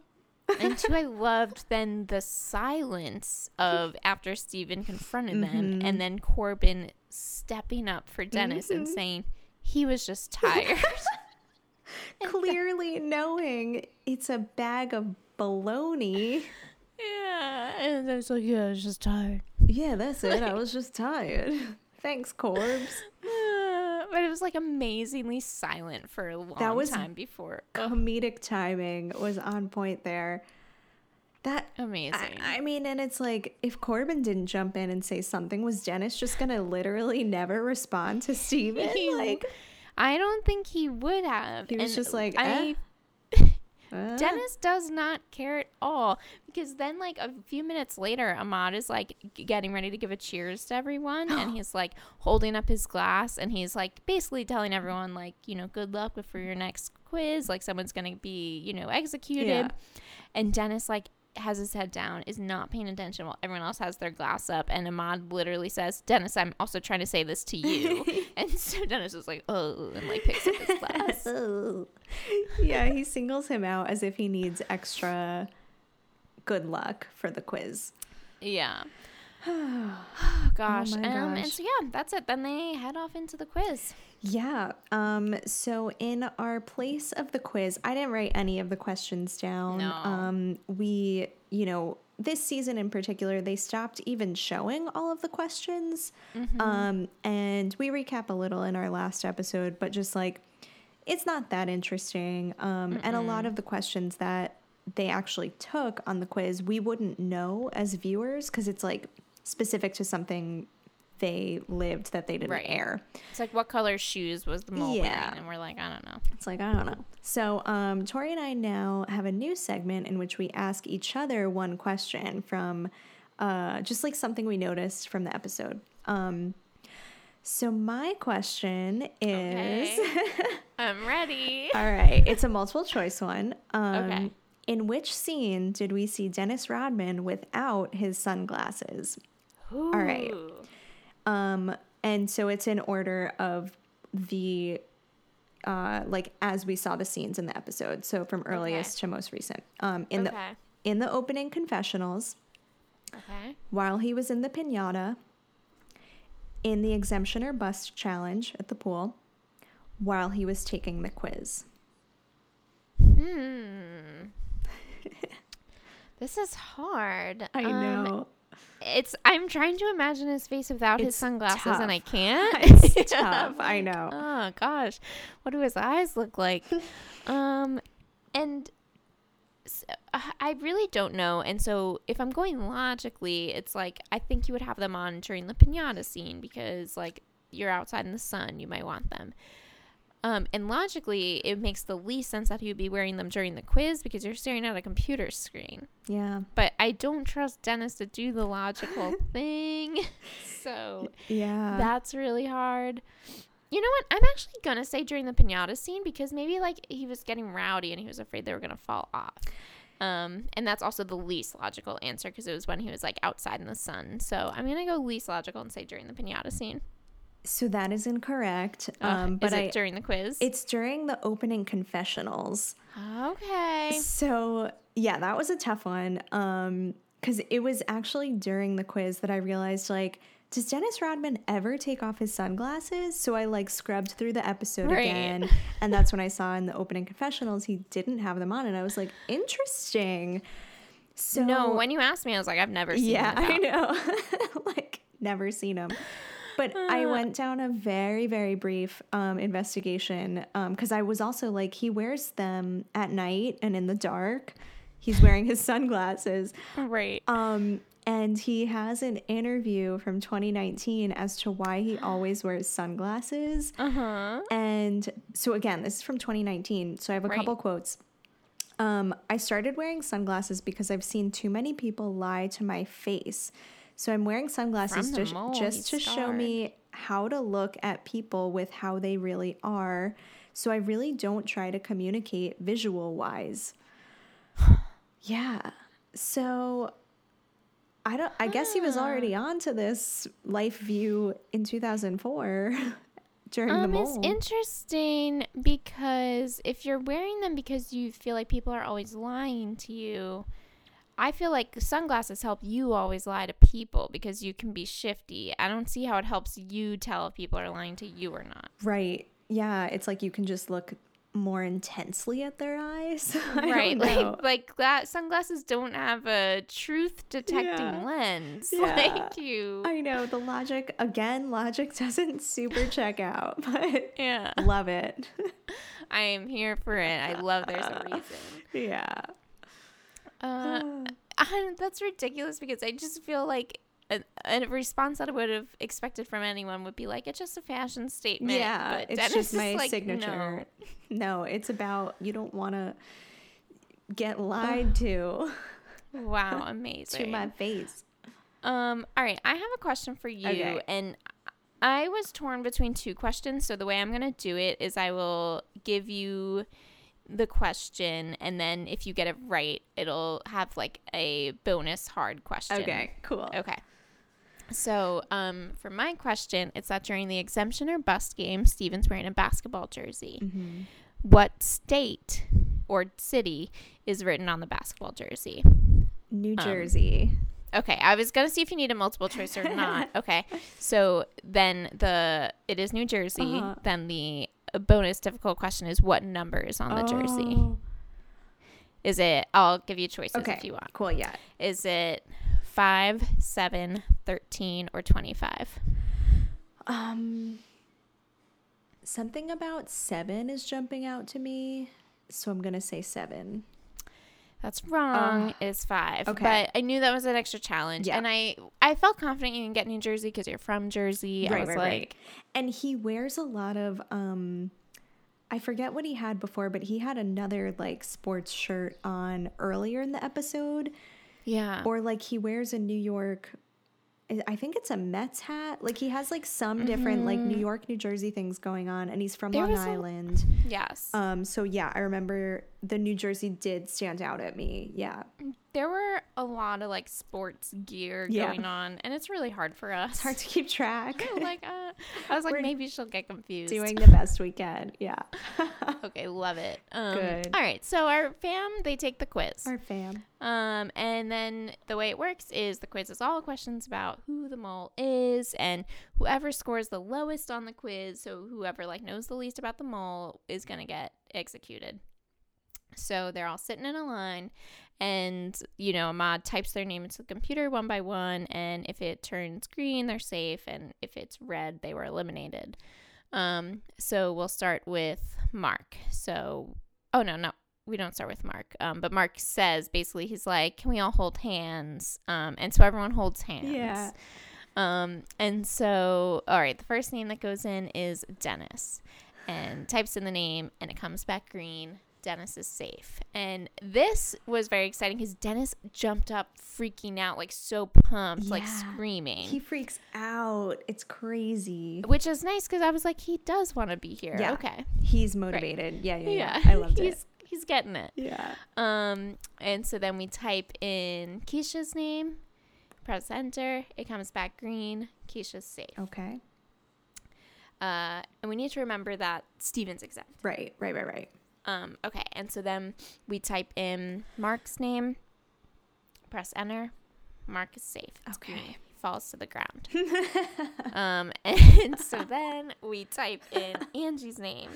Speaker 1: and two, I loved then the silence of after Stephen confronted them,
Speaker 2: Mhm.
Speaker 1: and then Corbin stepping up for Dennis and
Speaker 2: Mhm.
Speaker 1: saying he was just tired.
Speaker 2: Clearly knowing it's a bag of baloney.
Speaker 1: yeah, and I was like, yeah, I was just tired.
Speaker 2: Yeah, that's it. I was just tired. Thanks, Corbs.
Speaker 1: But it was like amazingly silent for a long
Speaker 2: That was
Speaker 1: time before.
Speaker 2: The comedic timing was on point there. That
Speaker 1: Amazing.
Speaker 2: I, I mean, and it's like if Corbin didn't jump in and say something, was Dennis just gonna literally never respond to Stephen?
Speaker 1: He-
Speaker 2: like
Speaker 1: I don't think he would have.
Speaker 2: He was
Speaker 1: And
Speaker 2: just like,
Speaker 1: I. Eh.
Speaker 2: Uh,
Speaker 1: Dennis does not care at all because then, like a few minutes later, Ahmad is like g- getting ready to give a cheers to everyone, and he's like holding up his glass, and he's like basically telling everyone like, you know, good luck for your next quiz, like someone's gonna be, you know, executed,
Speaker 2: Yeah.
Speaker 1: and Dennis like has his head down, is not paying attention while everyone else has their glass up, and Ahmad literally says, "Dennis, I'm also trying to say this to you," and so Dennis is like, "Oh," and like picks up his glass.
Speaker 2: yeah, he singles him out as if he needs extra good luck for the quiz.
Speaker 1: Yeah. gosh.
Speaker 2: Oh
Speaker 1: um, and so yeah, that's it. Then they head off into the quiz.
Speaker 2: Yeah. Um, so in our place of the quiz, I didn't write any of the questions down.
Speaker 1: No.
Speaker 2: Um, we, you know, this season in particular, they stopped even showing all of the questions.
Speaker 1: Mm-hmm.
Speaker 2: Um, and we recap a little in our last episode, but just like it's not that interesting. Um, and a lot of the questions that they actually took on the quiz, we wouldn't know as viewers because it's like specific to something they lived that they didn't
Speaker 1: Right.
Speaker 2: air.
Speaker 1: It's like what color shoes was the mole
Speaker 2: Yeah.
Speaker 1: wearing? And we're like, I don't know.
Speaker 2: It's like, I don't know. So, um, Tori and I now have a new segment in which we ask each other one question from uh, just like something we noticed from the episode. Um, so, my question is
Speaker 1: I'm ready.
Speaker 2: all right, it's a multiple choice one. Um,
Speaker 1: Okay.
Speaker 2: In which scene did we see Dennis Rodman without his sunglasses? All right. Um, and so it's in order of the uh like as we saw the scenes in the episode. So from earliest to most recent. Um in
Speaker 1: Okay.
Speaker 2: the in the opening confessionals,
Speaker 1: Okay.
Speaker 2: while he was in the pinata, in the exemption or bust challenge at the pool, while he was taking the quiz.
Speaker 1: Hmm. this is hard.
Speaker 2: I
Speaker 1: Um,
Speaker 2: know.
Speaker 1: It's. I'm trying to imagine his face without his
Speaker 2: It's
Speaker 1: sunglasses, and I can't.
Speaker 2: It's tough, I know.
Speaker 1: Oh gosh, what do his eyes look like? um, and I really don't know. And so, if I'm going logically, it's like I think you would have them on during the pinata scene because, like, you're outside in the sun, you might want them. Um, and logically, it makes the least sense that he would be wearing them during the quiz because you're staring at a computer screen.
Speaker 2: Yeah.
Speaker 1: But I don't trust Dennis to do the logical thing. So
Speaker 2: Yeah.
Speaker 1: that's really hard. You know what? I'm actually going to say during the pinata scene because maybe like he was getting rowdy and he was afraid they were going to fall off. Um, and that's also the least logical answer because it was when he was like outside in the sun. So I'm going to go least logical and say during the pinata scene.
Speaker 2: So that is incorrect.
Speaker 1: Uh,
Speaker 2: Um, but
Speaker 1: is it
Speaker 2: I,
Speaker 1: during the quiz?
Speaker 2: It's during the opening confessionals.
Speaker 1: Okay.
Speaker 2: So yeah, that was a tough one. Um, because it was actually during the quiz that I realized like, does Dennis Rodman ever take off his sunglasses? So I like scrubbed through the episode
Speaker 1: Right.
Speaker 2: again, and that's when I saw in the opening confessionals he didn't have them on, and I was like, interesting. So
Speaker 1: no, when you asked me, I was like, I've never seen
Speaker 2: yeah,
Speaker 1: him
Speaker 2: I know, like never seen him. But I went down a very, very brief um, investigation because I was also like, he wears them at night and in the dark. He's wearing his sunglasses.
Speaker 1: Right.
Speaker 2: Um, and he has an interview from 2019 as to why he always wears sunglasses.
Speaker 1: Uh huh.
Speaker 2: And so, again, this is from 2019. So I have a
Speaker 1: Right.
Speaker 2: couple quotes. Um, I started wearing sunglasses because I've seen too many people lie to my face. So I'm wearing sunglasses just,
Speaker 1: mole,
Speaker 2: just to show me how to look at people with how they really are. So I really don't try to communicate visual wise. yeah. So I don't I guess he was already on to this life view in 2004 during the
Speaker 1: Um,
Speaker 2: mole.
Speaker 1: it's interesting because if you're wearing them because you feel like people are always lying to you, I feel like sunglasses help you always lie to people because you can be shifty. I don't see how it helps you tell if people are lying to you or not.
Speaker 2: Right. Yeah, it's like you can just look more intensely at their eyes.
Speaker 1: Right like like that sunglasses don't have a truth detecting
Speaker 2: Yeah.
Speaker 1: lens
Speaker 2: Yeah.
Speaker 1: like you
Speaker 2: I know the logic again, logic doesn't super check out, but
Speaker 1: yeah
Speaker 2: love it.
Speaker 1: i am here for it i love there's a reason
Speaker 2: yeah.
Speaker 1: Uh that's ridiculous because i just feel like a, a response that i would have expected from anyone would be like it's just a fashion statement
Speaker 2: Yeah,
Speaker 1: but
Speaker 2: it's
Speaker 1: Dennis
Speaker 2: just
Speaker 1: is
Speaker 2: my
Speaker 1: like,
Speaker 2: signature. No. it's about you don't want to get lied to
Speaker 1: wow amazing
Speaker 2: to my face.
Speaker 1: Um, all right, I have a question for you,
Speaker 2: Okay.
Speaker 1: and I was torn between two questions. So the way I'm gonna do it is I will give you the question, and then if you get it right, it'll have like a bonus hard question.
Speaker 2: Okay, cool.
Speaker 1: Okay. So, um, for my question, it's that during the exemption or bust game, Stephen's wearing a basketball jersey.
Speaker 2: Mm-hmm.
Speaker 1: What state or city is written on the basketball jersey?
Speaker 2: New
Speaker 1: Um,
Speaker 2: Jersey.
Speaker 1: Okay, I was gonna see if you need a multiple choice or not. Okay, so then the it is New Jersey.
Speaker 2: Uh-huh.
Speaker 1: Then the uh, bonus difficult question is what number is on the jersey?
Speaker 2: Oh.
Speaker 1: Is it? I'll give you choices
Speaker 2: Okay.
Speaker 1: if you want.
Speaker 2: Cool, yeah.
Speaker 1: Is it five, seven, 13, or twenty-five?
Speaker 2: Um something about 7 is jumping out to me, so I'm going to say 7.
Speaker 1: That's wrong.
Speaker 2: Ugh.
Speaker 1: it's five.
Speaker 2: okay.
Speaker 1: But I knew that was an extra challenge,
Speaker 2: Yeah.
Speaker 1: and I I felt confident you can get New Jersey because you're from Jersey. I was like,
Speaker 2: And he wears a lot of um I forget what he had before, but he had another like sports shirt on earlier in the episode.
Speaker 1: yeah,
Speaker 2: Or like he wears a New York I- think it's a Mets hat. Like he has like some different like New York, New Jersey things going on and he's from
Speaker 1: Mm-hmm. There
Speaker 2: Long
Speaker 1: was a-
Speaker 2: Island.
Speaker 1: yes.
Speaker 2: Um so yeah, I remember the New Jersey did stand out at me. Yeah.
Speaker 1: There were a lot of like sports gear
Speaker 2: Yeah.
Speaker 1: going on, and it's really hard for us.
Speaker 2: It's hard to keep track.
Speaker 1: like, uh, I was like,
Speaker 2: We're
Speaker 1: maybe she'll get confused.
Speaker 2: Doing the best we can. Yeah.
Speaker 1: okay, love it. Um,
Speaker 2: Good.
Speaker 1: All right, so our fam they take the quiz.
Speaker 2: Our fam.
Speaker 1: Um, and then the way it works is the quiz is all questions about who the mole is, and whoever scores the lowest on the quiz, so whoever like knows the least about the mole, is gonna get executed. So they're all sitting in a line, and you know, Ahmad types their name into the computer one by one, and if it turns green, they're safe, and if it's red, they were eliminated. Um, so we'll start with Mark. So, oh no, no, we don't start with Mark. Um, but Mark says basically he's like, "Can we all hold hands?" Um, and so everyone holds hands.
Speaker 2: Yeah.
Speaker 1: Um, and so, all right, the first name that goes in is Dennis, and types in the name, and it comes back green. Dennis is safe. And this was very exciting because Dennis jumped up, freaking out, like so pumped, like screaming.
Speaker 2: He freaks out. It's crazy.
Speaker 1: which is nice because I was like, he does want to be here.
Speaker 2: Yeah.
Speaker 1: Okay.
Speaker 2: He's motivated. Yeah, yeah, yeah. I loved
Speaker 1: he's,
Speaker 2: it.
Speaker 1: He's getting it.
Speaker 2: Yeah.
Speaker 1: Um, and so then we type in Keshia's name, press enter. It comes back green. Keshia's safe.
Speaker 2: Okay.
Speaker 1: Uh, and we need to remember that Stephen's exempt.
Speaker 2: Right, right, right, right.
Speaker 1: Um, okay. And so then we type in Mark's name, press enter. Mark is safe. It's
Speaker 2: Okay.
Speaker 1: green. He falls to the ground. um, and so then we type in Angie's name,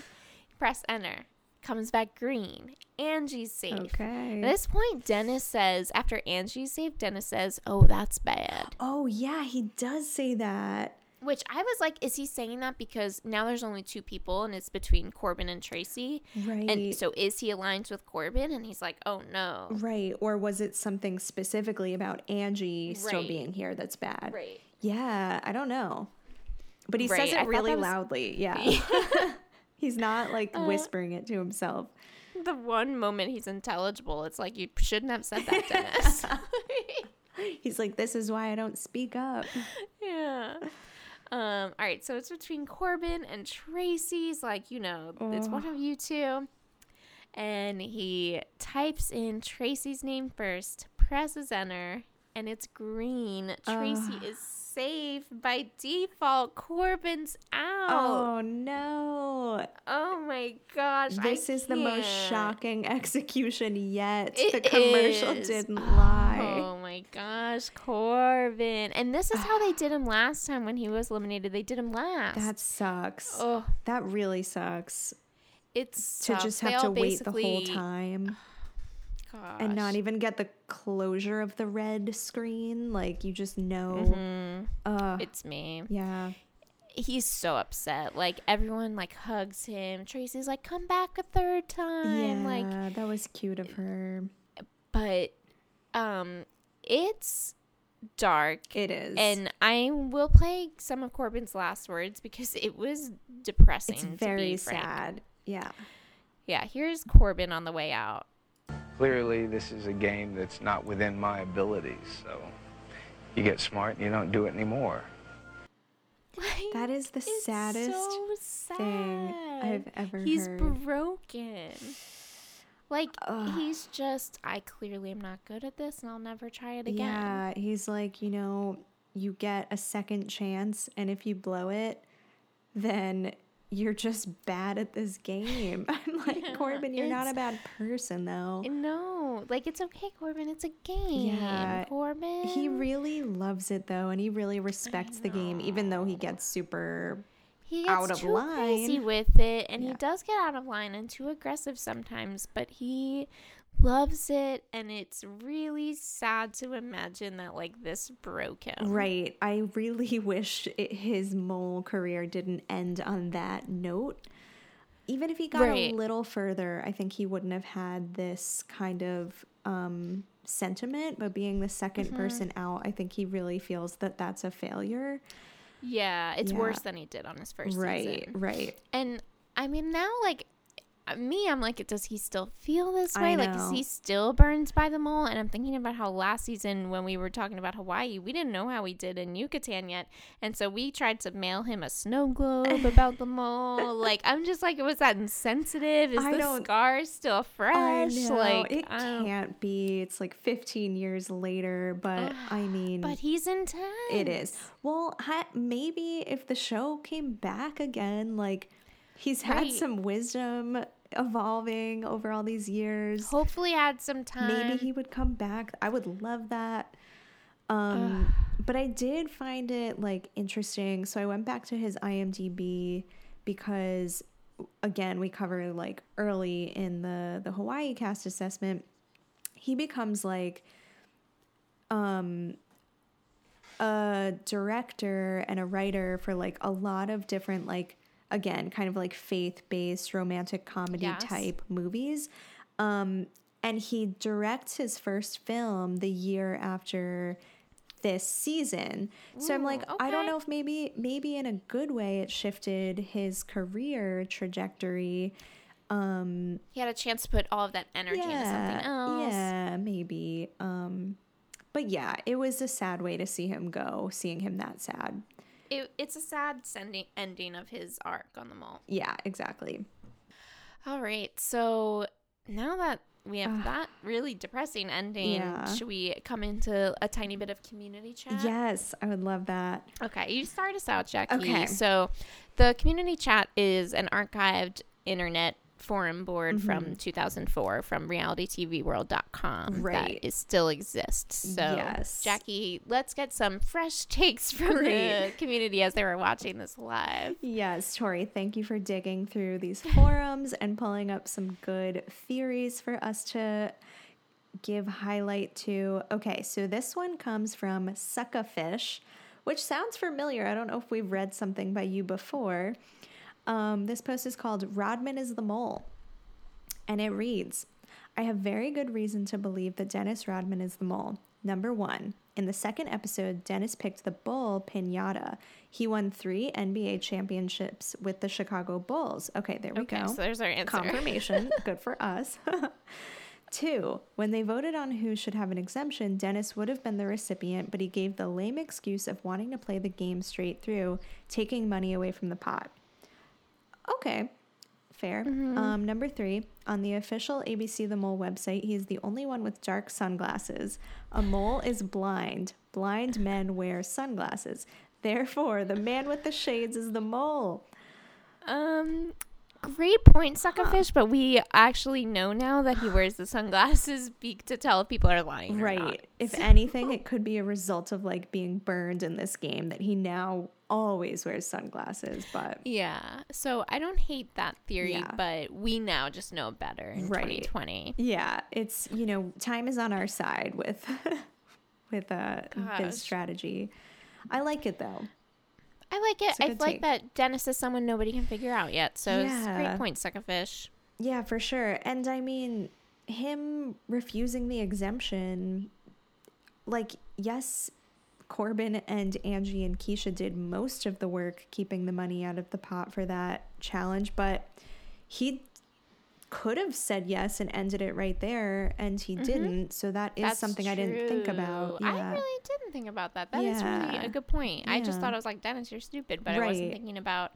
Speaker 1: press enter. Comes back green. Angie's safe.
Speaker 2: Okay.
Speaker 1: At this point, Dennis says, after Angie's safe, Dennis says, Oh, that's bad.
Speaker 2: Oh, yeah, he does say that.
Speaker 1: Which I was like, is he saying that because now there's only two people and it's between Corbin and Tracey?
Speaker 2: Right.
Speaker 1: And so is he aligned with Corbin? And he's like, oh no.
Speaker 2: Right. Or was it something specifically about Angie still being here that's bad?
Speaker 1: Right.
Speaker 2: Yeah, I don't know. But he
Speaker 1: Right,
Speaker 2: says it
Speaker 1: thought
Speaker 2: really
Speaker 1: was-
Speaker 2: loudly. Yeah. He's not like
Speaker 1: Uh,
Speaker 2: whispering it to himself.
Speaker 1: The one moment he's intelligible, it's like you shouldn't have said that, Dennis.
Speaker 2: He's like, this is why I don't speak up.
Speaker 1: yeah. Um, all right, so it's between Corbin and Tracey's like, you know, it's one of you two. And he types in Tracey's name first, presses enter, and it's green. Tracey
Speaker 2: Ugh.
Speaker 1: is saved by default. Corbin's out.
Speaker 2: Oh no.
Speaker 1: Oh my gosh. I
Speaker 2: This is the most shocking execution yet.
Speaker 1: It
Speaker 2: the commercial
Speaker 1: is.
Speaker 2: didn't lie.
Speaker 1: Oh my gosh, Corbin. And this is how they did him last time when he was eliminated. They did him last.
Speaker 2: That sucks.
Speaker 1: Oh.
Speaker 2: That really sucks.
Speaker 1: it's
Speaker 2: To just have to wait the whole time
Speaker 1: Gosh.
Speaker 2: and not even get the closure of the red screen. Like you just know.
Speaker 1: Mhm.
Speaker 2: Uh,
Speaker 1: It's me.
Speaker 2: yeah.
Speaker 1: He's so upset. Like everyone like hugs him. Tracey's like, "Come back a third time."
Speaker 2: Yeah,
Speaker 1: Like,
Speaker 2: that was cute of her.
Speaker 1: but um, it's dark.
Speaker 2: It is.
Speaker 1: and I will play some of Corbin's last words because it was depressing.
Speaker 2: It's
Speaker 1: to be
Speaker 2: very
Speaker 1: frank.
Speaker 2: sad. Yeah.
Speaker 1: Yeah, here's Corbin on the way out.
Speaker 13: Clearly, this is a game that's not within my abilities, so you get smart and you don't do it anymore.
Speaker 2: That is the saddest
Speaker 1: so
Speaker 2: thing I've ever
Speaker 1: He's
Speaker 2: heard.
Speaker 1: He's broken. Like he's just I clearly am not good at this and I'll never try it again.
Speaker 2: Yeah, he's like, you know, you get a second chance, and if you blow it, then you're just bad at this game. I'm like,
Speaker 1: Yeah,
Speaker 2: Corbin, you're not a bad person, though.
Speaker 1: No, like it's okay, Corbin. It's a game.
Speaker 2: Yeah,
Speaker 1: Corbin.
Speaker 2: He really loves it though, and he really respects the game, even though he gets super
Speaker 1: he gets
Speaker 2: out of
Speaker 1: too crazy with it, and he does get out of line and too aggressive sometimes. But he loves it, and it's really sad to imagine that like this broke him.
Speaker 2: Right. I really wish it, his mole career didn't end on that note. Even if he got
Speaker 1: Right.
Speaker 2: a little further, I think he wouldn't have had this kind of um, sentiment. But being the 2nd
Speaker 1: Mhm.
Speaker 2: person out, I think he really feels that that's a failure.
Speaker 1: Yeah, it's
Speaker 2: Yeah.
Speaker 1: worse than he did on his first
Speaker 2: Right,
Speaker 1: season.
Speaker 2: right.
Speaker 1: And I mean, now like Uh, me, I'm like, does he still feel this way? Like, is he still burned by the mole? And I'm thinking about how last season when we were talking about Hawaii, we didn't know how he did in Yucatan yet, and so we tried to mail him a snow globe about the mole. Like, I'm just like, was that insensitive? Is
Speaker 2: I
Speaker 1: the scar still fresh?
Speaker 2: I know.
Speaker 1: Like,
Speaker 2: it
Speaker 1: I
Speaker 2: can't be. It's like 15 years later, but I mean,
Speaker 1: But he's intense.
Speaker 2: It is. Well, maybe if the show came back again, like he's had
Speaker 1: Right.
Speaker 2: some wisdom evolving over all these years.
Speaker 1: Hopefully, had some time.
Speaker 2: Maybe he would come back. I would love that. Um, but I did find it like interesting. So I went back to his IMDb because again, we cover like early in the the Hawaii cast assessment. He becomes like um a director and a writer for like a lot of different like again kind of like faith-based romantic comedy
Speaker 1: Yes.
Speaker 2: type movies um and he directs his first film the year after this season so i'm like
Speaker 1: Ooh,
Speaker 2: i don't know if maybe maybe in a good way it shifted his career trajectory um
Speaker 1: he had a chance to put all of that energy into something else.
Speaker 2: yeah, maybe. Um, but yeah, it was a sad way to see him go, seeing him that sad.
Speaker 1: It, it's a sad sending ending of his arc on the mole.
Speaker 2: Yeah, exactly.
Speaker 1: All right, so now that we have ah. that really depressing ending,
Speaker 2: Yeah.
Speaker 1: should we come into a tiny bit of community chat?
Speaker 2: Yes, I would love that.
Speaker 1: Okay, you start us out, Jackie.
Speaker 2: Okay.
Speaker 1: So, the community chat is an archived internet forum board from
Speaker 2: Mhm.
Speaker 1: 2004 from realitytvworld.com
Speaker 2: Right.
Speaker 1: that is still exists. So,
Speaker 2: Yes.
Speaker 1: Jackie, let's get some fresh takes from the community as they were watching this live.
Speaker 2: Yes, Tori, thank you for digging through these forums and pulling up some good theories for us to give highlight to. Okay, so this one comes from Suckafish, which sounds familiar. I don't know if we've read something by you before. Um, this post is called Rodman is the Mole. And it reads I have very good reason to believe that Dennis Rodman is the mole. Number one, in the second episode, Dennis picked the bull Pinata. He won three NBA championships with the Chicago Bulls. Okay, there we
Speaker 1: Okay,
Speaker 2: go.
Speaker 1: so there's our answer.
Speaker 2: Confirmation. Good for us. Two, when they voted on who should have an exemption, Dennis would have been the recipient, but he gave the lame excuse of wanting to play the game straight through, taking money away from the pot. Okay, fair. Um, number three, on the official ABC The Mole website, he is the only one with dark sunglasses. A mole is blind. Blind men wear sunglasses. Therefore, the man with the shades is the mole.
Speaker 1: Um, great point, Suckerfish. But we actually know now that he wears the sunglasses be- to tell if people are lying.
Speaker 2: Right. If anything, it could be a result of like being burned in this game that he now always wears sunglasses. But
Speaker 1: Yeah. So I don't hate that theory,
Speaker 2: Yeah.
Speaker 1: but we now just know better in
Speaker 2: Right.
Speaker 1: 2020.
Speaker 2: yeah, it's you know time is on our side with with uh
Speaker 1: Gosh.
Speaker 2: this strategy. I like it though.
Speaker 1: I like it. I like
Speaker 2: take.
Speaker 1: that Dennis is someone nobody can figure out yet. So it's a
Speaker 2: Yeah.
Speaker 1: great point, Suckerfish.
Speaker 2: Yeah, for sure. And I mean, him refusing the exemption, like, yes, Corbin and Angie and Keshia did most of the work keeping the money out of the pot for that challenge, but he could have said yes and ended it right there, and he didn't. So that is
Speaker 1: That's
Speaker 2: something I didn't think about.
Speaker 1: true. I really didn't think about that. That is really a good point. I just thought I was like, Dennis, you're stupid, but I wasn't thinking about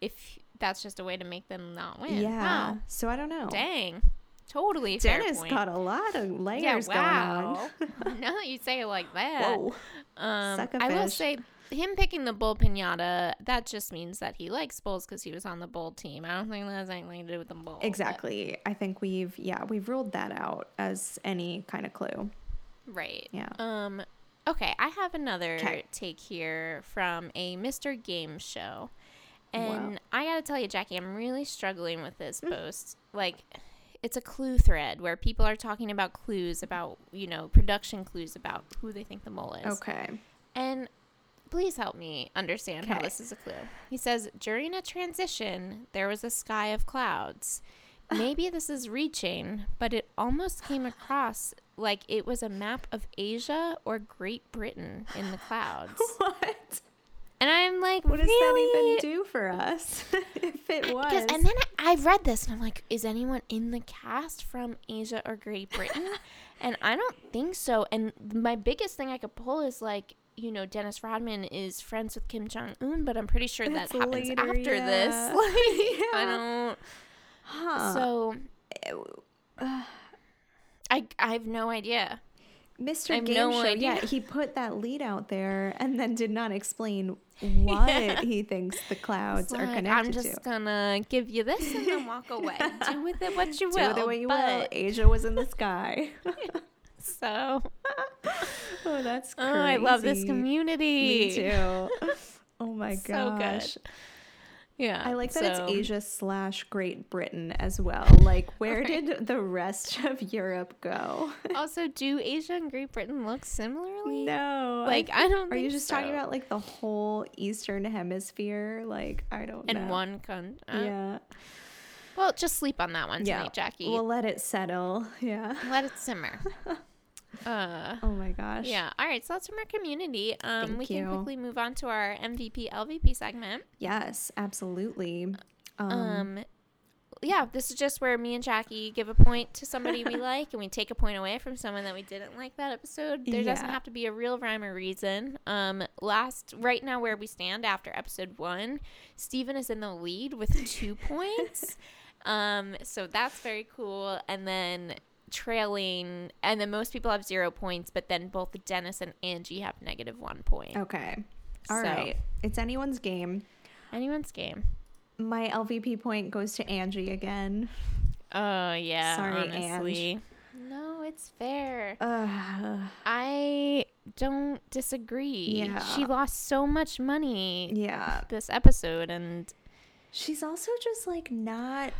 Speaker 1: if that's just a way to make them not win.
Speaker 2: Yeah.
Speaker 1: Wow.
Speaker 2: So I don't know.
Speaker 1: Dang. Totally fair
Speaker 2: Dennis got a lot of layers
Speaker 1: yeah,
Speaker 2: going on.
Speaker 1: now that you say it like that.
Speaker 2: Whoa.
Speaker 1: Um, I will say him picking the bull pinata, that just means that he likes bulls because he was on the bull team. I don't think that has anything to do with the bull. but-
Speaker 2: Exactly. I think we've yeah, we've ruled that out as any kind of clue.
Speaker 1: Right.
Speaker 2: Yeah.
Speaker 1: Um okay, I have another
Speaker 2: 'Kay.
Speaker 1: take here from a Mr. Game show. And
Speaker 2: Wow.
Speaker 1: I got to tell you Jackie, I'm really struggling with this
Speaker 2: Mm.
Speaker 1: post. Like it's a clue thread where people are talking about clues about, you know, production clues about who they think the mole is.
Speaker 2: Okay.
Speaker 1: And please help me understand how this is a clue. He says, during a transition, there was a sky of clouds. Maybe this is reaching, but it almost came across like it was a map of Asia or Great Britain in the clouds.
Speaker 2: What?
Speaker 1: And I'm like,
Speaker 2: What does
Speaker 1: really?
Speaker 2: that even do for us? if it was.
Speaker 1: And then I, I read this and I'm like, is anyone in the cast from Asia or Great Britain? and I don't think so. And my biggest thing I could pull is like, you know, Dennis Rodman is friends with Kim Jong Un, but I'm pretty sure
Speaker 2: That's
Speaker 1: that happens
Speaker 2: later,
Speaker 1: after this.
Speaker 2: yeah.
Speaker 1: I don't.
Speaker 2: Huh.
Speaker 1: So, I I have no idea.
Speaker 2: Mr. Game
Speaker 1: no
Speaker 2: Show, yeah, he put that lead out there and then did not explain what
Speaker 1: Yeah.
Speaker 2: he thinks the clouds
Speaker 1: It's
Speaker 2: are connected to.
Speaker 1: I'm just
Speaker 2: to.
Speaker 1: gonna give you this and then walk away. Do with it what you
Speaker 2: Do
Speaker 1: will.
Speaker 2: with it what you will.
Speaker 1: but,
Speaker 2: Asia was in the sky.
Speaker 1: So,
Speaker 2: oh, that's
Speaker 1: oh, I love this community.
Speaker 2: Me too. Oh my
Speaker 1: So good. Yeah.
Speaker 2: I like that
Speaker 1: so-
Speaker 2: it's Asia slash Great Britain as well. Like, where
Speaker 1: Right.
Speaker 2: did the rest of Europe go?
Speaker 1: Also, do Asia and Great Britain look similarly?
Speaker 2: No.
Speaker 1: Like, I don't
Speaker 2: Are you just talking about like the whole Eastern Hemisphere? Like, I don't know.
Speaker 1: In
Speaker 2: know.
Speaker 1: one country.
Speaker 2: Uh, yeah.
Speaker 1: Well, just sleep on that one
Speaker 2: Yeah.
Speaker 1: tonight, Jackie.
Speaker 2: We'll let it settle. Yeah.
Speaker 1: Let it simmer. Uh,
Speaker 2: Oh my gosh.
Speaker 1: yeah. All right. So that's from our community. Um,
Speaker 2: Thank
Speaker 1: we can quickly move on to our MVP LVP segment.
Speaker 2: Yes, absolutely. Um,
Speaker 1: Um, yeah, this is just where me and Jackie give a point to somebody we like, and we take a point away from someone that we didn't like that episode. There doesn't have to be a real rhyme or reason. Um, last right now where we stand after episode one, Stephen is in the lead with two points. Um, so that's very cool. And then trailing, and then most people have zero points, but then both Dennis and Angie have negative one point.
Speaker 2: okay. All
Speaker 1: So-
Speaker 2: right. It's anyone's game.
Speaker 1: Anyone's game.
Speaker 2: My LVP point goes to Angie again.
Speaker 1: Oh yeah.
Speaker 2: Sorry,
Speaker 1: honestly. No, it's fair.
Speaker 2: Ugh.
Speaker 1: I don't disagree.
Speaker 2: Yeah.
Speaker 1: She lost so much money
Speaker 2: yeah.
Speaker 1: this episode and
Speaker 2: She's also just like not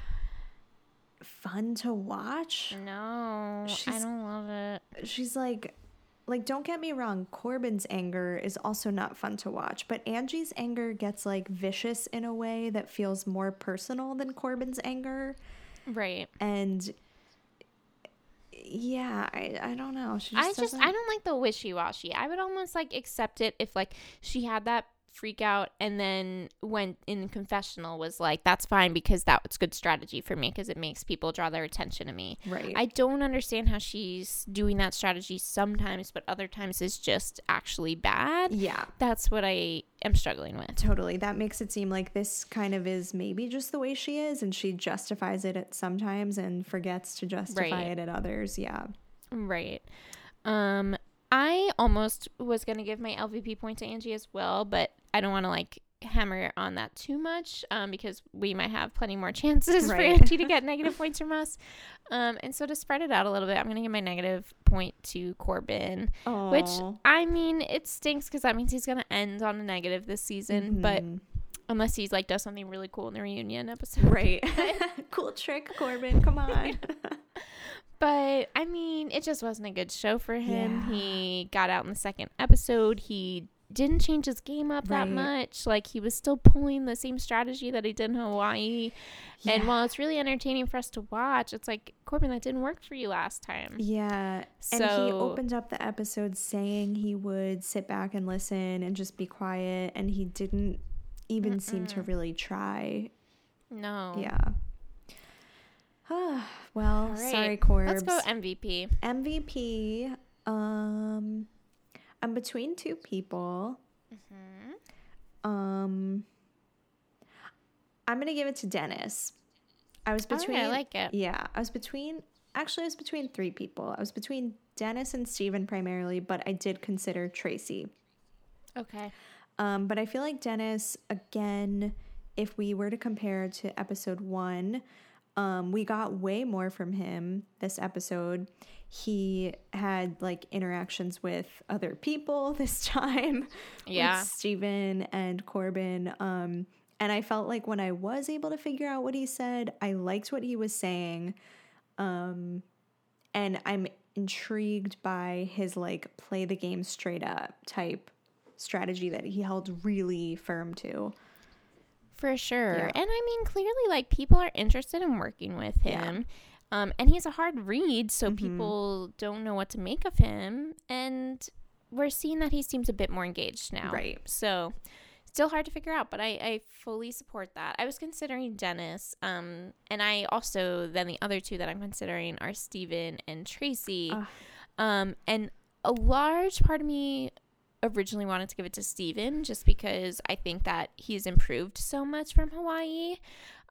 Speaker 2: fun to watch.
Speaker 1: no, I
Speaker 2: She's-
Speaker 1: don't love it.
Speaker 2: She's like like don't get me wrong, Corbin's anger is also not fun to watch, but Angie's anger gets like vicious in a way that feels more personal than Corbin's anger.
Speaker 1: Right.
Speaker 2: And yeah, I, I don't know. She
Speaker 1: I
Speaker 2: just
Speaker 1: just I don't like the wishy washy. I would almost like accept it if like she had that freak out and then went in confessional was like that's fine because that was good strategy for me because it makes people draw their attention to me.
Speaker 2: Right.
Speaker 1: I don't understand how she's doing that strategy sometimes but other times is just actually bad.
Speaker 2: Yeah.
Speaker 1: That's what I am struggling with.
Speaker 2: Totally. That makes it seem like this kind of is maybe just the way she is, and she justifies it at sometimes and forgets to justify
Speaker 1: Right.
Speaker 2: it at others. Yeah.
Speaker 1: Right. Um I almost was going to give my LVP point to Angie as well, but I don't want to like hammer on that too much um, because we might have plenty more chances for
Speaker 2: Right.
Speaker 1: Angie to get negative points from us. Um, and so to spread it out a little bit, I'm going to give my negative point to Corbin, which I mean, it stinks because that means he's going to end on a negative this season, but
Speaker 2: Mhm.
Speaker 1: unless he's like does something really cool in the reunion episode.
Speaker 2: Right. cool trick, Corbin. Come on.
Speaker 1: But I mean, it just wasn't a good show for him.
Speaker 2: Yeah.
Speaker 1: He got out in the second episode. He didn't change his game up that much. Like he was still pulling the same strategy that he did in Hawaii. And while it's really entertaining for us to watch, it's like Corbin, that didn't work for you last time.
Speaker 2: Yeah. and he opened up the episode saying he would sit back and listen and just be quiet, and he didn't even seem to really try.
Speaker 1: No.
Speaker 2: Yeah. well,
Speaker 1: All
Speaker 2: sorry,
Speaker 1: right.
Speaker 2: Corbs.
Speaker 1: Let's go MVP.
Speaker 2: MVP. Um, I'm between two people. Um, I'm gonna give it to Dennis. I was
Speaker 1: All right,
Speaker 2: between.
Speaker 1: I like it.
Speaker 2: Yeah, I was between. Actually, I was between three people. I was between Dennis and Stephen primarily, but I did consider Tracey.
Speaker 1: Okay.
Speaker 2: Um, but I feel like Dennis, again, if we were to compare to episode one, um, we got way more from him this episode. He had like interactions with other people this time.
Speaker 1: Yeah.
Speaker 2: With Stephen and Corbin. Um, and I felt like when I was able to figure out what he said, I liked what he was saying. Um, and I'm intrigued by his like play the game straight up type strategy that he held really firm to.
Speaker 1: For sure.
Speaker 2: Yeah.
Speaker 1: And I mean, clearly, like, people are interested in working with
Speaker 2: Yeah. Mm-hmm.
Speaker 1: Um, and he's a hard read, so people don't know what to make of him. And we're seeing that he seems a bit more engaged now.
Speaker 2: Right.
Speaker 1: So, still hard to figure out, but I, I fully support that. I was considering Dennis. Um, and I also, then the other two that I'm considering are Stephen and Tracey.
Speaker 2: Ugh.
Speaker 1: Um, and a large part of me originally wanted to give it to Stephen just because I think that he's improved so much from Hawaii.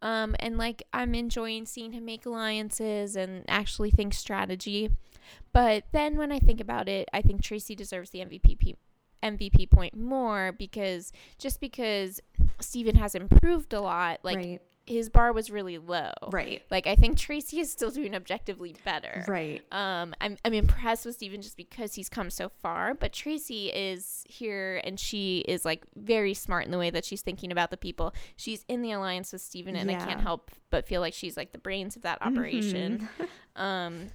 Speaker 1: Um, and like I'm enjoying seeing him make alliances and actually think strategy. But then when I think about it, I think Tracey deserves the MVP p- MVP point more because just because Stephen has improved a lot, like
Speaker 2: Right.
Speaker 1: His bar was really low.
Speaker 2: Right.
Speaker 1: Like I think Tracey is still doing objectively better.
Speaker 2: Right.
Speaker 1: Um, I'm I'm impressed with Stephen just because he's come so far, but Tracey is here and she is like very smart in the way that she's thinking about the people. She's in the alliance with Stephen, and I can't help but feel like she's like the brains of that operation. um,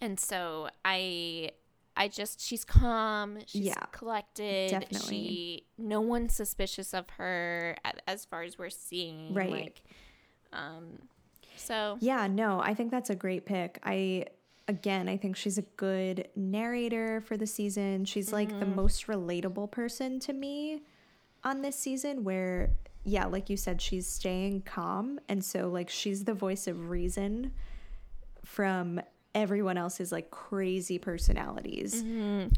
Speaker 1: and so I. I just she's calm, she's
Speaker 2: Yeah,
Speaker 1: collected.
Speaker 2: definitely.
Speaker 1: She no one's suspicious of her as far as we're seeing.
Speaker 2: Right.
Speaker 1: Like, um, so
Speaker 2: Yeah, no, I think that's a great pick. I again, I think she's a good narrator for the season. She's like the
Speaker 1: Mhm.
Speaker 2: most relatable person to me on this season where yeah, like you said she's staying calm and so like she's the voice of reason from everyone else's like crazy personalities.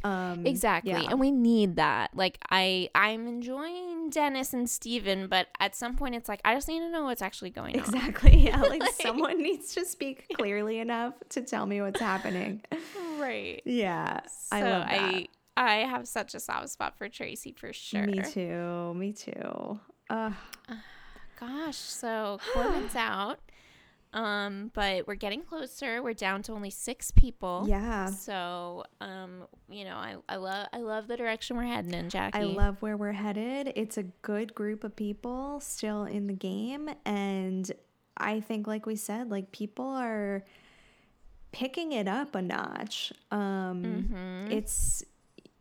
Speaker 2: Um
Speaker 1: exactly
Speaker 2: yeah.
Speaker 1: and we need that like i i'm enjoying dennis and stephen but at some point it's like i just need to know what's actually going on
Speaker 2: Exactly. Yeah, like someone needs to speak clearly enough to tell me what's happening.
Speaker 1: right
Speaker 2: Yeah, I
Speaker 1: so
Speaker 2: love that.
Speaker 1: i i have such a soft spot for tracey for sure
Speaker 2: Me too. Me too. Uh,
Speaker 1: gosh so corbin's out um but we're getting closer we're down to only six people
Speaker 2: Yeah.
Speaker 1: so um you know i i love i love the direction we're heading in jackie
Speaker 2: I love where we're headed. It's a good group of people still in the game. And I think, like we said, like people are picking it up a notch. Um,
Speaker 1: Mhm.
Speaker 2: It's,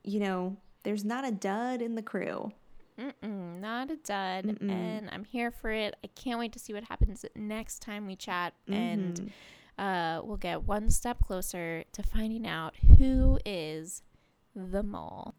Speaker 2: you know, there's not a dud in the crew.
Speaker 1: Mm-mm, not a dud,
Speaker 2: Mm-mm.
Speaker 1: and I'm here for it. I can't wait to see what happens next time we chat, and
Speaker 2: Mhm.
Speaker 1: uh, we'll get one step closer to finding out who is the mole.